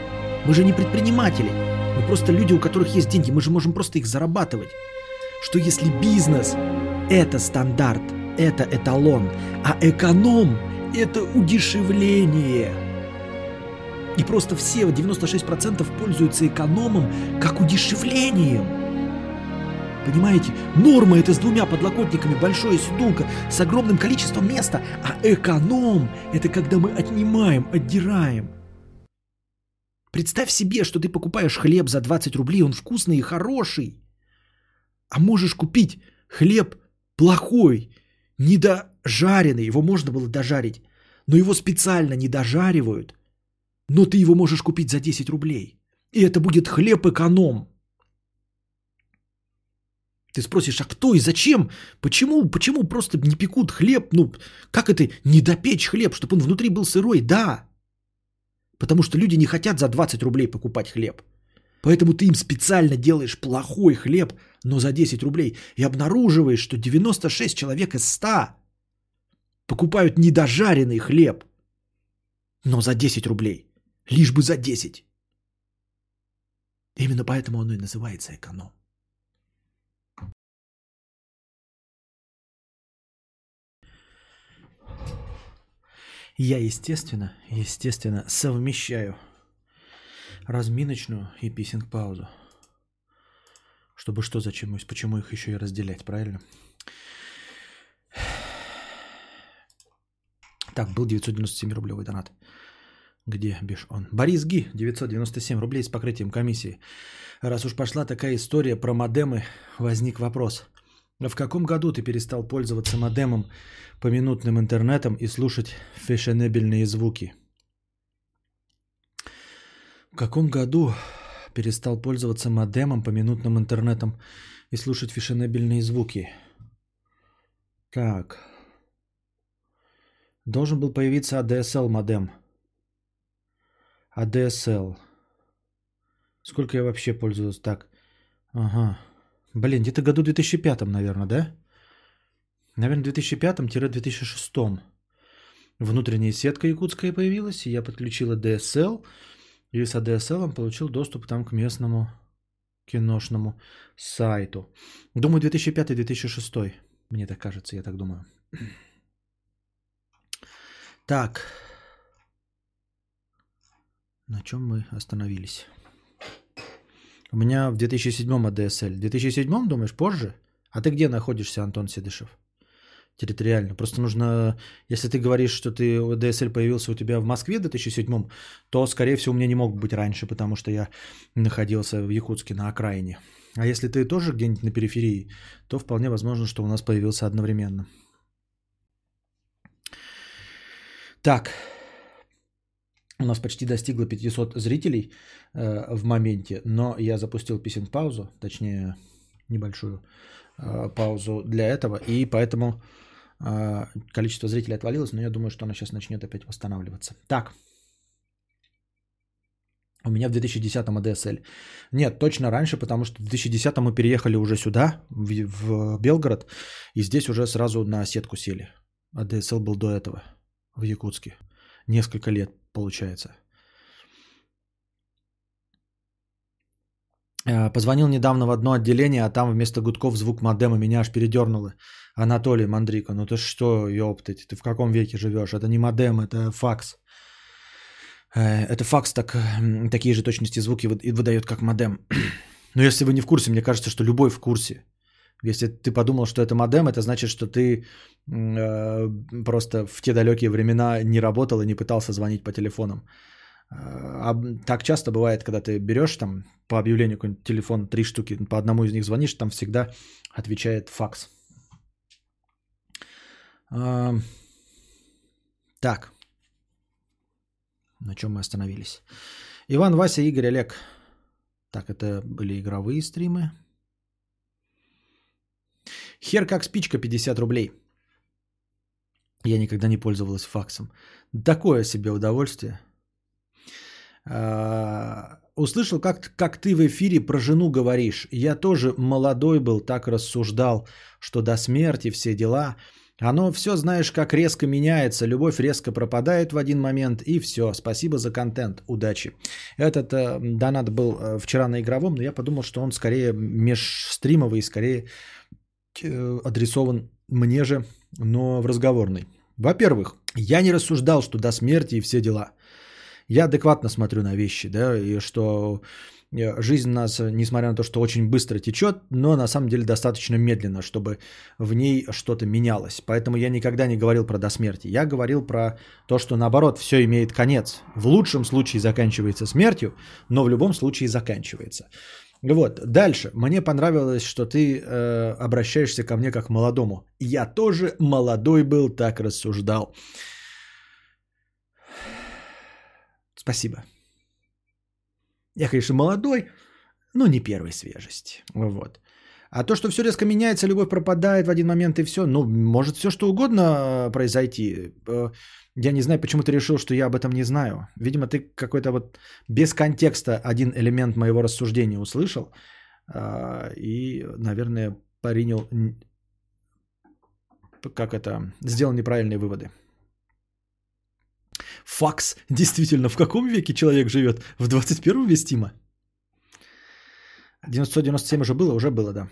Мы же не предприниматели. Мы просто люди, у которых есть деньги, мы же можем просто их зарабатывать. Что если бизнес – это стандарт, это эталон, а эконом – это удешевление. И просто все, 96% пользуются экономом как удешевлением. Понимаете? Норма это с двумя подлокотниками, большая сидулка с огромным количеством места, а эконом это когда мы отнимаем, отдираем. Представь себе, что ты покупаешь хлеб за 20 рублей, он вкусный и хороший. А можешь купить хлеб плохой, недожаренный, его можно было дожарить, но его специально не дожаривают, но ты его можешь купить за 10 рублей. И это будет хлеб эконом. Ты спросишь, а кто и зачем? Почему, почему просто не пекут хлеб? Ну, как это не допечь хлеб, чтобы он внутри был сырой? Да. Потому что люди не хотят за 20 рублей покупать хлеб. Поэтому ты им специально делаешь плохой хлеб, но за 10 рублей. И обнаруживаешь, что 96 человек из 100 покупают недожаренный хлеб, но за 10 рублей. Лишь бы за 10. Именно поэтому оно и называется эконом. Я, естественно, естественно, совмещаю разминочную и писинг-паузу. Чтобы что, зачем, почему их еще и разделять, правильно? Так, был 997 рублевый донат. Где бишь он? Борис Ги, 997 рублей с покрытием комиссии. Раз уж пошла такая история про модемы, возник вопрос. В каком году ты перестал пользоваться модемом по минутным интернетом и слушать фешенебельные звуки? В каком году перестал пользоваться модемом по минутным интернетом и слушать фешенебельные звуки? Так. Должен был появиться ADSL модем. ADSL. Сколько я вообще пользовался так? Ага. Блин, где-то году 2005, наверное, да? Наверное, 2005-2006. Внутренняя сетка якутская появилась, и я подключила DSL. И с ADSL получил доступ там к местному киношному сайту. Думаю, 2005-2006. Мне так кажется, я так думаю. Так. На чем мы остановились? У меня в 2007 ADSL. В 2007 думаешь, позже? А ты где находишься, Антон Седышев? Территориально. Просто нужно, если ты говоришь, что ты DSL появился у тебя в Москве в 2007, то, скорее всего, у меня не мог быть раньше, потому что я находился в Якутске на окраине. А если ты тоже где-нибудь на периферии, то вполне возможно, что у нас появился одновременно. Так, у нас почти достигло 500 зрителей э, в моменте, но я запустил писинг-паузу, точнее небольшую э, паузу для этого, и поэтому э, количество зрителей отвалилось, но я думаю, что оно сейчас начнет опять восстанавливаться. Так, у меня в 2010-м ADSL. Нет, точно раньше, потому что в 2010-м мы переехали уже сюда, в, в Белгород, и здесь уже сразу на сетку сели. ADSL был до этого в Якутске. Несколько лет получается. Э, позвонил недавно в одно отделение, а там вместо гудков звук модема меня аж передернуло. Анатолий Мандрика, ну ты что, ёптать, ты в каком веке живешь? Это не модем, это факс. Э, это факс так, такие же точности звуки выдает, как модем. Но если вы не в курсе, мне кажется, что любой в курсе. Если ты подумал, что это модем, это значит, что ты э, просто в те далекие времена не работал и не пытался звонить по телефонам. А так часто бывает, когда ты берешь там по объявлению какой-нибудь телефон, три штуки, по одному из них звонишь, там всегда отвечает факс. Э, так. На чем мы остановились? Иван, Вася, Игорь, Олег. Так, это были игровые стримы. Хер как спичка 50 рублей. Я никогда не пользовалась факсом. Такое себе удовольствие. А, услышал, как, как ты в эфире про жену говоришь. Я тоже молодой был, так рассуждал, что до смерти все дела. Оно все, знаешь, как резко меняется. Любовь резко пропадает в один момент, и все. Спасибо за контент. Удачи. Этот э, донат был э, вчера на игровом, но я подумал, что он скорее межстримовый, скорее адресован мне же, но в разговорной. Во-первых, я не рассуждал, что до смерти и все дела. Я адекватно смотрю на вещи, да, и что э, жизнь у нас, несмотря на то, что очень быстро течет, но на самом деле достаточно медленно, чтобы в ней что-то менялось. Поэтому я никогда не говорил про до смерти. Я говорил про то, что наоборот, все имеет конец. В лучшем случае заканчивается смертью, но в любом случае заканчивается. Вот, дальше. Мне понравилось, что ты э, обращаешься ко мне как к молодому. Я тоже молодой был, так рассуждал. Спасибо. Я, конечно, молодой, но не первой свежести. Вот. А то, что все резко меняется, любовь пропадает в один момент и все, ну, может все что угодно э, произойти. Э, я не знаю, почему ты решил, что я об этом не знаю. Видимо, ты какой-то вот без контекста один элемент моего рассуждения услышал э, и, наверное, принял, как это, сделал неправильные выводы. Факс. Действительно, в каком веке человек живет? В 21-м вестимо? 997 уже было? Уже было, да.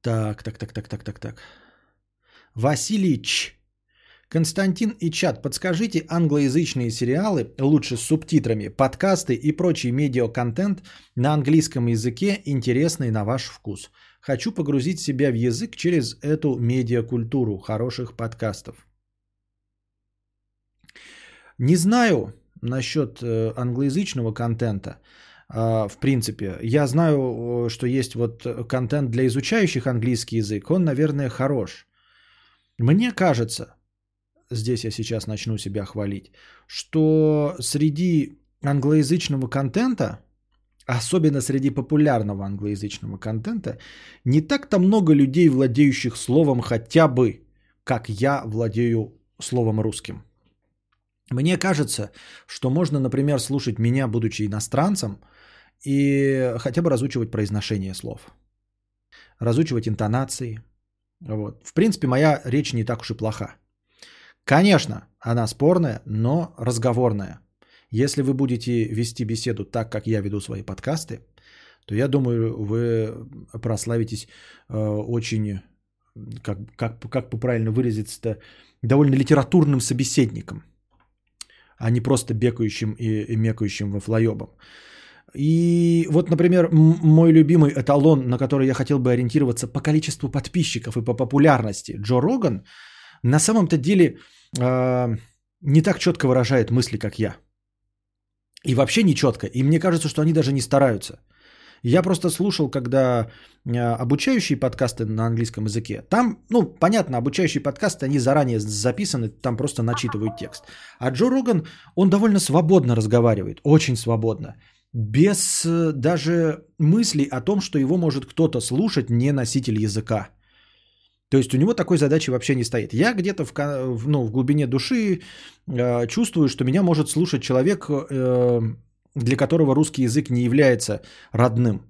Так, так, так, так, так, так, так. Василич. Константин и чат, подскажите англоязычные сериалы, лучше с субтитрами, подкасты и прочий медиаконтент на английском языке, интересный на ваш вкус. Хочу погрузить себя в язык через эту медиакультуру хороших подкастов. Не знаю насчет э, англоязычного контента. А, в принципе, я знаю, что есть вот контент для изучающих английский язык. Он, наверное, хорош. Мне кажется, здесь я сейчас начну себя хвалить, что среди англоязычного контента, особенно среди популярного англоязычного контента, не так-то много людей, владеющих словом хотя бы, как я владею словом русским. Мне кажется, что можно, например, слушать меня, будучи иностранцем, и хотя бы разучивать произношение слов, разучивать интонации. Вот. В принципе, моя речь не так уж и плоха. Конечно, она спорная, но разговорная. Если вы будете вести беседу так, как я веду свои подкасты, то я думаю, вы прославитесь э, очень, как, как, как правильно выразиться-то, довольно литературным собеседником – а не просто бегающим и, мекающим во флоебом. И вот, например, мой любимый эталон, на который я хотел бы ориентироваться по количеству подписчиков и по популярности, Джо Роган, на самом-то деле э, не так четко выражает мысли, как я. И вообще не четко. И мне кажется, что они даже не стараются. Я просто слушал, когда а, обучающие подкасты на английском языке, там, ну, понятно, обучающие подкасты, они заранее записаны, там просто начитывают текст. А Джо Роган, он довольно свободно разговаривает, очень свободно, без э, даже мыслей о том, что его может кто-то слушать, не носитель языка. То есть у него такой задачи вообще не стоит. Я где-то в, ну, в глубине души э, чувствую, что меня может слушать человек, э, для которого русский язык не является родным.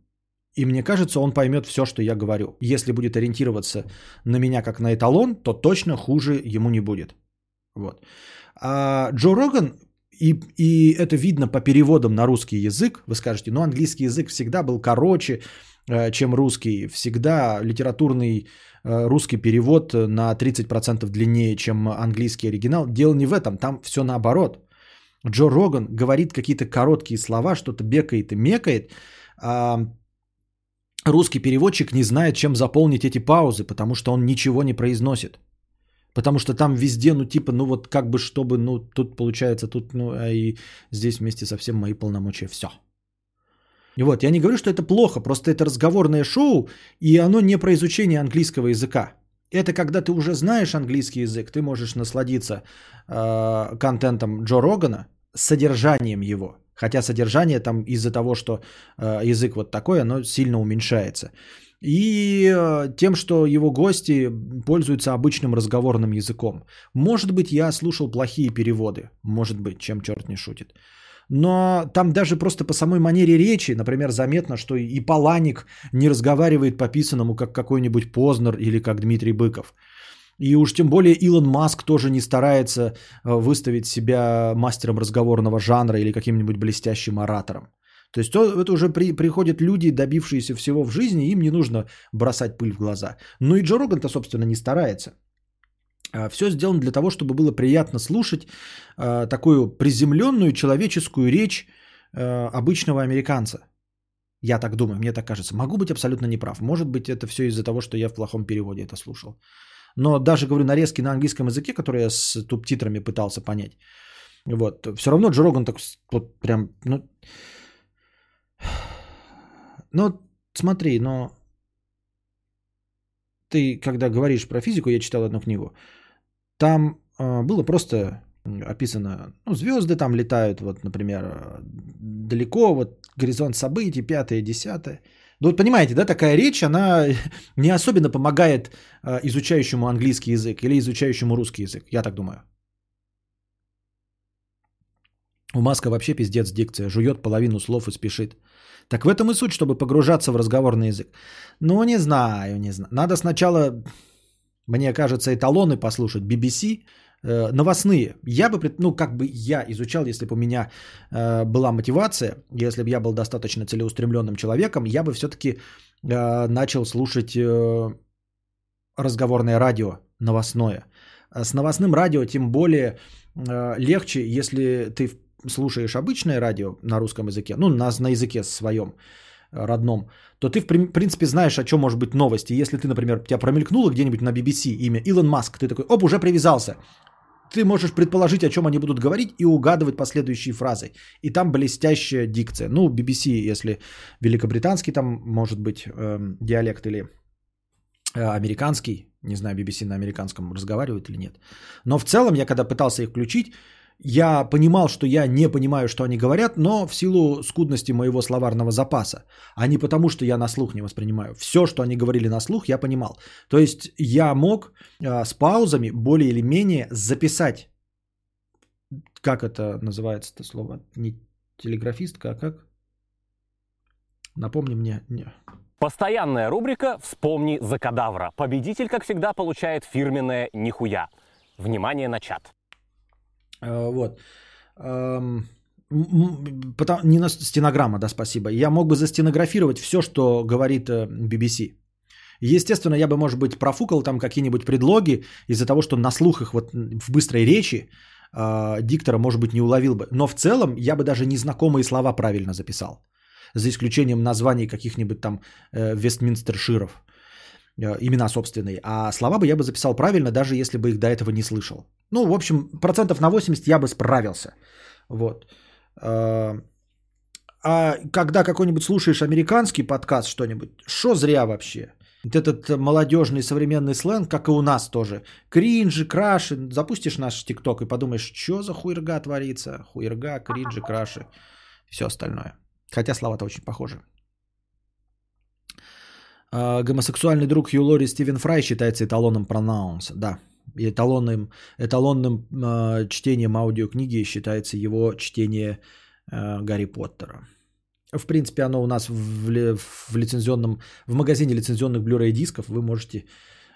И мне кажется, он поймет все, что я говорю. Если будет ориентироваться на меня как на эталон, то точно хуже ему не будет. Вот. А Джо Роган, и, и это видно по переводам на русский язык, вы скажете, ну английский язык всегда был короче, э, чем русский. Всегда литературный э, русский перевод на 30% длиннее, чем английский оригинал. Дело не в этом, там все наоборот. Джо Роган говорит какие-то короткие слова, что-то бекает и мекает, а русский переводчик не знает, чем заполнить эти паузы, потому что он ничего не произносит. Потому что там везде, ну типа, ну вот как бы чтобы, ну тут получается, тут, ну а и здесь вместе со всем мои полномочия, все. И вот, я не говорю, что это плохо, просто это разговорное шоу, и оно не про изучение английского языка. Это когда ты уже знаешь английский язык, ты можешь насладиться э, контентом Джо Рогана, содержанием его. Хотя содержание там из-за того, что э, язык вот такой, оно сильно уменьшается. И э, тем, что его гости пользуются обычным разговорным языком. Может быть, я слушал плохие переводы. Может быть, чем черт не шутит. Но там даже просто по самой манере речи, например, заметно, что и Паланик не разговаривает по писанному, как какой-нибудь Познер или как Дмитрий Быков. И уж тем более Илон Маск тоже не старается э, выставить себя мастером разговорного жанра или каким-нибудь блестящим оратором. То есть это уже при, приходят люди, добившиеся всего в жизни, им не нужно бросать пыль в глаза. Ну и Джо Роган-то, собственно, не старается. А, Все сделано для того, чтобы было приятно слушать э, такую приземленную человеческую речь э, обычного американца. Я так думаю, мне так кажется. Могу быть абсолютно неправ. Может быть, это все из-за того, что я в плохом переводе это слушал. Но даже, говорю, нарезки на английском языке, которые я с титрами пытался понять, вот, все равно Джо Роган так вот прям, ну, ну, смотри, но ты, когда говоришь про физику, я читал одну книгу, там э, было просто описано, ну, звезды там летают, вот, например, э, далеко, вот, горизонт событий, пятое, десятое. Ну, вот понимаете, да, такая речь, она не особенно помогает э, изучающему английский язык или изучающему русский язык, я так думаю. У Маска вообще пиздец дикция, жует половину слов и спешит. Так в этом и суть, чтобы погружаться в разговорный язык. Ну, не знаю, не знаю. Надо сначала, мне кажется, эталоны послушать. BBC, э, новостные. Я бы, ну, как бы я изучал, если бы у меня э, была мотивация, если бы я был достаточно целеустремленным человеком, я бы все-таки э, начал слушать э, разговорное радио, новостное. С новостным радио тем более э, легче, если ты слушаешь обычное радио на русском языке, ну, на, на языке своем э, родном, то ты, в принципе, знаешь, о чем может быть новости. Если ты, например, тебя промелькнуло где-нибудь на BBC имя Илон Маск, ты такой, оп, уже привязался. Ты можешь предположить, о чем они будут говорить и угадывать последующие фразы. И там блестящая дикция. Ну, BBC, если великобританский там может быть эм, диалект или э, американский, не знаю, BBC на американском разговаривает или нет. Но в целом я когда пытался их включить, я понимал, что я не понимаю, что они говорят, но в силу скудности моего словарного запаса, а не потому, что я на слух не воспринимаю. Все, что они говорили на слух, я понимал. То есть я мог э, с паузами более или менее записать, как это называется это слово, не телеграфистка, а как? Напомни мне. Не. Постоянная рубрика «Вспомни за кадавра». Победитель, как всегда, получает фирменное «Нихуя». Внимание на чат. Э, вот. Потому, не на стенограмма, да, спасибо. Я мог бы застенографировать все, что говорит BBC. Естественно, я бы, может быть, профукал там какие-нибудь предлоги из-за того, что на слух их вот в быстрой речи э, диктора, может быть, не уловил бы. Но в целом я бы даже незнакомые слова правильно записал. За исключением названий каких-нибудь там э, Вестминстерширов. Э, имена собственные. А слова бы я бы записал правильно, даже если бы их до этого не слышал. Ну, в общем, процентов на 80 я бы справился. Вот. Э, а когда какой-нибудь слушаешь американский подкаст что-нибудь, что зря вообще? Вот этот молодежный современный сленг, как и у нас тоже. Кринжи, краши. Запустишь наш ТикТок и подумаешь, что за хуерга творится? Хуерга, кринжи, краши. Все остальное. Хотя слова-то очень похожи. А, гомосексуальный друг Хью Лори Стивен Фрай считается эталоном пронаунса. Да, эталонным, эталонным э, чтением аудиокниги считается его чтение э, Гарри Поттера. В принципе, оно у нас в, в лицензионном, в магазине лицензионных Blu-ray дисков. Вы можете,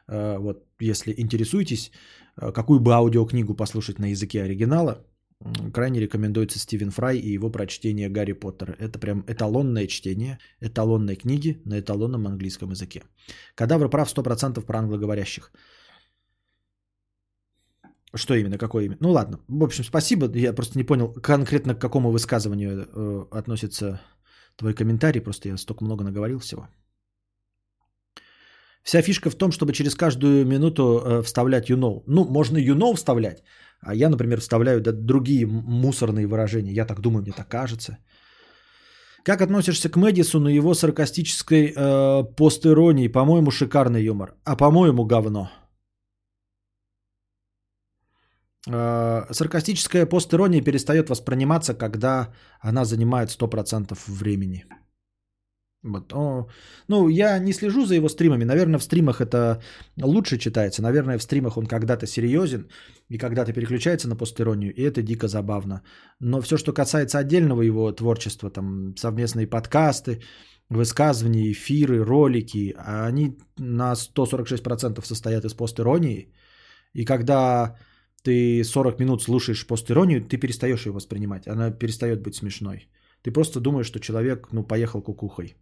э, вот, если интересуетесь, э, какую бы аудиокнигу послушать на языке оригинала, крайне рекомендуется Стивен Фрай и его прочтение Гарри Поттера. Это прям эталонное чтение, эталонные книги на эталонном английском языке. Кадавр прав 100% про англоговорящих. Что именно, какое имя? Ну ладно, в общем, спасибо. Я просто не понял конкретно к какому высказыванию э, относится твой комментарий. Просто я столько много наговорил всего. Вся фишка в том, чтобы через каждую минуту э, вставлять you know. Ну, можно you know вставлять, а я, например, вставляю да, другие мусорные выражения. Я так думаю, мне так кажется. Как относишься к Мэдисону и его саркастической э, постиронии? По-моему, шикарный юмор. А по-моему, говно. Э, саркастическая постирония перестает восприниматься, когда она занимает 100% времени. Вот. О, ну, я не слежу за его стримами. Наверное, в стримах это лучше читается. Наверное, в стримах он когда-то серьезен и когда-то переключается на постеронию, и это дико забавно. Но все, что касается отдельного его творчества, там совместные подкасты, высказывания, эфиры, ролики, они на 146% состоят из постеронии. И когда ты 40 минут слушаешь постеронию, ты перестаешь ее воспринимать. Она перестает быть смешной. Ты просто думаешь, что человек, ну, поехал кукухой.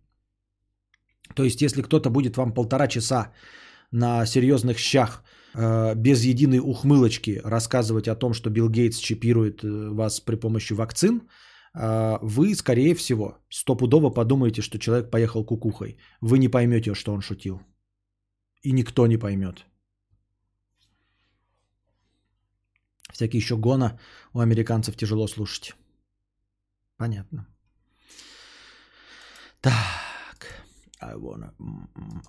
То есть, если кто-то будет вам полтора часа на серьезных щах э, без единой ухмылочки рассказывать о том, что Билл Гейтс чипирует э, вас при помощи вакцин, э, вы, скорее всего, стопудово подумаете, что человек поехал кукухой. Вы не поймете, что он шутил. И никто не поймет. Всякие еще гона у американцев тяжело слушать. Понятно. Так. I wanna...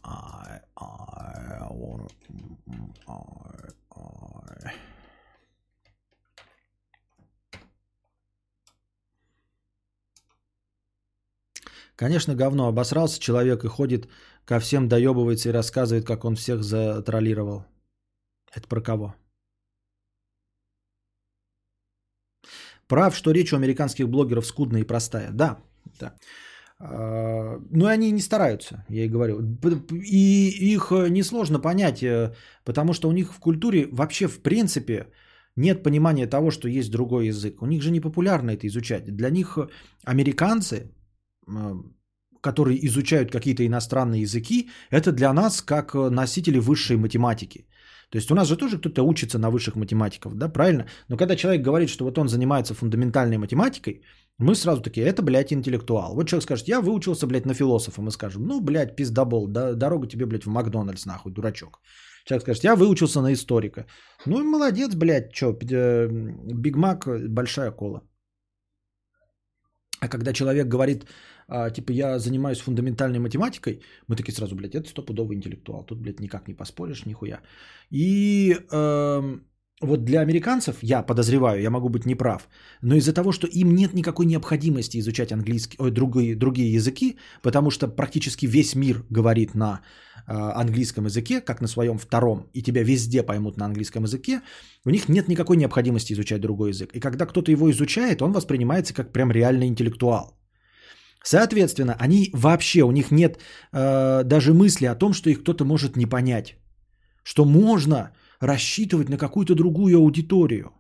I, I wanna... I, I. Конечно, говно. Обосрался человек и ходит ко всем доебывается и рассказывает, как он всех затроллировал. Это про кого? Прав, что речь у американских блогеров скудная и простая. Да, да. А, но они не стараются, я и говорю. И их несложно понять, э, потому что у них в культуре вообще в принципе нет понимания того, что есть другой язык. У них же не популярно это изучать. Для них американцы, которые изучают какие-то иностранные языки, это для нас как носители высшей математики. То есть у нас же тоже кто-то учится на высших математиков, да, правильно? Но когда человек говорит, что вот он занимается фундаментальной математикой, мы сразу такие, это, блядь, интеллектуал. Вот человек скажет, я выучился, блядь, на философа. Мы скажем, ну, блядь, пиздобол, да, дорога тебе, блядь, в Макдональдс, нахуй, дурачок. Человек скажет, я выучился на историка. Ну, молодец, блядь, что, э, Биг Мак, большая кола. А когда человек говорит, а, типа, я занимаюсь фундаментальной математикой, мы такие сразу, блядь, это стопудовый интеллектуал. Тут, блядь, никак не поспоришь, нихуя. И э, вот для американцев, я подозреваю, я могу быть неправ, но из-за того, что им нет никакой необходимости изучать английский, ой, другие, другие языки, потому что практически весь мир говорит на э, английском языке, как на своем втором, и тебя везде поймут на английском языке, у них нет никакой необходимости изучать другой язык. И когда кто-то его изучает, он воспринимается как прям реальный интеллектуал. Соответственно, они вообще, у них нет э, даже мысли о том, что их кто-то может не понять. Что можно рассчитывать на какую-то другую аудиторию.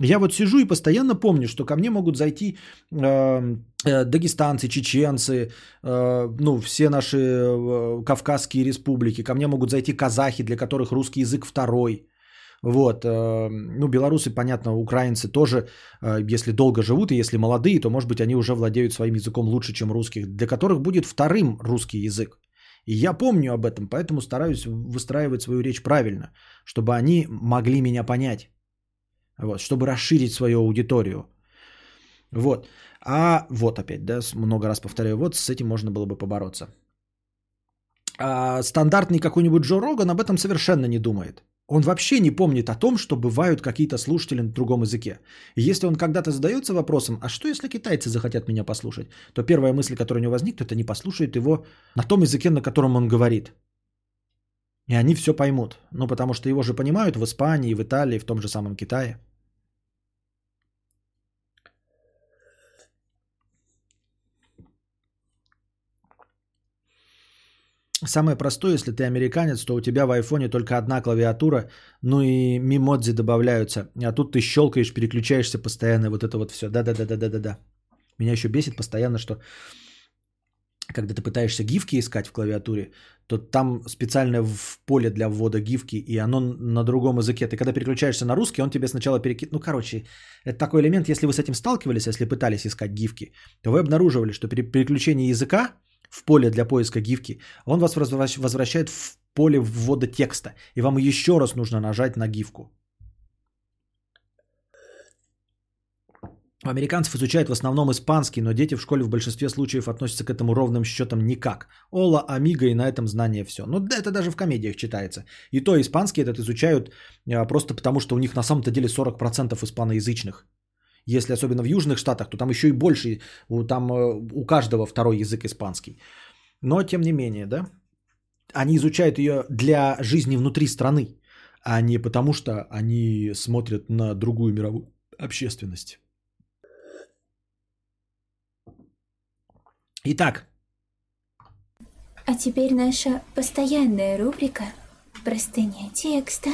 Я вот сижу и постоянно помню, что ко мне могут зайти э, э, дагестанцы, чеченцы, э, ну, все наши э, кавказские республики, ко мне могут зайти казахи, для которых русский язык второй. Вот, э, ну, белорусы, понятно, украинцы тоже, э, если долго живут и если молодые, то, может быть, они уже владеют своим языком лучше, чем русских, для которых будет вторым русский язык. И я помню об этом, поэтому стараюсь выстраивать свою речь правильно, чтобы они могли меня понять, вот, чтобы расширить свою аудиторию. Вот. А вот опять, да, много раз повторяю, вот с этим можно было бы побороться. А стандартный какой-нибудь Джо Роган об этом совершенно не думает. Он вообще не помнит о том, что бывают какие-то слушатели на другом языке. И если он когда-то задается вопросом, а что если китайцы захотят меня послушать, то первая мысль, которая у него возникнет, это не послушают его на том языке, на котором он говорит. И они все поймут. Ну, потому что его же понимают в Испании, в Италии, в том же самом Китае. Самое простое, если ты американец, то у тебя в айфоне только одна клавиатура, ну и мимодзи добавляются. А тут ты щелкаешь, переключаешься постоянно, вот это вот все. Да-да-да-да-да-да. Меня еще бесит постоянно, что когда ты пытаешься гифки искать в клавиатуре, то там специально в поле для ввода гифки, и оно на другом языке. Ты когда переключаешься на русский, он тебе сначала перекидывает. Ну, короче, это такой элемент, если вы с этим сталкивались, если пытались искать гифки, то вы обнаруживали, что при переключении языка в поле для поиска гифки, он вас возвращает в поле ввода текста. И вам еще раз нужно нажать на гифку. Американцев изучают в основном испанский, но дети в школе в большинстве случаев относятся к этому ровным счетом никак. Ола, амиго и на этом знание все. Ну это даже в комедиях читается. И то испанский этот изучают а, просто потому, что у них на самом-то деле 40% испаноязычных. Если особенно в Южных Штатах, то там еще и больше, там э, у каждого второй язык испанский. Но тем не менее, да, они изучают ее для жизни внутри страны, а не потому, что они смотрят на другую мировую общественность. Итак. А теперь наша постоянная рубрика «Простыня текста».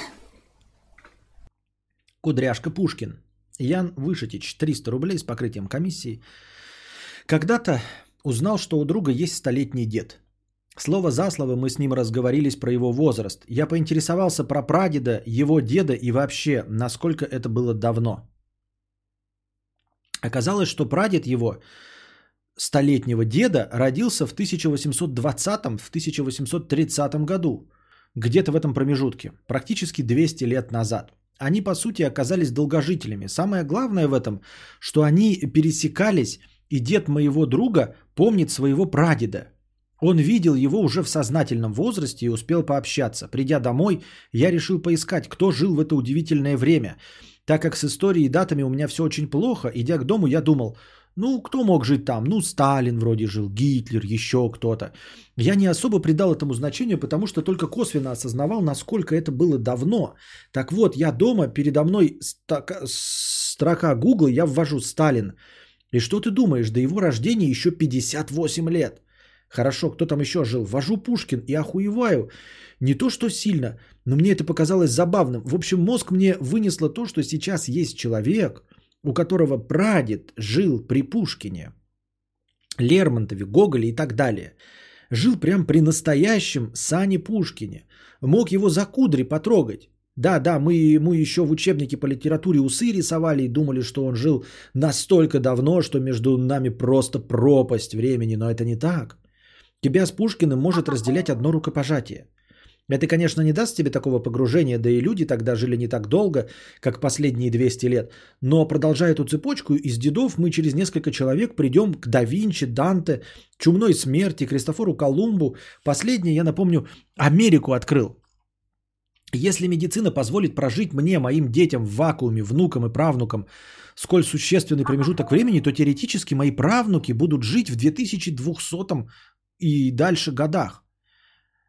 Кудряшка Пушкин. Ян Вышитич, 300 рублей с покрытием комиссии. Когда-то узнал, что у друга есть столетний дед. Слово за слово мы с ним разговорились про его возраст. Я поинтересовался про прадеда, его деда и вообще, насколько это было давно. Оказалось, что прадед его, столетнего деда, родился в 1820-1830 году. Где-то в этом промежутке. Практически 200 лет назад. Они, по сути, оказались долгожителями. Самое главное в этом, что они пересекались, и дед моего друга помнит своего прадеда. Он видел его уже в сознательном возрасте и успел пообщаться. Придя домой, я решил поискать, кто жил в это удивительное время. Так как с историей и датами у меня все очень плохо, идя к дому, я думал, ну, кто мог жить там? Ну, Сталин вроде жил, Гитлер, еще кто-то. Я не особо придал этому значению, потому что только косвенно осознавал, насколько это было давно. Так вот, я дома, передо мной строка Гугла, я ввожу Сталин. И что ты думаешь, до его рождения еще 58 лет. Хорошо, кто там еще жил? Вожу Пушкин и охуеваю. Не то, что сильно, но мне это показалось забавным. В общем, мозг мне вынесло то, что сейчас есть человек, у которого прадед жил при Пушкине, Лермонтове, Гоголе и так далее. Жил прям при настоящем Сане Пушкине. Мог его за кудри потрогать. Да, да, мы ему еще в учебнике по литературе усы рисовали и думали, что он жил настолько давно, что между нами просто пропасть времени, но это не так. Тебя с Пушкиным может разделять одно рукопожатие. Это, конечно, не даст тебе такого погружения, да и люди тогда жили не так долго, как последние 200 лет. Но продолжая эту цепочку, из дедов мы через несколько человек придем к да Винчи, Данте, Чумной смерти, Кристофору Колумбу. Последний, я напомню, Америку открыл. Если медицина позволит прожить мне, моим детям в вакууме, внукам и правнукам, сколь существенный промежуток времени, то теоретически мои правнуки будут жить в 2200 и дальше годах.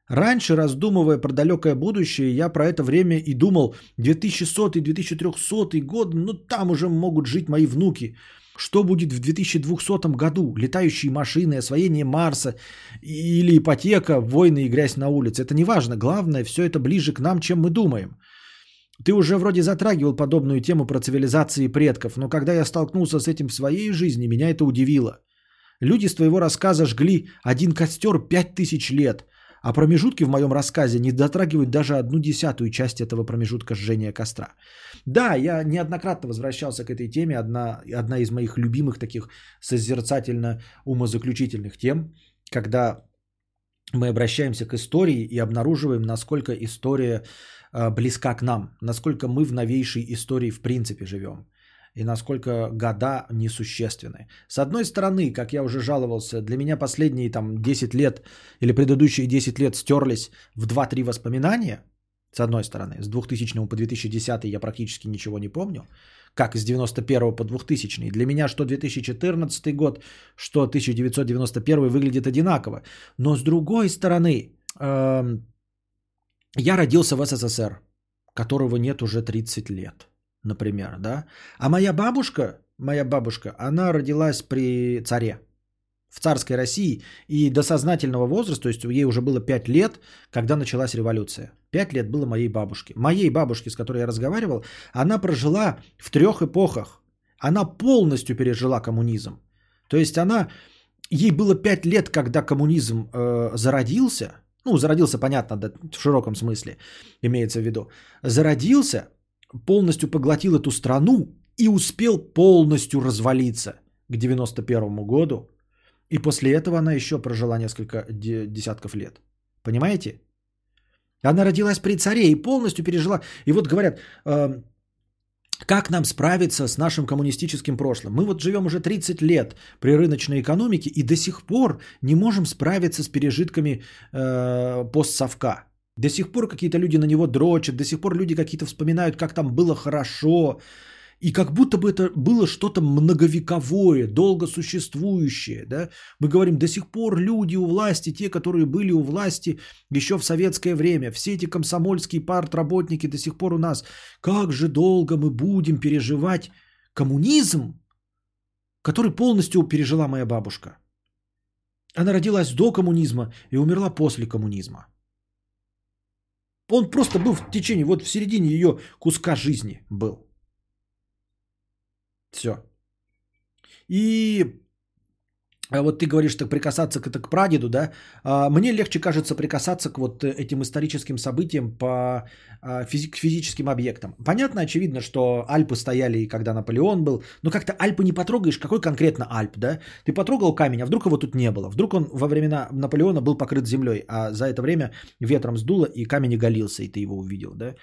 Раньше, раздумывая про далекое будущее, я про это время и думал, 2100-2300 год, ну там уже могут жить мои внуки. Что будет в 2200 году? Летающие машины, освоение Марса или ипотека, войны и грязь на улице. Это не важно. Главное, все это ближе к нам, чем мы думаем. Ты уже вроде затрагивал подобную тему про цивилизации предков, но когда я столкнулся с этим в своей жизни, меня это удивило – Люди с твоего рассказа жгли один костер пять тысяч лет, а промежутки в моем рассказе не дотрагивают даже одну десятую часть этого промежутка сжения костра. Да, я неоднократно возвращался к этой теме, одна, одна из моих любимых таких созерцательно умозаключительных тем, когда мы обращаемся к истории и обнаруживаем, насколько история э, близка к нам, насколько мы в новейшей истории в принципе живем и насколько года несущественны. С одной стороны, как я уже жаловался, для меня последние там 10 лет или предыдущие 10 лет стерлись в 2-3 воспоминания, с одной стороны. С 2000 по 2010 я практически ничего не помню. Как с 91 по 2000. Для меня что 2014 год, что 1991 выглядит одинаково. Но с другой стороны, э, я родился в СССР, которого нет уже 30 лет например, да. А моя бабушка, моя бабушка, она родилась при царе в царской России и до сознательного возраста, то есть ей уже было 5 лет, когда началась революция. 5 лет было моей бабушке. Моей бабушке, с которой я разговаривал, она прожила в трех эпохах. Она полностью пережила коммунизм. То есть она, ей было 5 лет, когда коммунизм э, зародился, ну, зародился, понятно, да, в широком смысле имеется в виду, зародился, полностью поглотил эту страну и успел полностью развалиться к 91 году. И после этого она еще прожила несколько десятков лет. Понимаете? Она родилась при царе и полностью пережила. И вот говорят, э, как нам справиться с нашим коммунистическим прошлым? Мы вот живем уже 30 лет при рыночной экономике и до сих пор не можем справиться с пережитками э, постсовка. До сих пор какие-то люди на него дрочат, до сих пор люди какие-то вспоминают, как там было хорошо. И как будто бы это было что-то многовековое, долго существующее. Да? Мы говорим, до сих пор люди у власти, те, которые были у власти еще в советское время, все эти комсомольские партработники до сих пор у нас. Как же долго мы будем переживать коммунизм, который полностью пережила моя бабушка. Она родилась до коммунизма и умерла после коммунизма. Он просто был в течение, вот в середине ее куска жизни был. Все. И вот ты говоришь, так прикасаться к, это к прадеду, да? А, мне легче кажется прикасаться к вот этим историческим событиям по а, физи- к физическим объектам. Понятно, очевидно, что Альпы стояли, когда Наполеон был, но как-то Альпы не потрогаешь, какой конкретно Альп, да? Ты потрогал камень, а вдруг его тут не было? Вдруг он во времена Наполеона был покрыт землей, а за это время ветром сдуло, и камень оголился, и ты его увидел, да?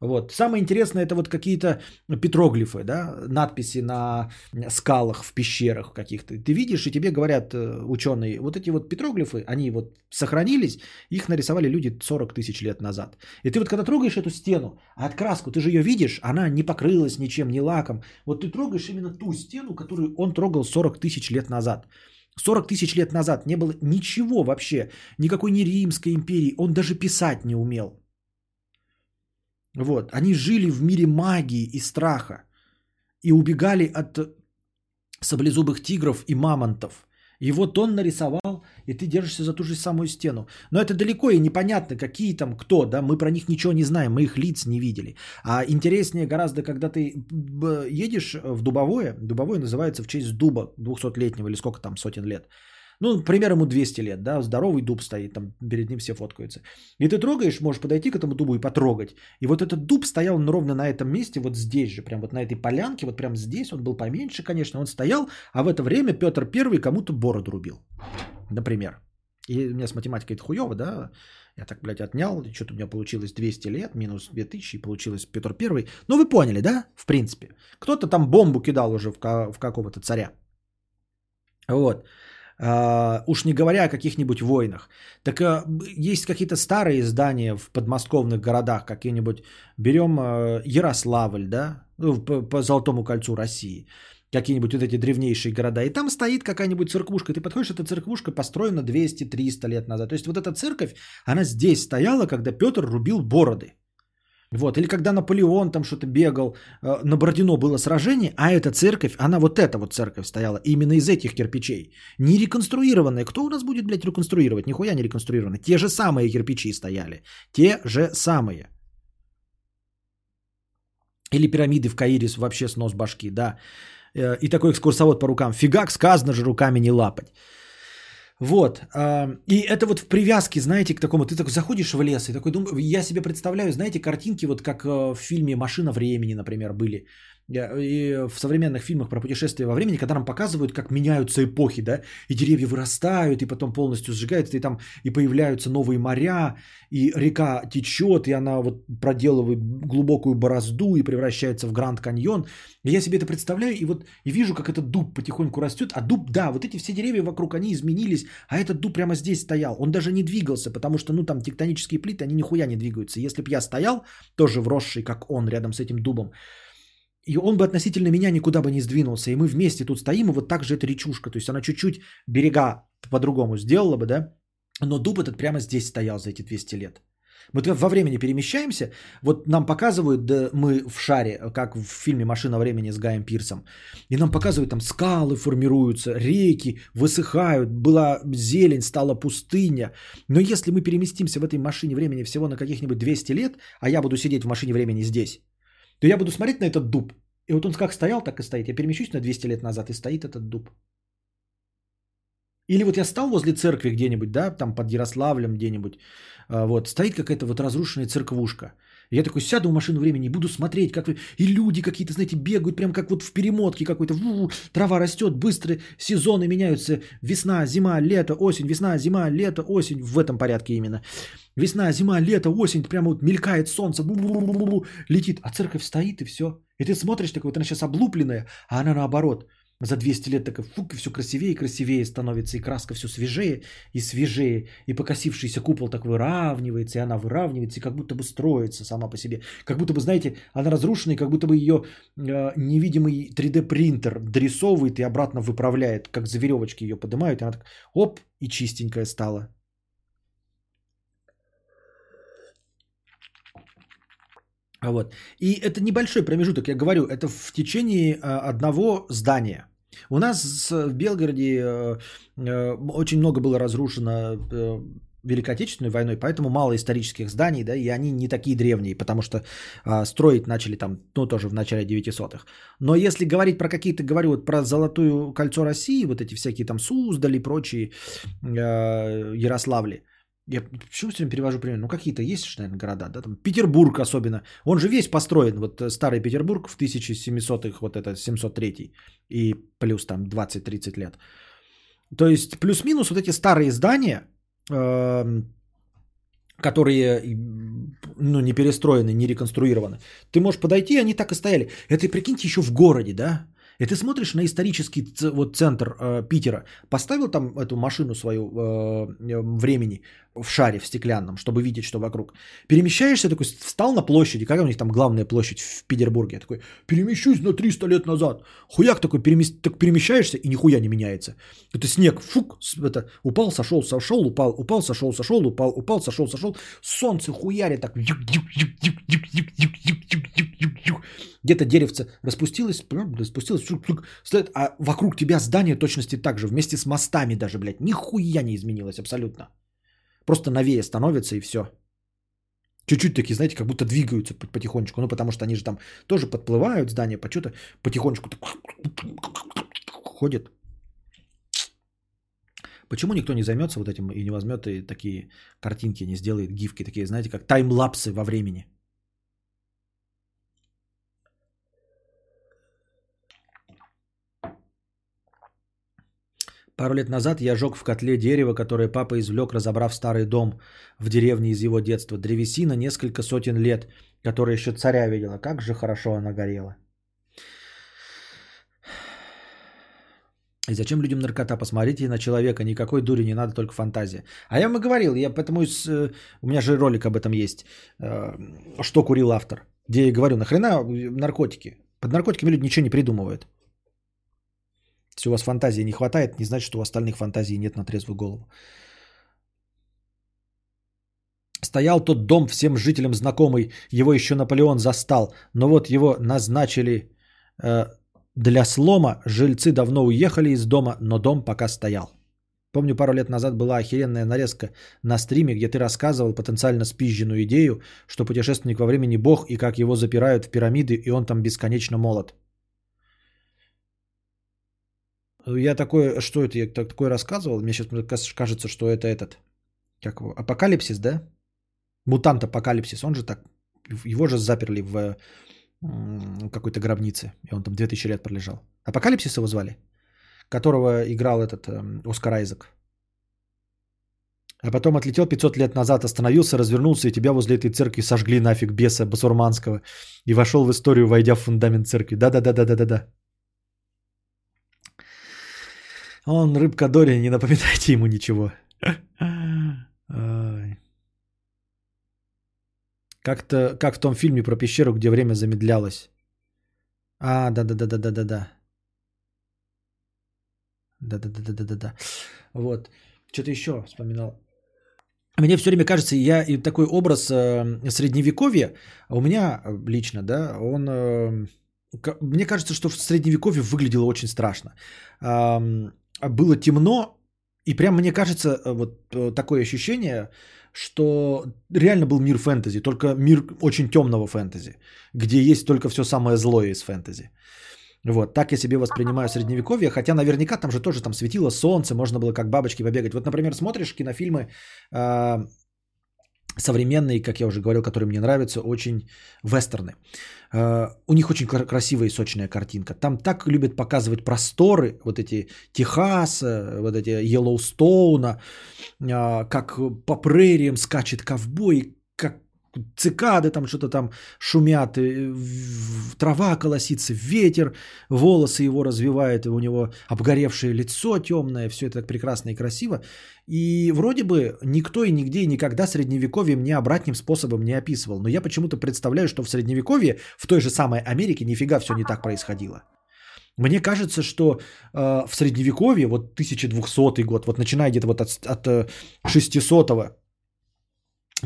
Вот. Самое интересное это вот какие-то петроглифы, да, надписи на скалах в пещерах каких-то. Ты видишь, и тебе говорят э, ученые, вот эти вот петроглифы, они вот сохранились, их нарисовали люди 40 тысяч лет назад. И ты вот когда трогаешь эту стену, а от краску, ты же ее видишь, она не покрылась ничем, ни лаком. Вот ты трогаешь именно ту стену, которую он трогал 40 тысяч лет назад. 40 тысяч лет назад не было ничего вообще, никакой ни Римской империи, он даже писать не умел. Вот. Они жили в мире магии и страха. И убегали от саблезубых тигров и мамонтов. И вот он нарисовал, и ты держишься за ту же самую стену. Но это далеко и непонятно, какие там, кто, да, мы про них ничего не знаем, мы их лиц не видели. А интереснее гораздо, когда ты едешь в Дубовое, Дубовое называется в честь дуба 200-летнего или сколько там, сотен лет. Ну, примерно ему 200 лет, да, здоровый дуб стоит, там перед ним все фоткаются. И ты трогаешь, можешь подойти к этому дубу и потрогать. И вот этот дуб стоял ровно на этом месте, вот здесь же, прям вот на этой полянке, вот прям здесь, он был поменьше, конечно, он стоял, а в это время Петр Первый кому-то бороду рубил, например. И у меня с математикой это хуево, да, я так, блядь, отнял, что-то у меня получилось 200 лет, минус 2000, и получилось Петр Первый. Ну, вы поняли, да, в принципе. Кто-то там бомбу кидал уже в, в какого-то царя. Вот. Uh, уж не говоря о каких-нибудь войнах. Так uh, есть какие-то старые здания в подмосковных городах, какие-нибудь, берем uh, Ярославль, да, ну, по Золотому кольцу России, какие-нибудь вот эти древнейшие города, и там стоит какая-нибудь церквушка, ты подходишь, эта церквушка построена 200-300 лет назад. То есть вот эта церковь, она здесь стояла, когда Петр рубил бороды. Вот, или когда Наполеон там что-то бегал, э, на Бородино было сражение, а эта церковь, она вот эта вот церковь стояла именно из этих кирпичей. Не реконструированная. Кто у нас будет, блядь, реконструировать? Нихуя не реконструированная. Те же самые кирпичи стояли. Те же самые. Или пирамиды в Каире вообще снос башки, да. Э, и такой экскурсовод по рукам. Фигак, сказано же руками не лапать. Вот. И это вот в привязке, знаете, к такому. Ты такой заходишь в лес и такой думаю, я себе представляю, знаете, картинки, вот как э, в фильме «Машина времени», например, были. И в современных фильмах про путешествия во времени, когда нам показывают, как меняются эпохи, да, и деревья вырастают, и потом полностью сжигаются, и там и появляются новые моря, и река течет, и она вот проделывает глубокую борозду и превращается в Гранд Каньон. И я себе это представляю, и вот и вижу, как этот дуб потихоньку растет, а дуб, да, вот эти все деревья вокруг, они изменились, а этот дуб прямо здесь стоял, он даже не двигался, потому что, ну, там тектонические плиты, они нихуя не двигаются. Если бы я стоял, тоже вросший, как он, рядом с этим дубом, и он бы относительно меня никуда бы не сдвинулся. И мы вместе тут стоим, и вот так же эта речушка. То есть она чуть-чуть берега по-другому сделала бы, да? Но дуб этот прямо здесь стоял за эти 200 лет. Мы во времени перемещаемся, вот нам показывают, да, мы в шаре, как в фильме «Машина времени» с Гаем Пирсом, и нам показывают, там скалы формируются, реки высыхают, была зелень, стала пустыня. Но если мы переместимся в этой машине времени всего на каких-нибудь 200 лет, а я буду сидеть в машине времени здесь, то я буду смотреть на этот дуб. И вот он как стоял, так и стоит. Я перемещусь на 200 лет назад, и стоит этот дуб. Или вот я стал возле церкви где-нибудь, да, там под Ярославлем где-нибудь, а, вот, стоит какая-то вот разрушенная церквушка. Я такой сяду в машину времени буду смотреть, как и люди какие-то, знаете, бегают прям как вот в перемотке какой-то. Трава растет, быстро сезоны меняются. Весна, зима, лето, осень, весна, зима, лето, осень. В этом порядке именно. Весна, зима, лето, осень. Прямо вот мелькает солнце, летит. А церковь стоит и все. И ты смотришь такой, вот она сейчас облупленная, а она наоборот – за 200 лет так и фук, и все красивее и красивее становится, и краска все свежее и свежее, и покосившийся купол так выравнивается, и она выравнивается, и как будто бы строится сама по себе. Как будто бы, знаете, она разрушена, и как будто бы ее э, невидимый 3D-принтер дорисовывает и обратно выправляет, как за веревочки ее поднимают, и она так оп, и чистенькая стала. Вот. И это небольшой промежуток, я говорю, это в течение э, одного здания. У нас в Белгороде э, э, очень много было разрушено Великой Отечественной войной, поэтому мало исторических зданий, да, и они не такие древние, потому что а, строить начали там, ну, тоже в начале 900-х. Но если говорить про какие-то, говорю вот про Золотую кольцо России, вот эти всякие там Суздали и прочие, э, Ярославли, я почему все время перевожу пример? Ну, какие-то есть же, наверное, города, да, там Петербург особенно. Он же весь построен, вот э, старый Петербург в 1700-х, вот это 703 и плюс там 20-30 лет. То есть плюс-минус вот эти старые здания, э, которые ну, не перестроены, не реконструированы. Ты можешь подойти, они так и стояли. Это, прикиньте, еще в городе, да? И ты смотришь на исторический ц- вот центр э, Питера, поставил там эту машину свою э, времени в шаре в стеклянном, чтобы видеть, что вокруг. Перемещаешься такой, встал на площади, какая у них там главная площадь в Петербурге, такой, перемещусь на 300 лет назад. Хуяк такой, перемес... так перемещаешься и нихуя не меняется. Это снег, фук, это, упал, сошел, сошел, упал, упал, сошел, сошел, упал, упал, сошел, сошел. Солнце хуярит так, где-то деревце распустилось, распустилось, а вокруг тебя здание точности так же, вместе с мостами даже, блядь, нихуя не изменилось абсолютно. Просто новее становится и все. Чуть-чуть такие, знаете, как будто двигаются потихонечку. Ну, потому что они же там тоже подплывают здания, по что-то потихонечку так ходят. Почему никто не займется вот этим и не возьмет и такие картинки, не сделает гифки, такие, знаете, как таймлапсы во времени? Пару лет назад я жег в котле дерево, которое папа извлек, разобрав старый дом в деревне из его детства. Древесина несколько сотен лет, которая еще царя видела. Как же хорошо она горела. И зачем людям наркота? Посмотрите на человека, никакой дури не надо, только фантазия. А я вам и говорил, я поэтому с, э, у меня же ролик об этом есть, э, что курил автор, где я говорю, нахрена наркотики? Под наркотиками люди ничего не придумывают. Если у вас фантазии не хватает, не значит, что у остальных фантазий нет на трезвую голову. Стоял тот дом всем жителям знакомый, его еще Наполеон застал, но вот его назначили э, для слома, жильцы давно уехали из дома, но дом пока стоял. Помню, пару лет назад была охеренная нарезка на стриме, где ты рассказывал потенциально спизженную идею, что путешественник во времени бог и как его запирают в пирамиды, и он там бесконечно молод. Я такой, что это, я такой рассказывал, мне сейчас кажется, что это этот, как его, апокалипсис, да? Мутант апокалипсис, он же так, его же заперли в какой-то гробнице, и он там 2000 лет пролежал. Апокалипсис его звали, которого играл этот э, Оскар Айзек. А потом отлетел 500 лет назад, остановился, развернулся, и тебя возле этой церкви сожгли нафиг беса басурманского. И вошел в историю, войдя в фундамент церкви. Да-да-да-да-да-да. Он рыбка Дори, не напоминайте ему ничего. Как-то, как в том фильме про пещеру, где время замедлялось. А, да-да-да-да-да-да-да. Да-да-да-да-да-да. Вот. Что-то еще вспоминал. Мне все время кажется, я и такой образ э, средневековья, у меня лично, да, он... Э, мне кажется, что в средневековье выглядело очень страшно. Э, было темно, и прям мне кажется, э, вот э, такое ощущение, что реально был мир фэнтези, только мир очень темного фэнтези, где есть только все самое злое из фэнтези. Вот, так я себе воспринимаю средневековье, хотя наверняка там же тоже там светило солнце, можно было как бабочки побегать. Вот, например, смотришь кинофильмы э, современные, как я уже говорил, которые мне нравятся, очень вестерны. Э, у них очень красивая и сочная картинка. Там так любят показывать просторы, вот эти Техаса, вот эти Йеллоустоуна, э, как по прериям скачет ковбой, цикады там что-то там шумят, трава колосится, ветер, волосы его развивает, у него обгоревшее лицо темное, все это так прекрасно и красиво. И вроде бы никто и нигде и никогда средневековье мне обратным способом не описывал. Но я почему-то представляю, что в средневековье, в той же самой Америке, нифига все не так происходило. Мне кажется, что э, в средневековье, вот 1200 год, вот начиная где-то вот от, от 600 э,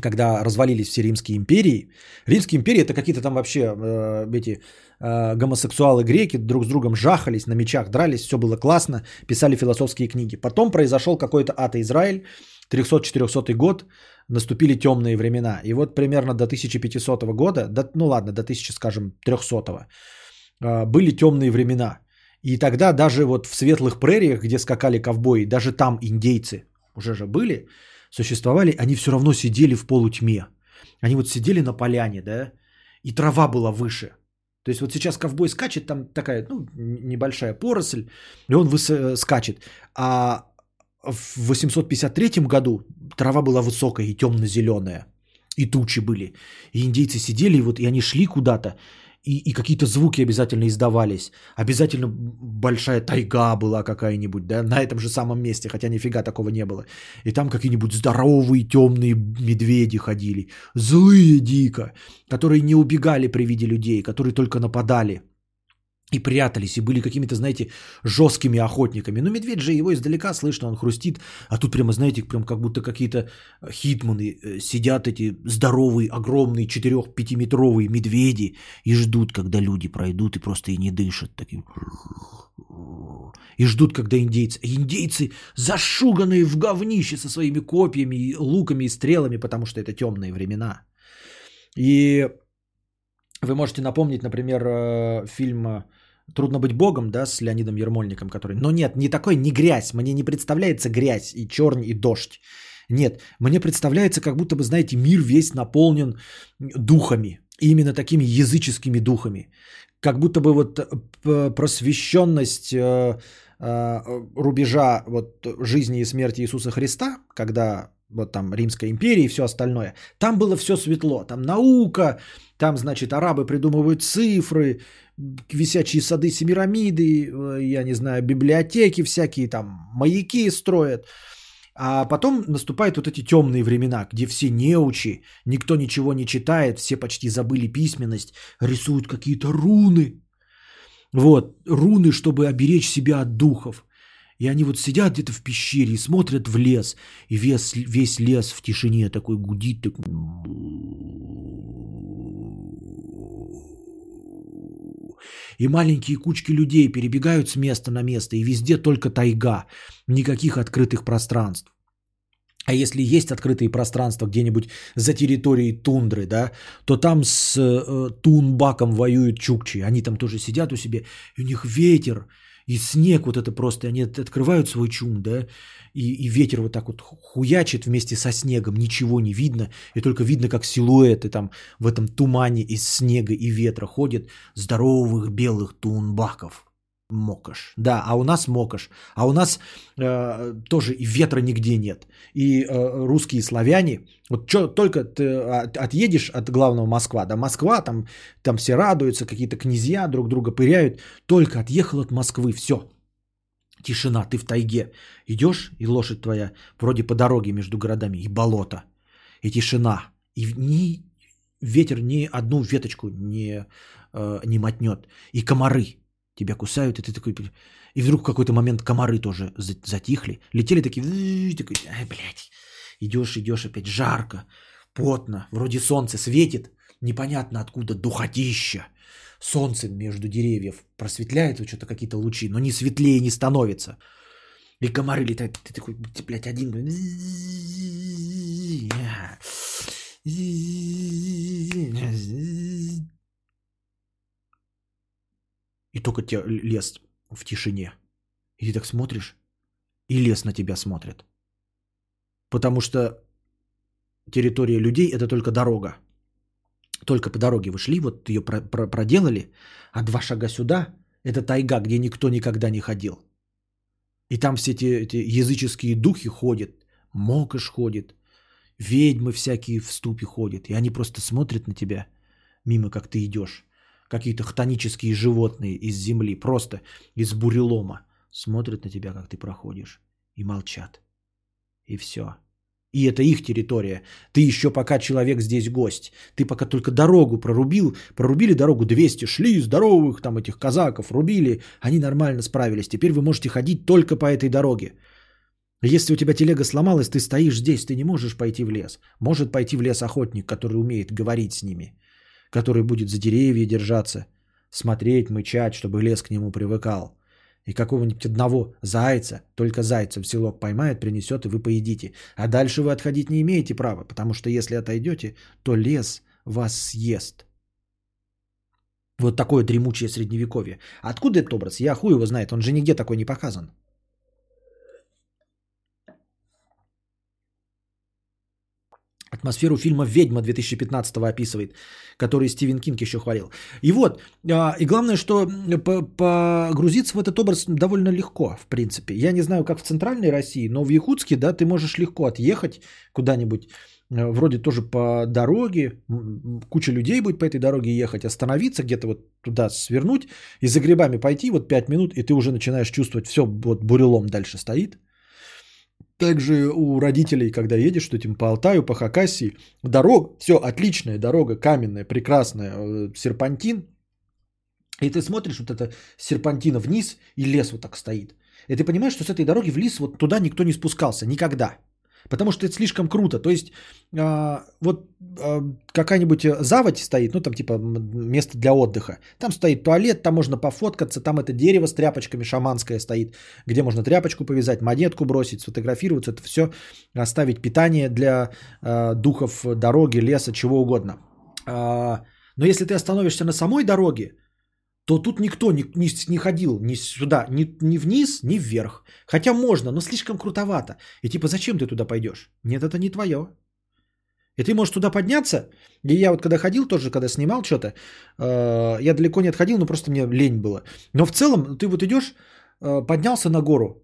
когда развалились все римские империи. Римские империи это какие-то там вообще э, эти э, гомосексуалы греки друг с другом жахались, на мечах дрались, все было классно, писали философские книги. Потом произошел какой-то ад Израиль, 300-400 год наступили темные времена. И вот примерно до 1500 года, до, ну ладно, до 1000, скажем, 300 а, были темные времена. И тогда даже вот в светлых прериях, где скакали ковбои, даже там индейцы уже же были, существовали, они все равно сидели в полутьме. Они вот сидели на поляне, да, и трава была выше. То есть вот сейчас ковбой скачет, там такая, ну, небольшая поросль, и он выс- э, скачет. А в 853 году трава была высокая и темно-зеленая, и тучи были. И индейцы сидели, и вот, и они шли куда-то, и, и какие-то звуки обязательно издавались. Обязательно большая тайга была какая-нибудь, да, на этом же самом месте, хотя нифига такого не было. И там какие-нибудь здоровые темные медведи ходили, злые дико, которые не убегали при виде людей, которые только нападали – и прятались, и были какими-то, знаете, жесткими охотниками. Но медведь же его издалека слышно, он хрустит, а тут прямо, знаете, прям как будто какие-то хитманы э, сидят эти здоровые, огромные 4-5-метровые медведи и ждут, когда люди пройдут и просто и не дышат. Таким... И ждут, когда индейцы... Индейцы зашуганные в говнище со своими копьями, луками и стрелами, потому что это темные времена. И вы можете напомнить, например, э, фильм Трудно быть богом, да, с Леонидом Ермольником, который... Но нет, не такой, не грязь. Мне не представляется грязь и чернь и дождь. Нет, мне представляется, как будто бы, знаете, мир весь наполнен духами. Именно такими языческими духами. Как будто бы вот э, просвещенность э, э, рубежа вот жизни и смерти Иисуса Христа, когда вот там Римская империя и все остальное, там было все светло, там наука, там, значит, арабы придумывают цифры, висячие сады Семирамиды, э, я не знаю, библиотеки всякие, там маяки строят. А потом наступают вот эти темные времена, где все неучи, никто ничего не читает, все почти забыли письменность, рисуют какие-то руны. Вот, руны, чтобы оберечь себя от духов. И они вот сидят где-то в пещере и смотрят в лес, и весь, весь лес в тишине такой гудит, такой... И маленькие кучки людей перебегают с места на место, и везде только тайга, никаких открытых пространств. А если есть открытые пространства где-нибудь за территорией тундры, да, то там с э, тунбаком воюют чукчи. Они там тоже сидят у себя, и у них ветер, и снег вот это просто, они открывают свой чум, да, и, и ветер вот так вот хуячит вместе со снегом, ничего не видно, и только видно, как силуэты там в этом тумане из снега и ветра ходят здоровых белых тунбаков. Мокаш. Да, а у нас мокаш. А у нас э, тоже и ветра нигде нет. И э, русские славяне, вот что только ты от, отъедешь от главного Москва, да, Москва, там, там все радуются, какие-то князья друг друга пыряют, только отъехал от Москвы, все, тишина, ты в тайге. Идешь, и лошадь твоя вроде по дороге между городами, и болото, и тишина. И ни ветер ни одну веточку не, э, не мотнет. И комары тебя кусают, и ты такой... И вдруг в какой-то момент комары тоже затихли. Летели такие... Такой, ай, блядь. Идешь, идешь опять жарко, потно. Вроде солнце светит. Непонятно откуда духотища. Солнце между деревьев просветляет вот что-то какие-то лучи, но не светлее не становится. И комары летают. Ты такой, блядь, один. И только тебе лес в тишине. И ты так смотришь, и лес на тебя смотрит. Потому что территория людей – это только дорога. Только по дороге вы шли, вот ее про- про- проделали, а два шага сюда – это тайга, где никто никогда не ходил. И там все эти, эти языческие духи ходят, мокаш ходит, ведьмы всякие в ступе ходят, и они просто смотрят на тебя мимо, как ты идешь какие-то хтонические животные из земли, просто из бурелома, смотрят на тебя, как ты проходишь, и молчат. И все. И это их территория. Ты еще пока человек здесь гость. Ты пока только дорогу прорубил, прорубили дорогу 200, шли здоровых там этих казаков, рубили, они нормально справились. Теперь вы можете ходить только по этой дороге. Если у тебя телега сломалась, ты стоишь здесь, ты не можешь пойти в лес. Может пойти в лес охотник, который умеет говорить с ними который будет за деревья держаться, смотреть, мычать, чтобы лес к нему привыкал. И какого-нибудь одного зайца, только зайца в селок поймает, принесет, и вы поедите. А дальше вы отходить не имеете права, потому что если отойдете, то лес вас съест. Вот такое дремучее средневековье. Откуда этот образ? Я хуй его знает, он же нигде такой не показан. Атмосферу фильма «Ведьма» 2015 описывает, который Стивен Кинг еще хвалил. И вот, а, и главное, что погрузиться в этот образ довольно легко, в принципе. Я не знаю, как в центральной России, но в Якутске, да, ты можешь легко отъехать куда-нибудь, э, вроде тоже по дороге, куча людей будет по этой дороге ехать, остановиться где-то вот туда свернуть и за грибами пойти вот 5 минут, и ты уже начинаешь чувствовать, все, вот бурелом дальше стоит – также у родителей, когда едешь, что этим по Алтаю, по Хакасии, дорога, все, отличная дорога, каменная, прекрасная, э, серпантин. И ты смотришь вот это серпантина вниз, и лес вот так стоит. И ты понимаешь, что с этой дороги в лес вот туда никто не спускался, никогда. Потому что это слишком круто. То есть а, вот а, какая-нибудь заводь стоит, ну там типа место для отдыха. Там стоит туалет, там можно пофоткаться, там это дерево с тряпочками шаманское стоит, где можно тряпочку повязать, монетку бросить, сфотографироваться, это все оставить питание для а, духов дороги, леса, чего угодно. А, но если ты остановишься на самой дороге, то тут никто не, не, не ходил ни сюда, ни, ни вниз, ни вверх. Хотя можно, но слишком крутовато. И типа, зачем ты туда пойдешь? Нет, это не твое. И ты можешь туда подняться. И я вот когда ходил тоже, когда снимал что-то, э, я далеко не отходил, но просто мне лень было. Но в целом ты вот идешь, э, поднялся на гору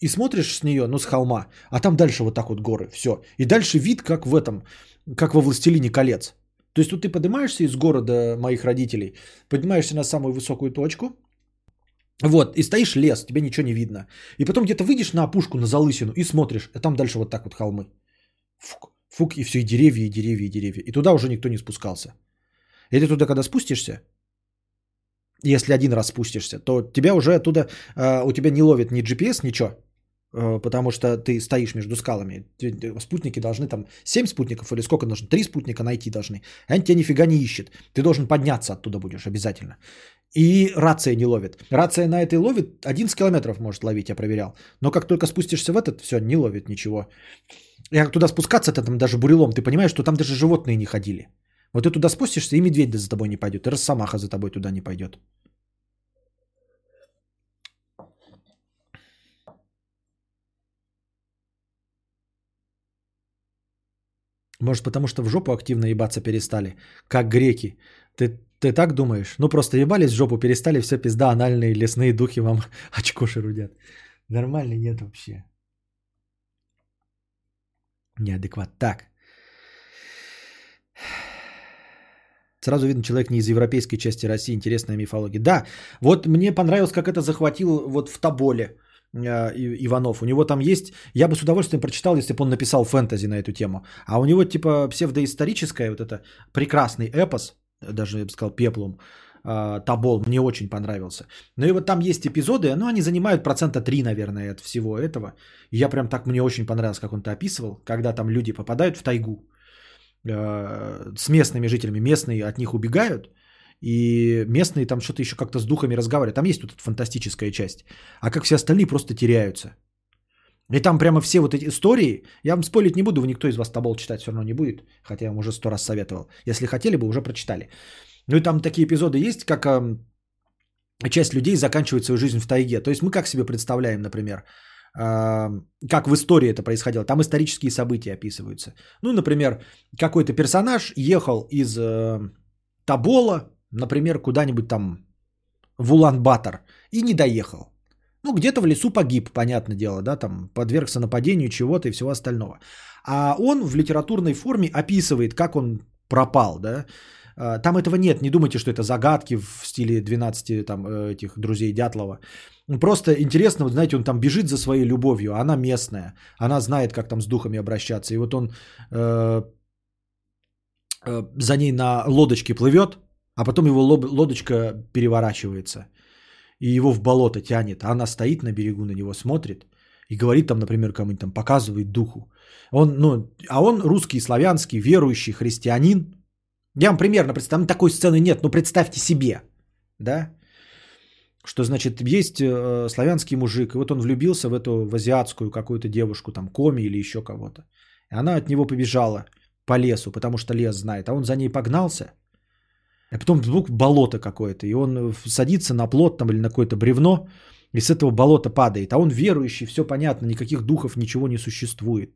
и смотришь с нее, ну с холма, а там дальше вот так вот горы, все. И дальше вид как в этом, как во «Властелине колец». То есть вот ты поднимаешься из города моих родителей, поднимаешься на самую высокую точку, вот, и стоишь лес, тебе ничего не видно. И потом где-то выйдешь на опушку, на залысину и смотришь, а там дальше вот так вот холмы. Фук, фук, и все, и деревья, и деревья, и деревья. И туда уже никто не спускался. И ты туда, когда спустишься, если один раз спустишься, то тебя уже оттуда, э, у тебя не ловит ни GPS, ничего. Э, потому что ты стоишь между скалами. Спутники должны там 7 спутников или сколько нужно? 3 спутника найти должны. Они тебя нифига не ищет. Ты должен подняться оттуда будешь обязательно. И рация не ловит. Рация на этой ловит 11 километров может ловить, я проверял. Но как только спустишься в этот, все, не ловит ничего. И как туда спускаться, то там даже бурелом, ты понимаешь, что там даже животные не ходили. Вот ты туда спустишься, и медведь за тобой не пойдет, и росомаха за тобой туда не пойдет. Может, потому что в жопу активно ебаться перестали, как греки. Ты, ты так думаешь? Ну, просто ебались в жопу, перестали, все пизда, анальные лесные духи вам очко шерудят. Нормально нет вообще. Неадекват. Так. Сразу видно, человек не из европейской части России, интересная мифология. Да, вот мне понравилось, как это захватил вот в Тоболе. Э, Иванов. У него там есть, я бы с удовольствием прочитал, если бы он написал фэнтези на эту тему. А у него типа псевдоисторическая вот это прекрасный эпос, даже я бы сказал пеплум, э, Табол, мне очень понравился. Ну и вот там есть эпизоды, ну они занимают процента 3, наверное, от всего этого. Я прям так, мне очень понравилось, как он это описывал, когда там люди попадают в тайгу э, с местными жителями, местные от них убегают, и местные там что-то еще как-то с духами разговаривают. Там есть тут фантастическая часть. А как все остальные просто теряются. И там прямо все вот эти истории, я вам спорить не буду, никто из вас Табол читать все равно не будет, хотя я вам уже сто раз советовал. Если хотели бы, уже прочитали. Ну и там такие эпизоды есть, как э, часть людей заканчивает свою жизнь в тайге. То есть мы как себе представляем, например, э, как в истории это происходило. Там исторические события описываются. Ну, например, какой-то персонаж ехал из э, Табола например, куда-нибудь там в Улан-Батор и не доехал. Ну, где-то в лесу погиб, понятное дело, да, там подвергся нападению чего-то и всего остального. А он в литературной форме описывает, как он пропал, да. А, там этого нет, не думайте, что это загадки в стиле 12 там, э, этих друзей Дятлова. Просто интересно, вот знаете, он там бежит за своей любовью, она местная, она знает, как там с духами обращаться. И вот он э, э, за ней на лодочке плывет, а потом его лодочка переворачивается. И его в болото тянет. А она стоит на берегу, на него смотрит. И говорит там, например, кому-нибудь там, показывает духу. Он, ну, а он русский, славянский, верующий христианин. Я вам примерно представляю, такой сцены нет, но представьте себе, да, что, значит, есть э, славянский мужик, и вот он влюбился в эту, в азиатскую какую-то девушку, там, Коми или еще кого-то. И она от него побежала по лесу, потому что лес знает, а он за ней погнался, а потом вдруг болото какое-то, и он садится на плот там или на какое-то бревно, и с этого болота падает. А он верующий, все понятно, никаких духов, ничего не существует.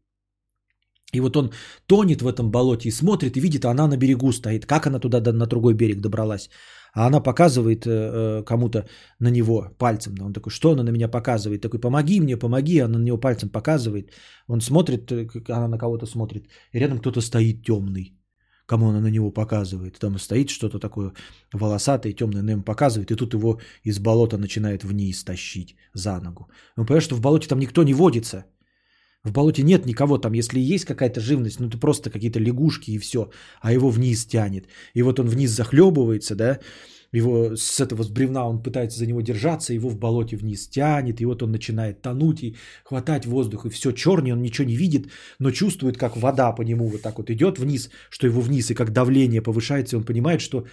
И вот он тонет в этом болоте и смотрит, и видит, а она на берегу стоит. Как она туда на другой берег добралась? А она показывает э, э, кому-то на него пальцем. Он такой, что она на меня показывает? Такой, помоги мне, помоги. Она на него пальцем показывает. Он смотрит, э, она на кого-то смотрит. И рядом кто-то стоит темный. Кому она на него показывает. Там стоит что-то такое волосатое, темное, на ему показывает. И тут его из болота начинает вниз тащить за ногу. Он понимает, что в болоте там никто не водится. В болоте нет никого там, если есть какая-то живность, ну это просто какие-то лягушки и все, а его вниз тянет. И вот он вниз захлебывается, да, его с этого с бревна он пытается за него держаться, его в болоте вниз тянет, и вот он начинает тонуть и хватать воздух, и все черный, он ничего не видит, но чувствует, как вода по нему вот так вот идет вниз, что его вниз, и как давление повышается, и он понимает, что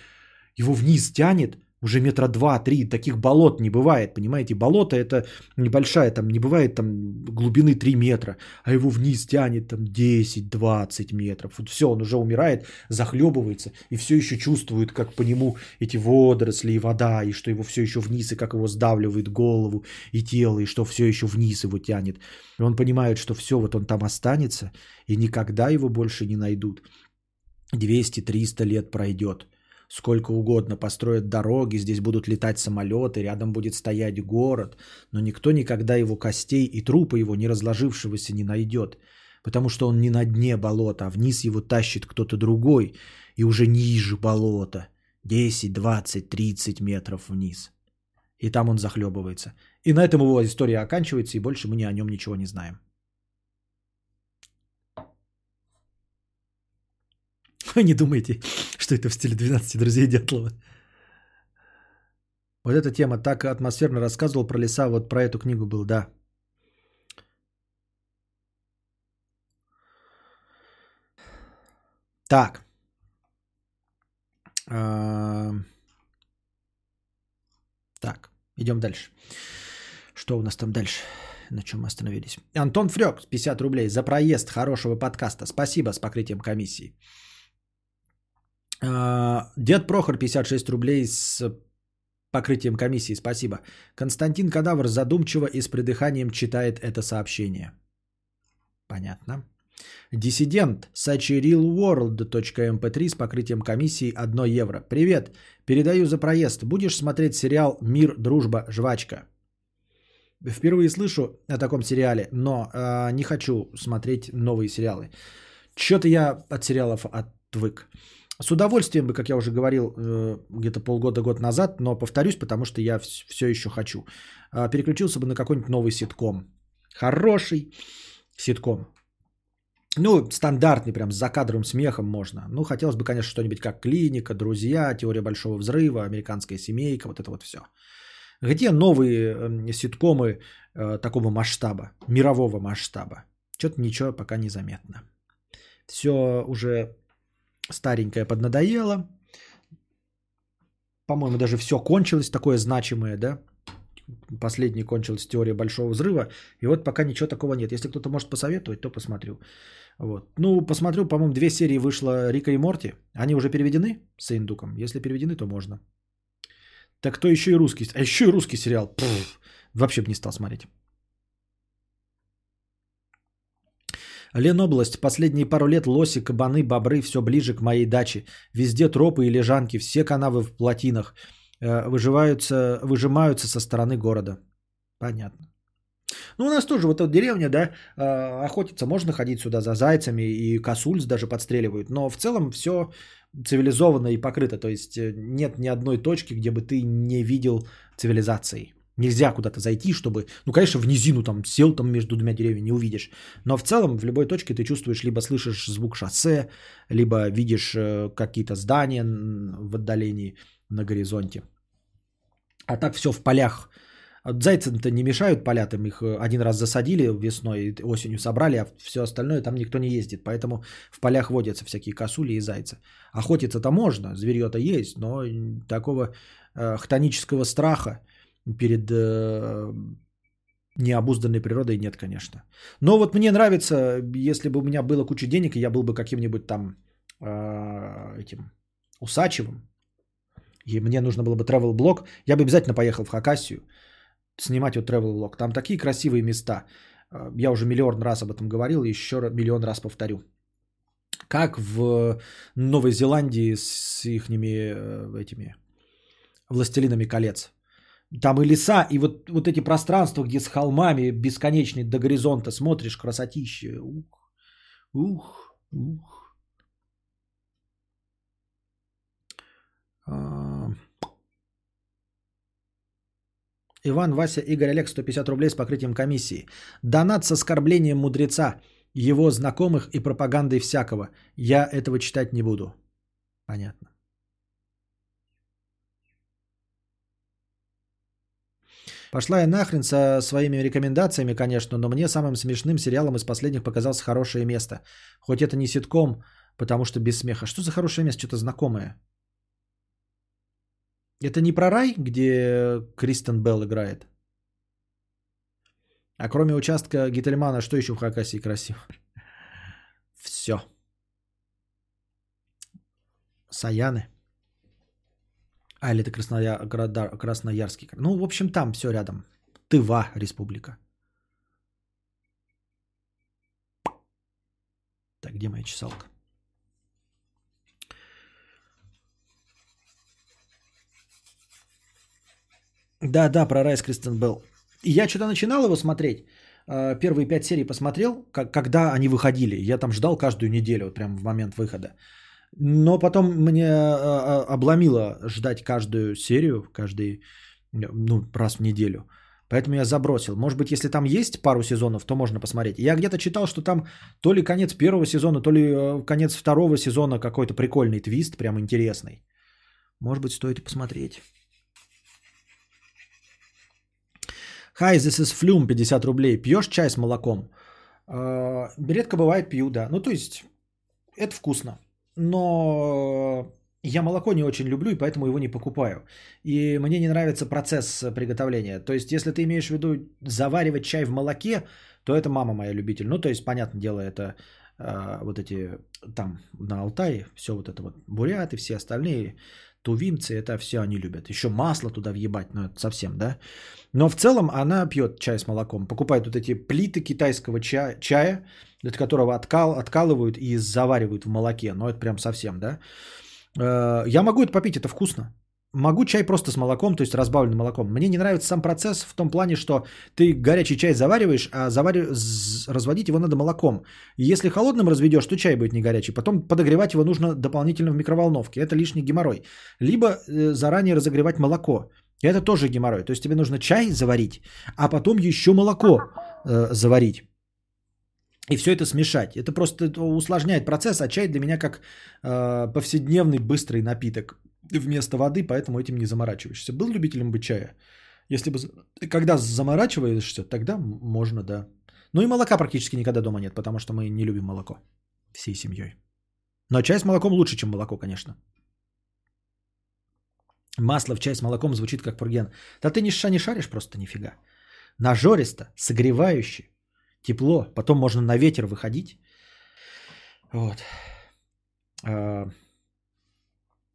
его вниз тянет, уже метра два-три, таких болот не бывает, понимаете? Болото это небольшая, там не бывает там глубины 3 метра, а его вниз тянет там 10-20 метров. Вот все, он уже умирает, захлебывается и все еще чувствует, как по нему эти водоросли и вода, и что его все еще вниз, и как его сдавливает голову и тело, и что все еще вниз его тянет. И он понимает, что все, вот он там останется, и никогда его больше не найдут. 200-300 лет пройдет – сколько угодно построят дороги, здесь будут летать самолеты, рядом будет стоять город, но никто никогда его костей и трупа его не разложившегося не найдет, потому что он не на дне болота, а вниз его тащит кто-то другой и уже ниже болота, 10, 20, 30 метров вниз. И там он захлебывается. И на этом его история оканчивается, и больше мы ни о нем ничего не знаем. Вы не думайте, что это в стиле 12 друзей Дятлова. Вот эта тема так атмосферно рассказывал про леса, вот про эту книгу был, да. Так. Так, идем дальше. Что у нас там дальше? На чем мы остановились? Антон Фрёк, 50 рублей за проезд хорошего подкаста. Спасибо с покрытием комиссии. А, Дед Прохор 56 рублей с покрытием комиссии, спасибо. Константин Кадавр задумчиво и с придыханием читает это сообщение. Понятно. Диссидент sachirillworld.mp3 с покрытием комиссии 1 евро. Привет, передаю за проезд. Будешь смотреть сериал «Мир, дружба, жвачка»? Впервые слышу о таком сериале, но э, не хочу смотреть новые сериалы. Что-то я от сериалов отвык. С удовольствием бы, как я уже говорил э, где-то полгода-год назад, но повторюсь, потому что я все еще хочу. А, переключился бы на какой-нибудь новый ситком. Хороший ситком. Ну, стандартный, прям с закадровым смехом можно. Ну, хотелось бы, конечно, что-нибудь как «Клиника», «Друзья», «Теория большого взрыва», «Американская семейка», вот это вот все. Где новые эм, ситкомы э, такого масштаба, мирового масштаба? Что-то ничего пока не заметно. Все уже старенькая поднадоела. По-моему, даже все кончилось, такое значимое, да? Последний кончилась теория большого взрыва. И вот пока ничего такого нет. Если кто-то может посоветовать, то посмотрю. Вот. Ну, посмотрю, по-моему, две серии вышло Рика и Морти. Они уже переведены с индуком? Если переведены, то можно. Так кто еще и русский? А еще и русский сериал. Пфф, вообще бы не стал смотреть. Ленобласть. Последние пару лет лоси, кабаны, бобры все ближе к моей даче. Везде тропы и лежанки, все канавы в плотинах. Э, выживаются, выжимаются со стороны города. Понятно. Ну, у нас тоже вот эта деревня, да, э, охотиться можно ходить сюда за зайцами, и косульц даже подстреливают. Но в целом все цивилизованно и покрыто. То есть э, нет ни одной точки, где бы ты не видел цивилизации. Нельзя куда-то зайти, чтобы... Ну, конечно, в низину там сел там между двумя деревьями, не увидишь. Но в целом в любой точке ты чувствуешь, либо слышишь звук шоссе, либо видишь э, какие-то здания в отдалении на горизонте. А так все в полях. Зайцам-то не мешают поля, там их э, один раз засадили весной, осенью собрали, а все остальное там никто не ездит. Поэтому в полях водятся всякие косули и зайцы. Охотиться-то можно, зверье-то есть, но такого э, хтонического страха перед э, необузданной природой нет, конечно. Но вот мне нравится, если бы у меня было куча денег, и я был бы каким-нибудь там э, этим Усачевым, и мне нужно было бы travel блог, я бы обязательно поехал в Хакасию снимать вот travel блог. Там такие красивые места. Э, я уже миллион раз об этом говорил, еще миллион раз повторю. Как в Новой Зеландии с их э, этими властелинами колец. Там и леса, и вот, вот эти пространства, где с холмами бесконечные до горизонта смотришь, красотище. Ух, ух, ух. Иван, Вася, Игорь, Олег, 150 рублей с покрытием комиссии. Донат с оскорблением мудреца, его знакомых и пропагандой всякого. Я этого читать не буду. Понятно. Пошла я нахрен со своими рекомендациями, конечно, но мне самым смешным сериалом из последних показался «Хорошее место». Хоть это не ситком, потому что без смеха. Что за «Хорошее место»? Что-то знакомое. Это не про рай, где Кристен Белл играет? А кроме участка Гительмана, что еще в Хакасии красиво? Все. Саяны. А, или это Красноя... Красноярский. Ну, в общем, там все рядом. Тыва республика. Так, где моя чесалка? Да, да, про Райс Кристен был. Я что-то начинал его смотреть. Э, первые пять серий посмотрел, когда они выходили. Я там ждал каждую неделю, вот прям в момент выхода. Но потом мне э, э, обломило ждать каждую серию, каждый, ну, раз в неделю. Поэтому я забросил. Может быть, если там есть пару сезонов, то можно посмотреть. Я где-то читал, что там то ли конец первого сезона, то ли конец второго сезона какой-то прикольный твист, прям интересный. Может быть, стоит посмотреть. Hi, this is Flume, 50 рублей. Пьешь чай с молоком? Э, редко бывает, пью, да. Ну, то есть, это вкусно. Но я молоко не очень люблю, и поэтому его не покупаю. И мне не нравится процесс приготовления. То есть, если ты имеешь в виду заваривать чай в молоке, то это мама моя любитель. Ну, то есть, понятное дело, это э, вот эти там на Алтае, все вот это вот буряты, все остальные тувимцы, это все они любят. Еще масло туда въебать, ну это совсем, да. Но в целом она пьет чай с молоком, покупает вот эти плиты китайского чая, чая от которого откал, откалывают и заваривают в молоке, но это прям совсем, да. Э, я могу это попить, это вкусно. Могу чай просто с молоком, то есть разбавленным молоком. Мне не нравится сам процесс в том плане, что ты горячий чай завариваешь, а завари... разводить его надо молоком. Если холодным разведешь, то чай будет не горячий. Потом подогревать его нужно дополнительно в микроволновке. Это лишний геморрой. Либо э, заранее разогревать молоко. Это тоже геморрой. То есть тебе нужно чай заварить, а потом еще молоко э, заварить. И все это смешать. Это просто усложняет процесс, а чай для меня как э, повседневный быстрый напиток вместо воды, поэтому этим не заморачиваешься. Был любителем бы чая? Если бы, когда заморачиваешься, тогда можно, да. Ну и молока практически никогда дома нет, потому что мы не любим молоко всей семьей. Но чай с молоком лучше, чем молоко, конечно. Масло в чай с молоком звучит как пурген. Да ты ни не шаришь просто нифига. Нажористо, согревающе, тепло. Потом можно на ветер выходить. Вот.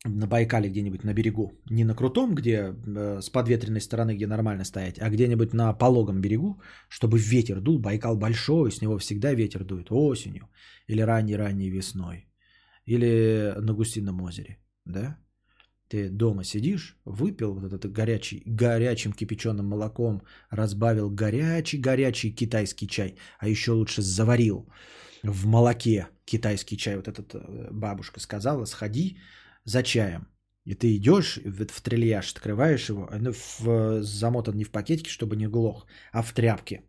На Байкале где-нибудь на берегу. Не на крутом, где э, с подветренной стороны, где нормально стоять, а где-нибудь на пологом берегу, чтобы ветер дул. Байкал большой, с него всегда ветер дует осенью или ранней-ранней весной. Или на Гусином озере. Да? Ты дома сидишь, выпил вот этот горячий, горячим кипяченым молоком, разбавил горячий-горячий китайский чай, а еще лучше заварил в молоке китайский чай. Вот этот э, бабушка сказала, сходи, за чаем. И ты идешь в трильяж, открываешь его, он в, замотан не в пакетике, чтобы не глох, а в тряпке.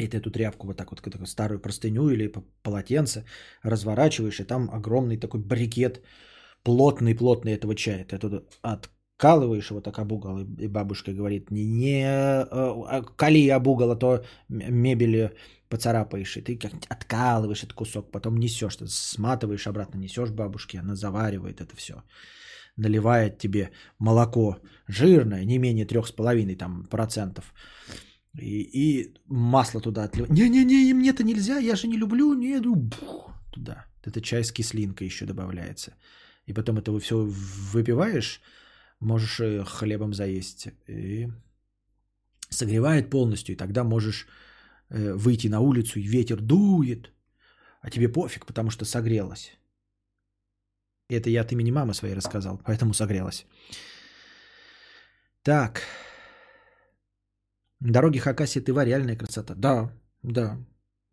И ты эту тряпку вот так вот, такую старую простыню или полотенце разворачиваешь, и там огромный такой брикет, плотный-плотный этого чая. Ты оттуда откалываешь его так об угол, и бабушка говорит, не, не э, а, кали об угол, а то мебели поцарапаешь, и ты как откалываешь этот кусок, потом несешь, ты сматываешь обратно, несешь бабушке, она заваривает это все. наливает тебе молоко жирное, не менее 3,5 там, процентов, и, и масло туда отливает. Не-не-не, мне это нельзя, я же не люблю, не иду. Туда. Это чай с кислинкой еще добавляется. И потом это все выпиваешь, можешь э, хлебом заесть. И согревает полностью, и тогда можешь э, выйти на улицу, и ветер дует, а тебе пофиг, потому что согрелась. Это я от имени мамы своей рассказал, поэтому согрелась. Так. Дороги Хакасии Тыва реальная красота. Да, да.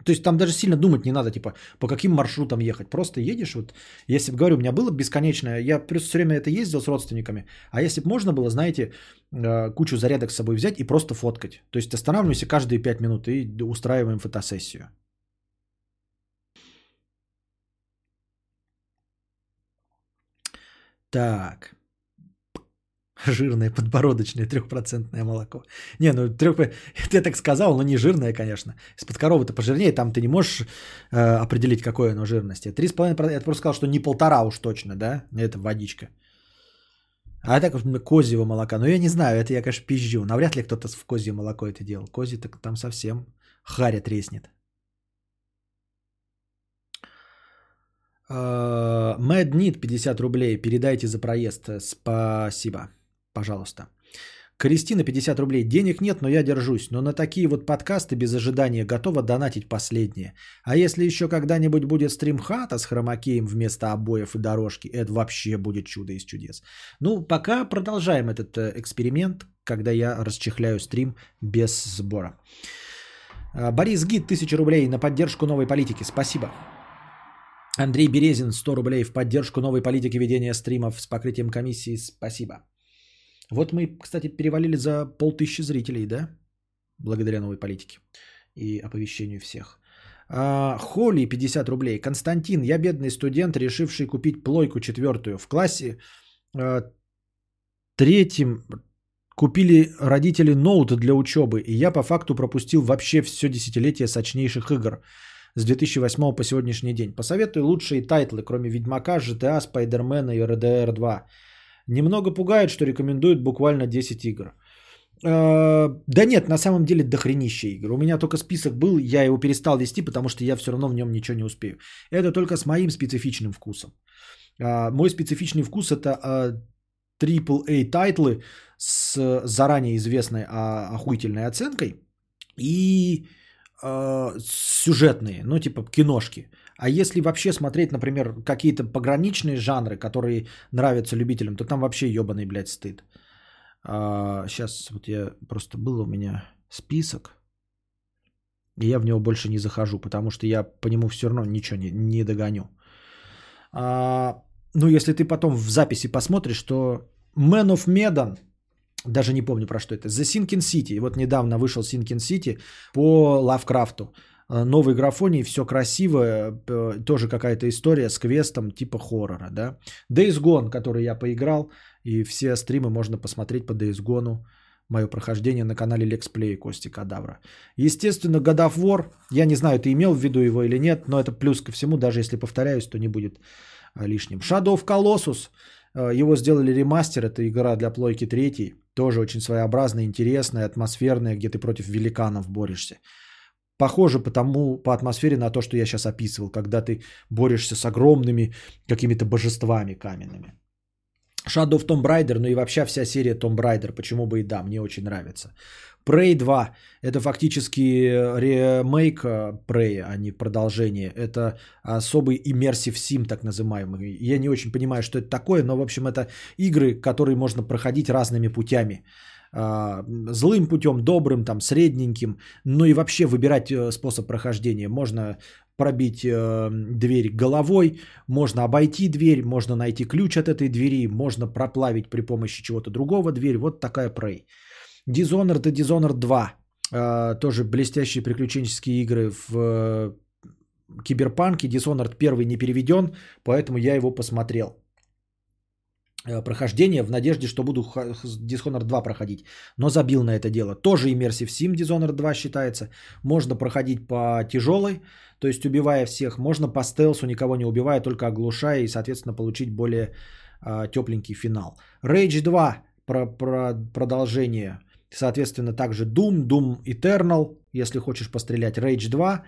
То есть там даже сильно думать не надо, типа, по каким маршрутам ехать. Просто едешь, вот, если бы, говорю, у меня было бесконечное, я просто все время это ездил с родственниками, а если бы можно было, знаете, э, кучу зарядок с собой взять и просто фоткать. То есть останавливаемся каждые 5 минут и устраиваем фотосессию. Так. Жирное подбородочное трехпроцентное молоко. Не, ну трех... я так сказал, но не жирное, конечно. Из-под коровы-то пожирнее, там ты не можешь э, определить, какое оно жирности. 3,5%, я просто сказал, что не полтора уж точно, да? Это водичка. А так козьего молока. Ну, я не знаю, это я, конечно, пизжу. Навряд ли кто-то в козье молоко это делал. Козье так там совсем харя треснет. Mad Need 50 рублей. Передайте за проезд. Спасибо. Пожалуйста. Кристина 50 рублей. Денег нет, но я держусь. Но на такие вот подкасты без ожидания готова донатить последнее. А если еще когда-нибудь будет стрим хата с хромакеем вместо обоев и дорожки, это вообще будет чудо из чудес. Ну, пока продолжаем этот э, эксперимент, когда я расчехляю стрим без сбора. А, Борис Гид, 1000 рублей на поддержку новой политики. Спасибо. Андрей Березин, 100 рублей в поддержку новой политики ведения стримов с покрытием комиссии. Спасибо. Вот мы, кстати, перевалили за полтысячи зрителей, да? Благодаря новой политике и оповещению всех. А, Холли 50 рублей. Константин, я бедный студент, решивший купить плойку четвертую. В классе а, третьем купили родители ноут для учебы, и я по факту пропустил вообще все десятилетие сочнейших игр с 2008 по сегодняшний день. Посоветуй лучшие тайтлы, кроме Ведьмака, GTA, Спайдермена и RDR 2. Немного пугает, что рекомендуют буквально 10 игр. Э, да нет, на самом деле дохренище игр. У меня только список был, я его перестал вести, потому что я все равно в нем ничего не успею. Это только с моим специфичным вкусом. Э, мой специфичный вкус это AAA э, тайтлы с заранее известной а, охуительной оценкой и сюжетные, ну типа киношки. А если вообще смотреть, например, какие-то пограничные жанры, которые нравятся любителям, то там вообще ебаный, блядь, стыд. А, сейчас вот я просто был у меня список, и я в него больше не захожу, потому что я по нему все равно ничего не, не догоню. А, ну, если ты потом в записи посмотришь, то Man of Medan, даже не помню про что это, The Sinking City, вот недавно вышел Sinking City по Лавкрафту. Э, новой графонии, все красиво, э, тоже какая-то история с квестом типа хоррора, да. Days Gone, который я поиграл, и все стримы можно посмотреть по Days Gone, мое прохождение на канале Play Кости Кадавра. Естественно, God of War, я не знаю, ты имел в виду его или нет, но это плюс ко всему, даже если повторяюсь, то не будет э, лишним. Shadow of Colossus, его сделали ремастер, это игра для плойки третьей, тоже очень своеобразная, интересная, атмосферная, где ты против великанов борешься. Похоже потому, по атмосфере на то, что я сейчас описывал, когда ты борешься с огромными какими-то божествами каменными. Shadow of Tomb Raider, ну и вообще вся серия Tomb Raider, почему бы и да, мне очень нравится. Prey 2, это фактически ремейк э, Prey, а не продолжение. Это особый immersive sim, так называемый. Я не очень понимаю, что это такое, но, в общем, это игры, которые можно проходить разными путями. А, злым путем, добрым, там, средненьким, ну и вообще выбирать э, способ прохождения. Можно пробить э, дверь головой, можно обойти дверь, можно найти ключ от этой двери, можно проплавить при помощи чего-то другого дверь. Вот такая Prey. Dishonored и Dishonored 2. Э, тоже блестящие приключенческие игры в э, Киберпанке. Dishonored 1 не переведен, поэтому я его посмотрел. Э, прохождение в надежде, что буду Dishonored 2 проходить. Но забил на это дело. Тоже Immersive Sim Dishonored 2 считается. Можно проходить по тяжелой, то есть убивая всех. Можно по стелсу, никого не убивая, только оглушая и, соответственно, получить более а, тепленький финал. Rage 2 про, про продолжение. Соответственно, также Doom, Doom Eternal, если хочешь пострелять. Rage 2.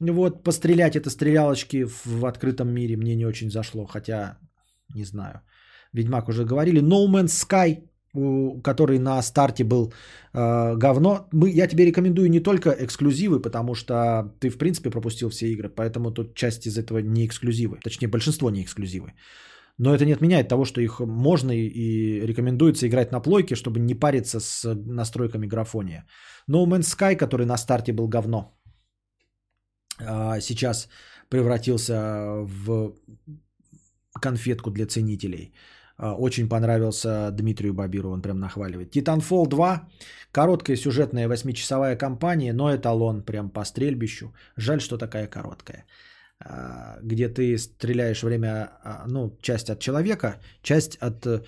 Вот, пострелять это стрелялочки в открытом мире мне не очень зашло, хотя не знаю. Ведьмак уже говорили. No Man's Sky который на старте был э, говно. Мы, я тебе рекомендую не только эксклюзивы, потому что ты, в принципе, пропустил все игры, поэтому тут часть из этого не эксклюзивы. Точнее, большинство не эксклюзивы. Но это не отменяет того, что их можно и, рекомендуется играть на плойке, чтобы не париться с настройками графония. No Man's Sky, который на старте был говно, э, сейчас превратился в конфетку для ценителей. А, очень понравился Дмитрию Бабиру, он прям нахваливает. Titanfall 2, короткая сюжетная 8-часовая кампания, но эталон прям по стрельбищу. Жаль, что такая короткая. А, где ты стреляешь время, а, ну, часть от человека, часть от э,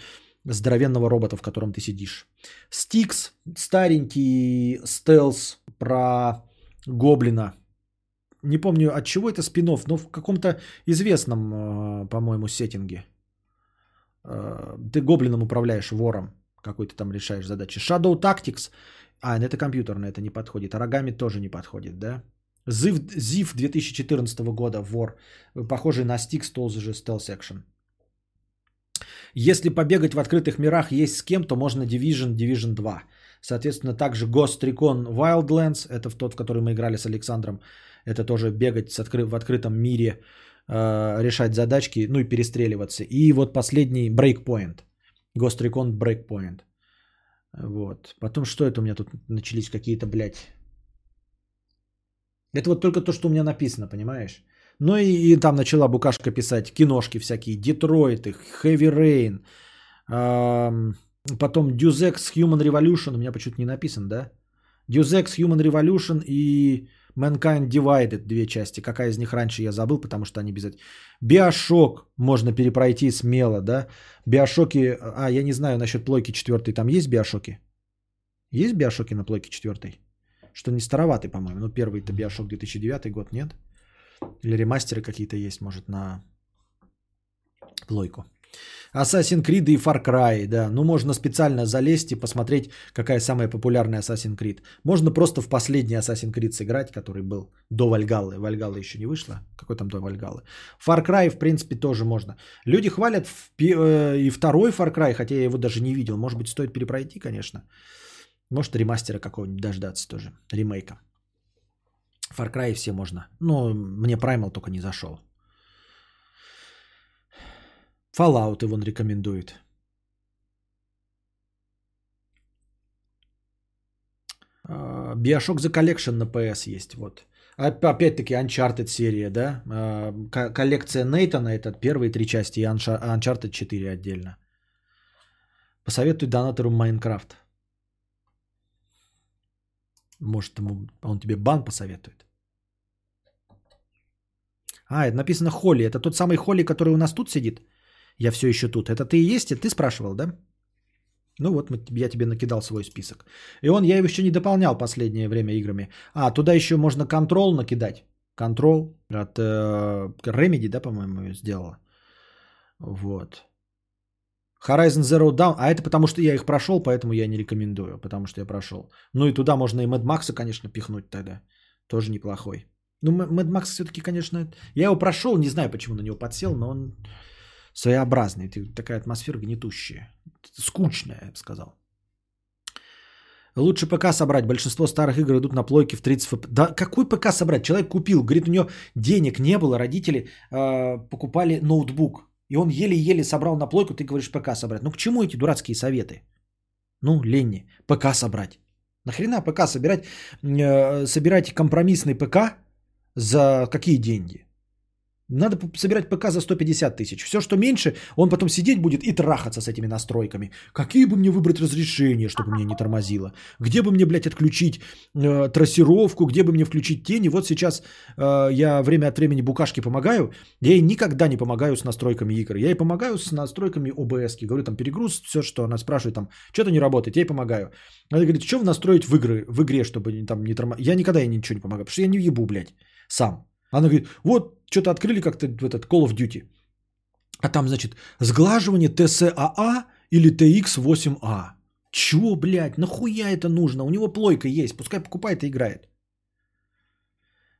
здоровенного робота, в котором ты сидишь. Стикс, старенький стелс про гоблина. Не помню, от чего это спинов, но в каком-то известном, по-моему, сеттинге. Э, ты гоблином управляешь, вором, какой-то там решаешь задачи. Shadow Tactics, а, это компьютерное, это не подходит. А рогами тоже не подходит, да? Ziv, Ziv 2014 года, вор, похожий на Styx, тоже же Stealth Action. Если побегать в открытых мирах есть с кем, то можно Division, Division 2. Соответственно, также Ghost Recon Wildlands, это в тот, в который мы играли с Александром, это тоже бегать с откры- в открытом мире Э, решать задачки, ну и перестреливаться. И вот последний. Ghost Recon Breakpoint. Вот. Потом что это у меня тут начались какие-то, блядь... Это вот только то, что у меня написано, понимаешь? Ну и, и там начала букашка писать киношки всякие, Детройты, Heavy Rain, эм, потом Deus Ex Human Revolution, у меня почему-то не написано, да? Deus Ex Human Revolution и Mankind Divided, две части. Какая из них раньше, я забыл, потому что они без... Биошок можно перепройти смело, да? Биошоки... А, я не знаю насчет плойки четвертой. Там есть биошоки? Есть биошоки на плойке четвертой? Что не староватый, по-моему. Ну, первый-то биошок 2009 год, нет? Или ремастеры какие-то есть, может, на плойку. Assassin's Creed и Far Cry, да. Ну, можно специально залезть и посмотреть, какая самая популярная Assassin's Creed. Можно просто в последний Assassin's Creed сыграть, который был до Вальгаллы. Вальгалла еще не вышла. Какой там до Вальгаллы? Far Cry, в принципе, тоже можно. Люди хвалят э, и второй Far Cry, хотя я его даже не видел. Может быть, стоит перепройти, конечно. Может, ремастера какого-нибудь дождаться тоже. Ремейка. Far Cry все можно. Ну, мне Primal только не зашел. Fallout он рекомендует. Bioshock The Collection на PS есть. Вот. Опять-таки Uncharted серия, да? А, коллекция Нейтана, это первые три части, и Uncharted 4 отдельно. Посоветуй донатору Майнкрафт. Может, ему, он тебе бан посоветует. А, это написано Холли. Это тот самый Холли, который у нас тут сидит? Я все еще тут. Это ты и есть? Ты спрашивал, да? Ну вот, я тебе накидал свой список. И он, я его еще не дополнял последнее время играми. А, туда еще можно контрол накидать. Контрол от э, Remedy, да, по-моему, сделала. Вот. Horizon Zero Dawn, а это потому что я их прошел, поэтому я не рекомендую, потому что я прошел. Ну и туда можно и Mad Max, конечно, пихнуть тогда. Тоже неплохой. Ну, Mad Max все-таки, конечно, я его прошел, не знаю, почему на него подсел, но он своеобразный. Такая атмосфера гнетущая. Скучная, я бы сказал. Лучше ПК собрать. Большинство старых игр идут на плойке в 30 фп. Да какой ПК собрать? Человек купил, говорит, у него денег не было, родители э, покупали ноутбук. И он еле-еле собрал на плойку, ты говоришь ПК собрать. Ну к чему эти дурацкие советы? Ну, Ленни, ПК собрать. Нахрена ПК собирать? Э, собирать компромиссный ПК за какие деньги? Надо собирать ПК за 150 тысяч. Все, что меньше, он потом сидеть будет и трахаться с этими настройками. Какие бы мне выбрать разрешения, чтобы меня не тормозило? Где бы мне, блядь, отключить э, трассировку? Где бы мне включить тени? Вот сейчас э, я время от времени букашке помогаю. Я ей никогда не помогаю с настройками игр. Я ей помогаю с настройками ОБС. Говорю, там перегруз, все, что она спрашивает, там, что-то не работает, я ей помогаю. Она говорит, что настроить в, игры, в игре, чтобы там не тормозить? Я никогда ей ничего не помогаю, потому что я не ебу, блядь, сам. Она говорит, вот что-то открыли как-то в этот Call of Duty. А там, значит, сглаживание ТСАА или TX8А. Чего, блядь, нахуя это нужно? У него плойка есть, пускай покупает и играет.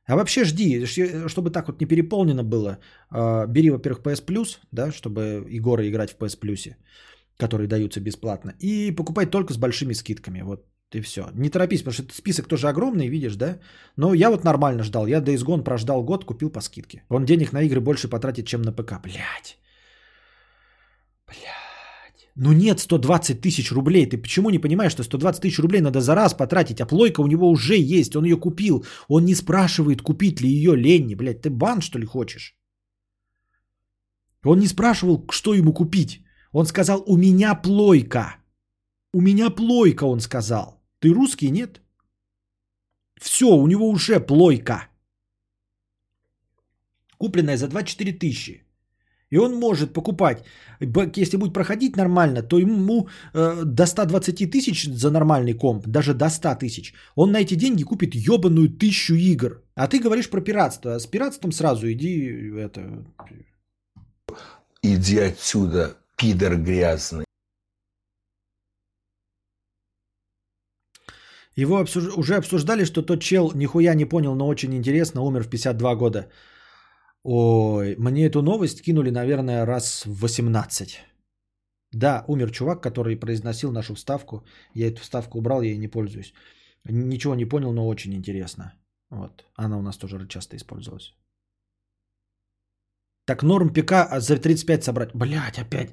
А вообще жди, чтобы так вот не переполнено было. А, бери, во-первых, PS Plus, да, чтобы Егора играть в PS Plus, которые даются бесплатно. И покупай только с большими скидками. Вот и все. Не торопись, потому что список тоже огромный, видишь, да? Но я вот нормально ждал. Я Days Gone прождал год, купил по скидке. Он денег на игры больше потратит, чем на ПК. Блять. Блять. Ну нет 120 тысяч рублей. Ты почему не понимаешь, что 120 тысяч рублей надо за раз потратить, а плойка у него уже есть, он ее купил. Он не спрашивает, купить ли ее Ленни. Блять, ты бан что ли хочешь? Он не спрашивал, что ему купить. Он сказал, у меня плойка. У меня плойка, он сказал. Ты русский, нет? Все, у него уже плойка. Купленная за 24 тысячи. И он может покупать, если будет проходить нормально, то ему э, до 120 тысяч за нормальный комп, даже до 100 тысяч, он на эти деньги купит ебаную тысячу игр. А ты говоришь про пиратство. А с пиратством сразу иди это... Иди отсюда, пидор грязный. Его обсуж... уже обсуждали, что тот чел нихуя не понял, но очень интересно, умер в 52 года. Ой, мне эту новость кинули, наверное, раз в 18. Да, умер чувак, который произносил нашу вставку. Я эту вставку убрал, я ей не пользуюсь. Ничего не понял, но очень интересно. Вот. Она у нас тоже часто использовалась. Так норм ПК за 35 собрать. Блять, опять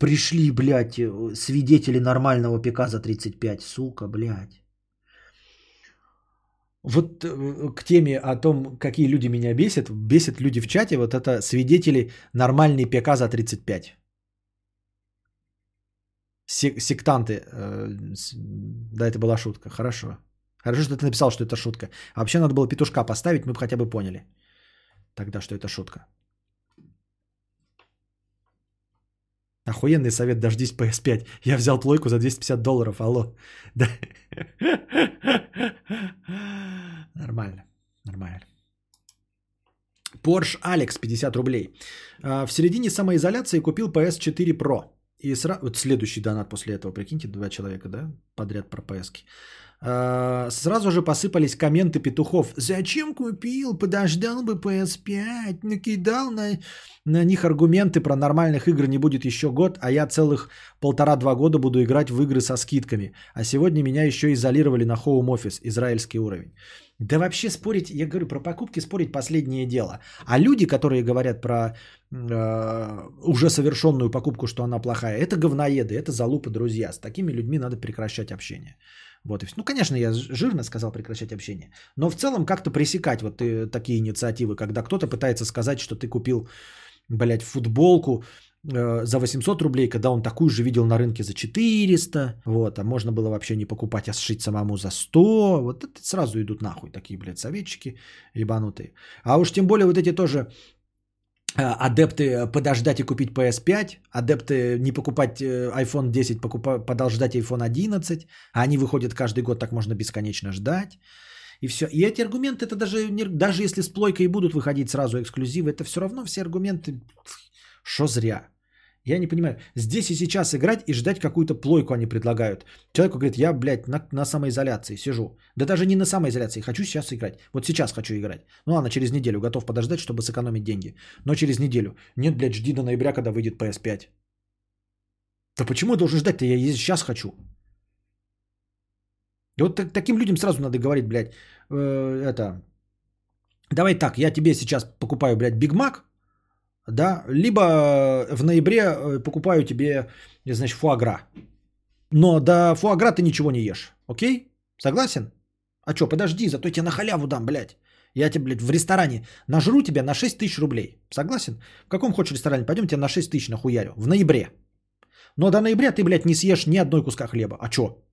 пришли, блядь, свидетели нормального ПК за 35. Сука, блядь. Вот э, к теме о том, какие люди меня бесят, бесят люди в чате, вот это свидетели нормальный ПК за 35. Сектанты. Э, да, это была шутка. Хорошо. Хорошо, что ты написал, что это шутка. А вообще надо было петушка поставить, мы бы хотя бы поняли. Тогда, что это шутка. Охуенный совет, дождись PS5. Я взял плойку за 250 долларов, алло. Да. Нормально, нормально. Porsche Alex 50 рублей. А, в середине самоизоляции купил PS4 Pro. И сразу, вот следующий донат после этого, прикиньте, два человека, да, подряд про PS. А, сразу же посыпались комменты петухов. Зачем купил? Подождал бы PS5. Накидал на, на них аргументы про нормальных игр не будет еще год, а я целых полтора-два года буду играть в игры со скидками. А сегодня меня еще изолировали на Home Office, израильский уровень. Да вообще спорить, я говорю, про покупки спорить последнее дело. А люди, которые говорят про э, уже совершенную покупку, что она плохая, это говноеды, это залупы друзья. С такими людьми надо прекращать общение. Вот и все. Ну, конечно, я жирно сказал прекращать общение. Но в целом как-то пресекать вот э, такие инициативы, когда кто-то пытается сказать, что ты купил, блядь, футболку э, за 800 рублей, когда он такую же видел на рынке за 400. Вот, а можно было вообще не покупать, а сшить самому за 100. Вот это сразу идут нахуй такие, блядь, советчики ебанутые. А уж тем более вот эти тоже адепты подождать и купить PS5, адепты не покупать э, iPhone 10, покупать, подождать iPhone 11, а они выходят каждый год, так можно бесконечно ждать. И все. И эти аргументы, это даже, даже если с плойкой будут выходить сразу эксклюзивы, это все равно все аргументы, что зря. Я не понимаю, здесь и сейчас играть и ждать какую-то плойку они предлагают. Человек говорит, я, блядь, на, на самоизоляции сижу. Да даже не на самоизоляции, хочу сейчас играть. Вот сейчас хочу играть. Ну ладно, через неделю готов подождать, чтобы сэкономить деньги. Но через неделю. Нет, блядь, жди до ноября, когда выйдет PS5. Да почему я должен ждать-то? Я сейчас хочу. И вот так, таким людям сразу надо говорить, блядь, э, это... Давай так, я тебе сейчас покупаю, блядь, Биг Мак, да, либо в ноябре э, покупаю тебе, значит, фуагра. Но до фуагра ты ничего не ешь, окей? Согласен? А что, подожди, зато я тебе на халяву дам, блядь. Я тебе, блядь, в ресторане нажру тебя на 6 тысяч рублей. Согласен? В каком хочешь ресторане? Пойдем тебе на 6 тысяч нахуярю. В ноябре. Но до ноября ты, блядь, не съешь ни одной куска хлеба. А что?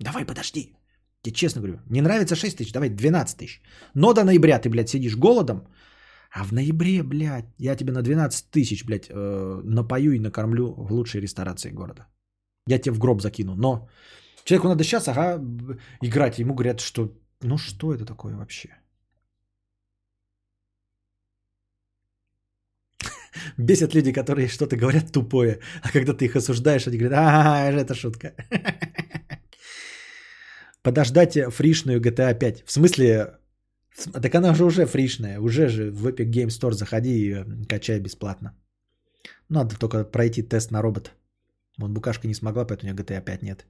Давай, подожди. Тебе честно говорю, не нравится 6 тысяч, давай 12 тысяч. Но до ноября ты, блядь, сидишь голодом, а в ноябре, блядь, я тебе на 12 тысяч, блядь, э, напою и накормлю в лучшей ресторации города. Я тебе в гроб закину. Но человеку надо сейчас, ага, играть. Ему говорят, что ну что это такое вообще? Бесят люди, которые что-то говорят тупое, а когда ты их осуждаешь, они говорят, а, это шутка. Подождать фришную GTA 5. В смысле, так она же уже фришная, уже же в Epic Game Store заходи и качай бесплатно. Надо только пройти тест на робота. Вон букашка не смогла, поэтому у нее GTA 5 нет.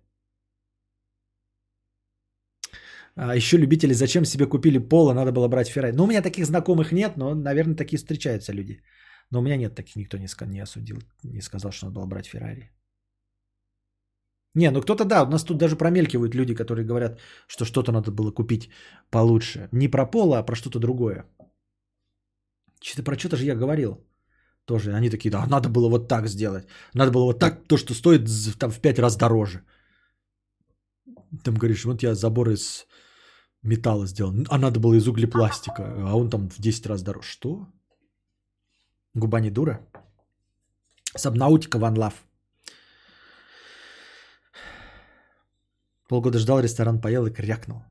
А еще любители, зачем себе купили Пола, надо было брать Феррари. Ну, у меня таких знакомых нет, но, наверное, такие встречаются люди. Но у меня нет таких, никто не, не осудил, не сказал, что надо было брать Феррари. Не, ну кто-то да, у нас тут даже промелькивают люди, которые говорят, что что-то надо было купить получше. Не про Пола, а про что-то другое. Что-то про что-то же я говорил. Тоже они такие, да, надо было вот так сделать. Надо было вот так, то, что стоит там в пять раз дороже. Там говоришь, вот я забор из металла сделал, а надо было из углепластика, а он там в 10 раз дороже. Что? Губа не дура? Сабнаутика Ван Лав. Полгода ждал, ресторан поел и крякнул.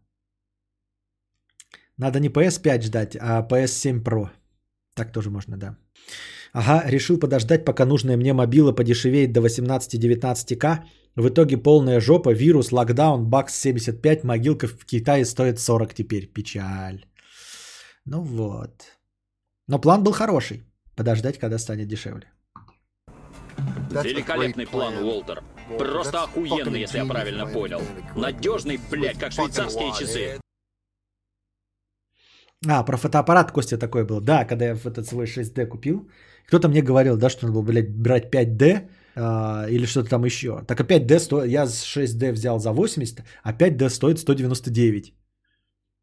Надо не PS5 ждать, а PS7 Pro. Так тоже можно, да. Ага, решил подождать, пока нужная мне мобила подешевеет до 18-19к. В итоге полная жопа, вирус, локдаун, бакс 75, могилка в Китае стоит 40 теперь. Печаль. Ну вот. Но план был хороший. Подождать, когда станет дешевле. Великолепный план, Уолтер. Просто охуенный, если я правильно понял. Надежный, блядь, как швейцарские часы. А, про фотоаппарат Костя такой был. Да, когда я этот свой 6D купил, кто-то мне говорил, да, что надо было, блядь, брать 5D а, или что-то там еще. Так а 5D стоит, я 6D взял за 80, а 5D стоит 199.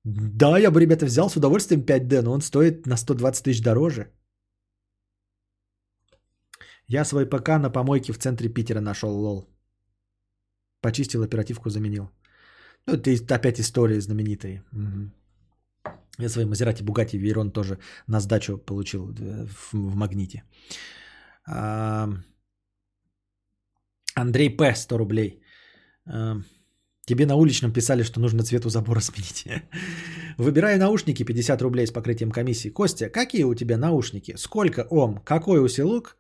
Да, я бы, ребята, взял с удовольствием 5D, но он стоит на 120 тысяч дороже. Я свой ПК на помойке в центре Питера нашел, lol. Почистил, оперативку заменил. Ну, это опять истории знаменитые. Угу. Я свой Maserati Bugatti Veyron тоже на сдачу получил э, в, в магните. А, Андрей П. 100 рублей. А, тебе на уличном писали, что нужно цвет у забора сменить. Выбираю наушники 50 рублей с покрытием комиссии. Костя, какие у тебя наушники? Сколько ом? Какой усилок?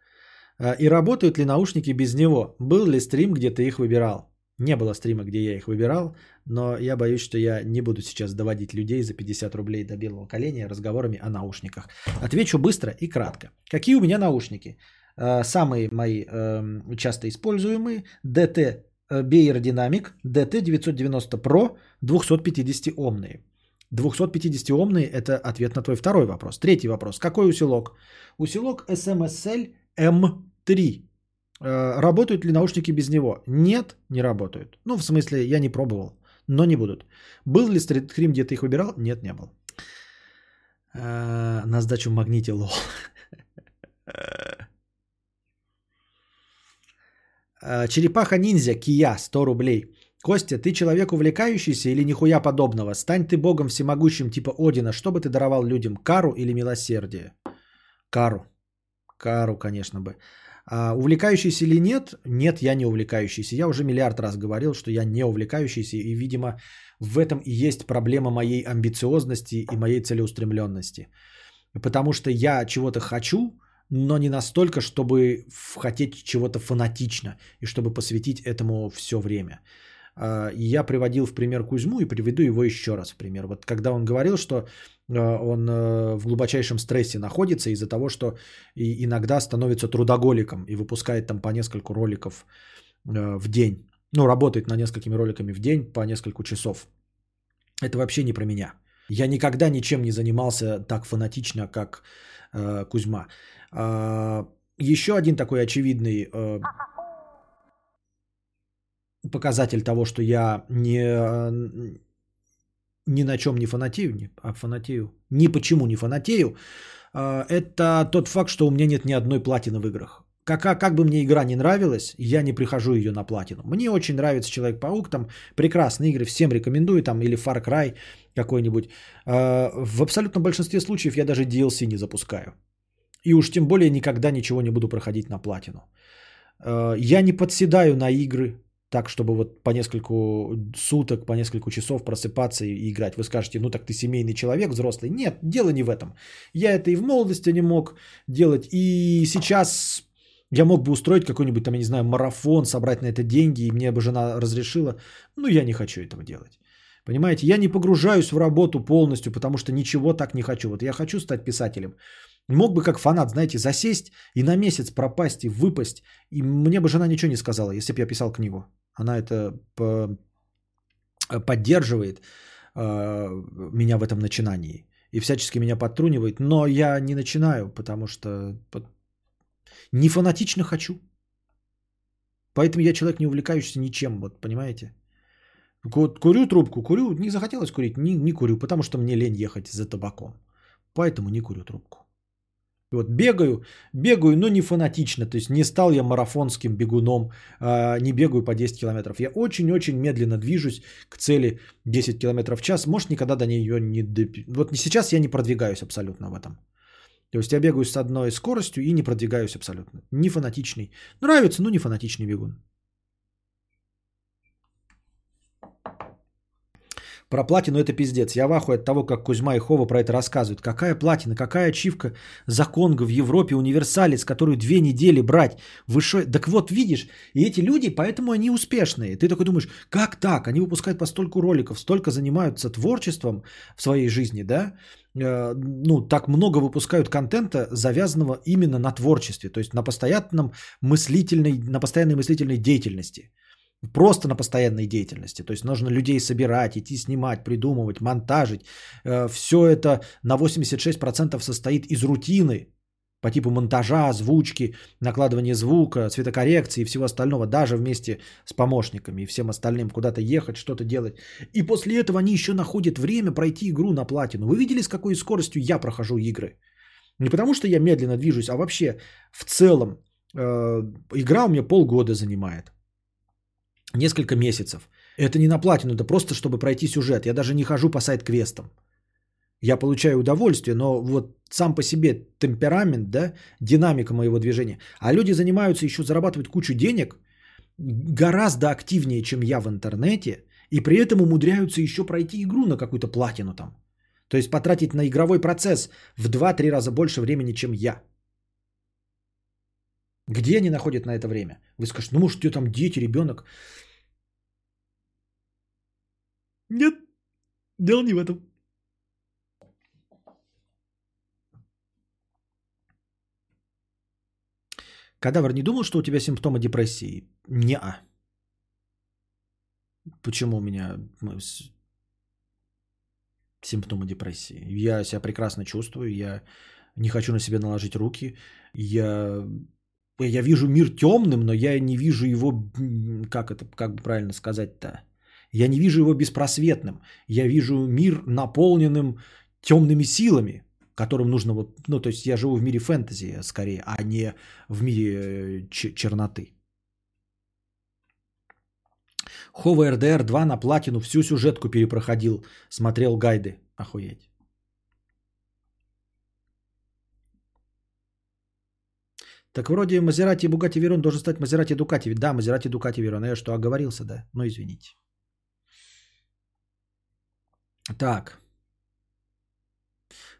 А, и работают ли наушники без него? Был ли стрим, где ты их выбирал? Не было стрима, где я их выбирал, но я боюсь, что я не буду сейчас доводить людей за 50 рублей до белого коленя разговорами о наушниках. Отвечу быстро и кратко. Какие у меня наушники? А, самые мои эм, часто используемые DT Beyer Dynamic DT990 Pro 250-омные. 250-омные – это ответ на твой второй вопрос. Третий вопрос. Какой усилок? Усилок SMSL M3. Э, работают ли наушники без него? Нет, не работают. Ну, в смысле, я не пробовал, но не будут. Был ли стрим, где ты их выбирал? Нет, не был. Э, на сдачу в магните лол. Э, черепаха ниндзя, Кия, 100 рублей. Костя, ты человек увлекающийся или нихуя подобного? Стань ты богом всемогущим типа Одина, что бы ты даровал людям, кару или милосердие? Кару. Кару, конечно бы. А, увлекающийся или нет? Нет, я не увлекающийся. Я уже миллиард раз говорил, что я не увлекающийся. И, видимо, в этом и есть проблема моей амбициозности и моей целеустремленности. Потому что я чего-то хочу, но не настолько, чтобы хотеть чего-то фанатично и чтобы посвятить этому все время. А, я приводил в пример Кузьму и приведу его еще раз в пример. Вот когда он говорил, что э, он э, в глубочайшем стрессе находится из-за того, что иногда становится трудоголиком и выпускает там по несколько роликов э, в день. Ну, работает на несколькими роликами в день по несколько часов. Это вообще не про меня. Я никогда ничем не занимался так фанатично, как э, Кузьма. Э, еще один такой очевидный э, показатель того, что я не, ни на чем не фанатею, не, а фанатею, ни почему не фанатею, а, это тот факт, что у меня нет ни одной платины в играх. Как, как бы мне игра не нравилась, я не прихожу ее на платину. Мне очень нравится Человек-паук, там прекрасные игры, всем рекомендую, там или Far Cry какой-нибудь. А, в абсолютном большинстве случаев я даже DLC не запускаю. И уж тем более никогда ничего не буду проходить на платину. Я не подседаю на игры, так, чтобы вот по нескольку суток, по несколько часов просыпаться и играть. Вы скажете, ну так ты семейный человек, взрослый. Нет, дело не в этом. Я это и в молодости не мог делать, и сейчас я мог бы устроить какой-нибудь там, я не знаю, марафон, собрать на это деньги, и мне бы жена разрешила. Но я не хочу этого делать. Понимаете, я не погружаюсь в работу полностью, потому что ничего так не хочу. Вот я хочу стать писателем. Мог бы как фанат, знаете, засесть и на месяц пропасть и выпасть. И мне бы жена ничего не сказала, если бы я писал книгу. Она это по... поддерживает э, меня в этом начинании. И всячески меня подтрунивает. Но я не начинаю, потому что не фанатично хочу. Поэтому я человек, не увлекающийся ничем, вот понимаете. Курю трубку, курю, не захотелось курить, не, не курю, потому что мне лень ехать за табаком. Поэтому не курю трубку. Вот бегаю, бегаю, но не фанатично. То есть не стал я марафонским бегуном, а, не бегаю по 10 километров. Я очень-очень медленно движусь к цели 10 километров в час. Может, никогда до нее не... Вот сейчас я не продвигаюсь абсолютно в этом. То есть я бегаю с одной скоростью и не продвигаюсь абсолютно. Не фанатичный. Нравится, но не фанатичный бегун. Про платину это пиздец. Я в ахуе от того, как Кузьма и Хова про это рассказывают. Какая платина, какая ачивка за Конго в Европе, универсалец, которую две недели брать. Высшой... Так вот, видишь, и эти люди, поэтому они успешные. Ты такой думаешь, как так? Они выпускают по столько роликов, столько занимаются творчеством в своей жизни, да? Э, ну, так много выпускают контента, завязанного именно на творчестве, то есть на постоянном мыслительной, на постоянной мыслительной деятельности. Просто на постоянной деятельности. То есть нужно людей собирать, идти снимать, придумывать, монтажить. Э, Все это на 86% состоит из рутины по типу монтажа, озвучки, накладывания звука, цветокоррекции и всего остального, даже вместе с помощниками и всем остальным куда-то ехать, что-то делать. И после этого они еще находят время пройти игру на платину. Вы видели, с какой скоростью я прохожу игры? Не потому что я медленно движусь, а вообще в целом э, игра у меня полгода занимает несколько месяцев. Это не на платину, это просто чтобы пройти сюжет. Я даже не хожу по сайт-квестам. Я получаю удовольствие, но вот сам по себе темперамент, да, динамика моего движения. А люди занимаются еще зарабатывать кучу денег гораздо активнее, чем я в интернете, и при этом умудряются еще пройти игру на какую-то платину там. То есть потратить на игровой процесс в 2-3 раза больше времени, чем я. Где они находят на это время? Вы скажете, ну может, у тебя там дети, ребенок. Нет, дело не в этом. Кадавр не думал, что у тебя симптомы депрессии? Не-а. Почему у меня симптомы депрессии? Я себя прекрасно чувствую, я не хочу на себя наложить руки, я я вижу мир темным, но я не вижу его, как это, как бы правильно сказать-то, я не вижу его беспросветным. Я вижу мир наполненным темными силами, которым нужно вот, ну то есть я живу в мире фэнтези скорее, а не в мире э, черноты. Хова РДР 2 на платину всю сюжетку перепроходил, смотрел гайды. Охуеть. Так вроде Мазерати Бугати Верон должен стать Мазерати Дукати. Да, Мазерати Дукати Верон. Я что, оговорился, да? Ну, извините. Так.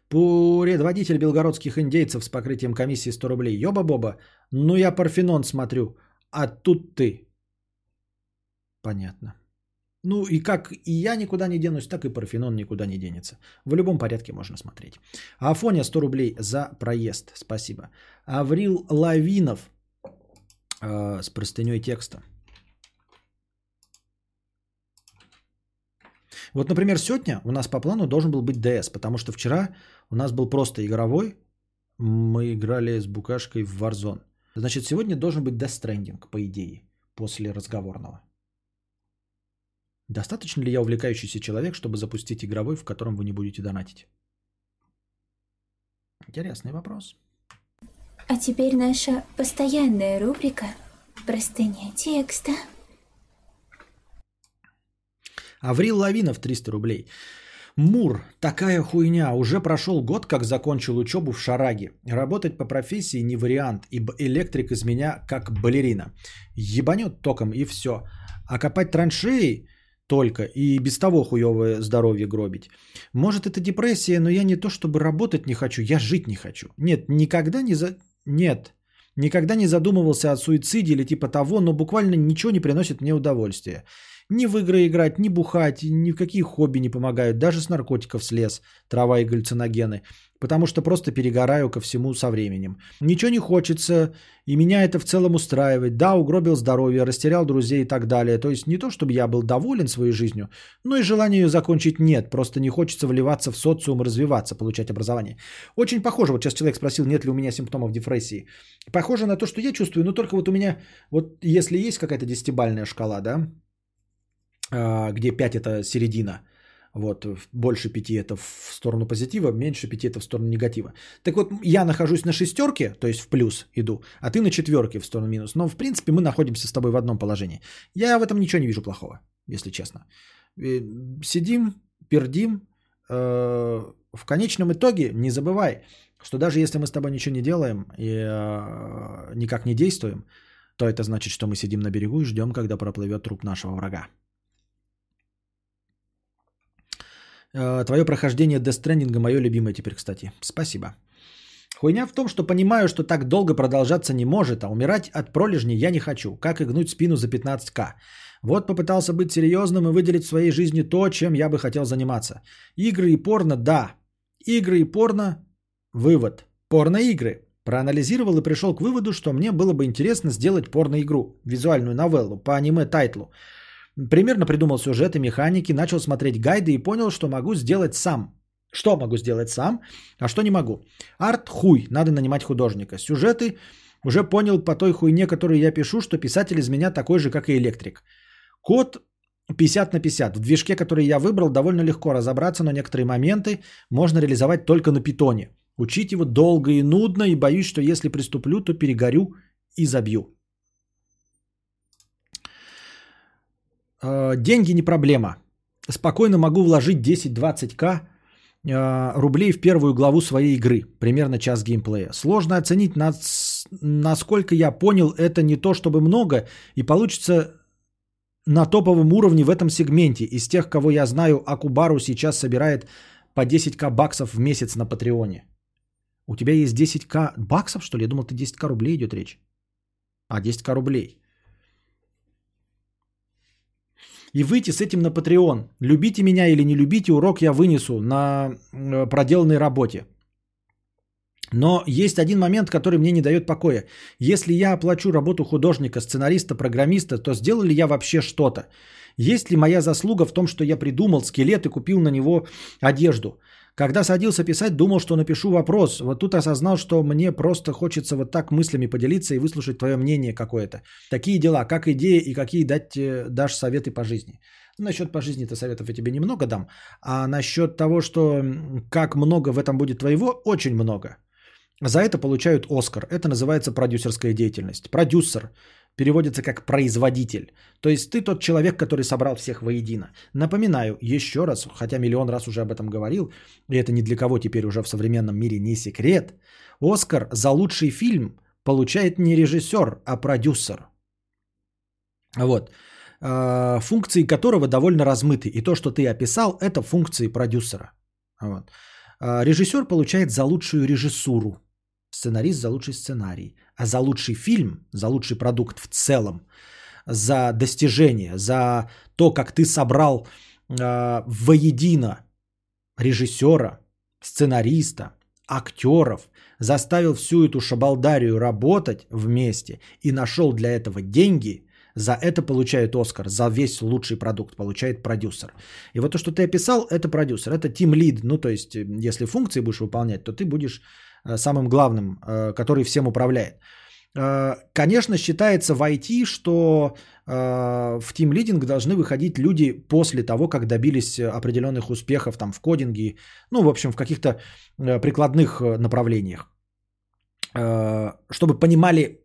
Предводитель белгородских индейцев с покрытием комиссии 100 рублей. Ёба-боба, ну я Парфенон смотрю, а тут ты. Понятно. Ну и как и я никуда не денусь, так и Парфенон никуда не денется. В любом порядке можно смотреть. Афоня 100 рублей за проезд. Спасибо. Аврил Лавинов э, с простыней текста. Вот, например, сегодня у нас по плану должен был быть ДС, потому что вчера у нас был просто игровой. Мы играли с Букашкой в Warzone. Значит, сегодня должен быть Death Stranding, по идее, после разговорного. Достаточно ли я увлекающийся человек, чтобы запустить игровой, в котором вы не будете донатить? Интересный вопрос. А теперь наша постоянная рубрика «Простыня текста». Аврил Лавинов 300 рублей. Мур, такая хуйня. Уже прошел год, как закончил учебу в Шараге. Работать по профессии не вариант, ибо электрик из меня как балерина. Ебанет током и все. А копать траншеи только и без того хуевое здоровье гробить. Может это депрессия, но я не то чтобы работать не хочу, я жить не хочу. Нет, никогда не за... Нет, никогда не задумывался о суициде или типа того, но буквально ничего не приносит мне удовольствия. Ни в игры играть, ни бухать, ни в какие хобби не помогают. Даже с наркотиков слез, трава и галлюциногены. Потому что просто перегораю ко всему со временем. Ничего не хочется, и меня это в целом устраивает. Да, угробил здоровье, растерял друзей и так далее. То есть не то, чтобы я был доволен своей жизнью, но и желания ее закончить нет. Просто не хочется вливаться в социум, развиваться, получать образование. Очень похоже, вот сейчас человек спросил, нет ли у меня симптомов депрессии. Похоже на то, что я чувствую, но только вот у меня, вот если есть какая-то десятибальная шкала, да, где 5 это середина, вот, больше 5 это в сторону позитива, меньше 5 это в сторону негатива. Так вот, я нахожусь на шестерке, то есть в плюс иду, а ты на четверке в сторону минус. Но, в принципе, мы находимся с тобой в одном положении. Я в этом ничего не вижу плохого, если честно. Сидим, пердим. Э, в конечном итоге не забывай, что даже если мы с тобой ничего не делаем и э, никак не действуем, то это значит, что мы сидим на берегу и ждем, когда проплывет труп нашего врага. Э, Твое прохождение Death Stranding мое любимое теперь, кстати. Спасибо. Хуйня в том, что понимаю, что так долго продолжаться не может, а умирать от пролежней я не хочу. Как и гнуть спину за 15к. Вот попытался быть серьезным и выделить в своей жизни то, чем я бы хотел заниматься. Игры и порно – да. Игры и порно – вывод. Порно-игры. Проанализировал и пришел к выводу, что мне было бы интересно сделать порно-игру, визуальную новеллу по аниме-тайтлу – Примерно придумал сюжеты, механики, начал смотреть гайды и понял, что могу сделать сам. Что могу сделать сам, а что не могу. Арт хуй, надо нанимать художника. Сюжеты уже понял по той хуйне, которую я пишу, что писатель из меня такой же, как и электрик. Код 50 на 50. В движке, который я выбрал, довольно легко разобраться, но некоторые моменты можно реализовать только на питоне. Учить его долго и нудно, и боюсь, что если приступлю, то перегорю и забью. Деньги не проблема. Спокойно могу вложить 10-20к э, рублей в первую главу своей игры. Примерно час геймплея. Сложно оценить, насколько я понял, это не то чтобы много. И получится на топовом уровне в этом сегменте. Из тех, кого я знаю, Акубару сейчас собирает по 10к баксов в месяц на Патреоне. У тебя есть 10к баксов, что ли? Я думал, ты 10к рублей идет речь. А, 10к рублей и выйти с этим на Patreon. Любите меня или не любите, урок я вынесу на э, проделанной работе. Но есть один момент, который мне не дает покоя. Если я оплачу работу художника, сценариста, программиста, то сделал ли я вообще что-то? Есть ли моя заслуга в том, что я придумал скелет и купил на него одежду? Когда садился писать, думал, что напишу вопрос. Вот тут осознал, что мне просто хочется вот так мыслями поделиться и выслушать твое мнение какое-то. Такие дела, как идея и какие дать, э, дашь советы по жизни. Насчет по жизни-то советов я тебе немного дам. А насчет того, что как много в этом будет твоего, очень много. За это получают Оскар. Это называется продюсерская деятельность. Продюсер переводится как производитель. То есть ты тот человек, который собрал всех воедино. Напоминаю еще раз, хотя миллион раз уже об этом говорил, и это ни для кого теперь уже в современном мире не секрет, Оскар за лучший фильм получает не режиссер, а продюсер. Вот. А, функции которого довольно размыты. И то, что ты описал, это функции продюсера. Вот. А, режиссер получает за лучшую режиссуру. Сценарист за лучший сценарий. За лучший фильм, за лучший продукт в целом, за достижение, за то, как ты собрал э, воедино режиссера, сценариста, актеров, заставил всю эту шабалдарию работать вместе и нашел для этого деньги, за это получает Оскар, за весь лучший продукт получает продюсер. И вот то, что ты описал, это продюсер, это тим лид. Ну, то есть, если функции будешь выполнять, то ты будешь Э, самым главным, э, который всем управляет. Э, конечно, считается в IT, что в тимлидинг должны выходить люди после того, как добились определенных успехов там, в кодинге, ну, в общем, в каких-то прикладных направлениях, чтобы понимали,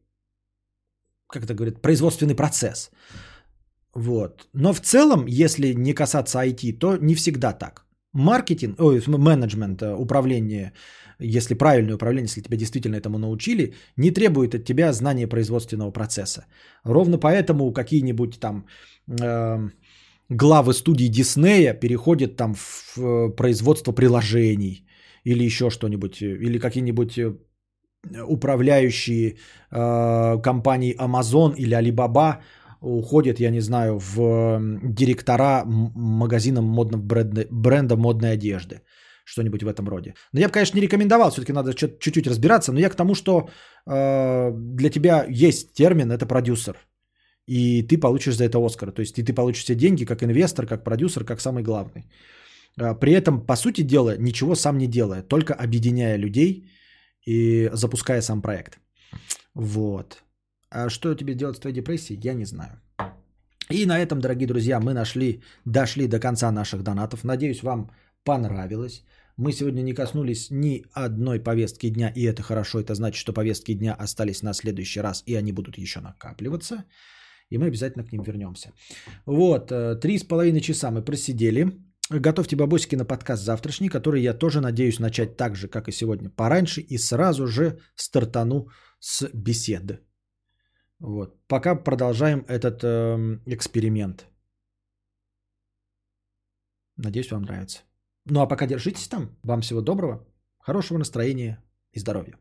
как это говорят, производственный процесс. Вот. Но в целом, если не касаться IT, то не всегда так. Маркетинг, ой, менеджмент, э, управление, если правильное управление, если тебя действительно этому научили, не требует от тебя знания производственного процесса. Ровно поэтому какие-нибудь там э, главы студии Диснея переходят там в э, производство приложений или еще что-нибудь, э, или какие-нибудь управляющие э, компании Amazon или Alibaba уходят, я не знаю, в директора магазина модного бренда, бренда модной одежды. Что-нибудь в этом роде. Но я бы, конечно, не рекомендовал, все-таки надо чуть-чуть разбираться, но я к тому, что э, для тебя есть термин, это продюсер. И ты получишь за это Оскар. То есть и ты получишь все деньги как инвестор, как продюсер, как самый главный. А, при этом, по сути дела, ничего сам не делая, только объединяя людей и запуская сам проект. Вот. А что тебе делать с твоей депрессией, я не знаю. И на этом, дорогие друзья, мы нашли, дошли до конца наших донатов. Надеюсь, вам понравилось. Мы сегодня не коснулись ни одной повестки дня, и это хорошо. Это значит, что повестки дня остались на следующий раз, и они будут еще накапливаться. И мы обязательно к ним вернемся. Вот, э, три с половиной часа мы просидели. Готовьте бабосики на подкаст завтрашний, который я тоже надеюсь начать так же, как и сегодня, пораньше, и сразу же стартану с беседы. Вот. Пока продолжаем этот э, эксперимент. Надеюсь, вам нравится. Ну а пока держитесь там. Вам всего доброго, хорошего настроения и здоровья.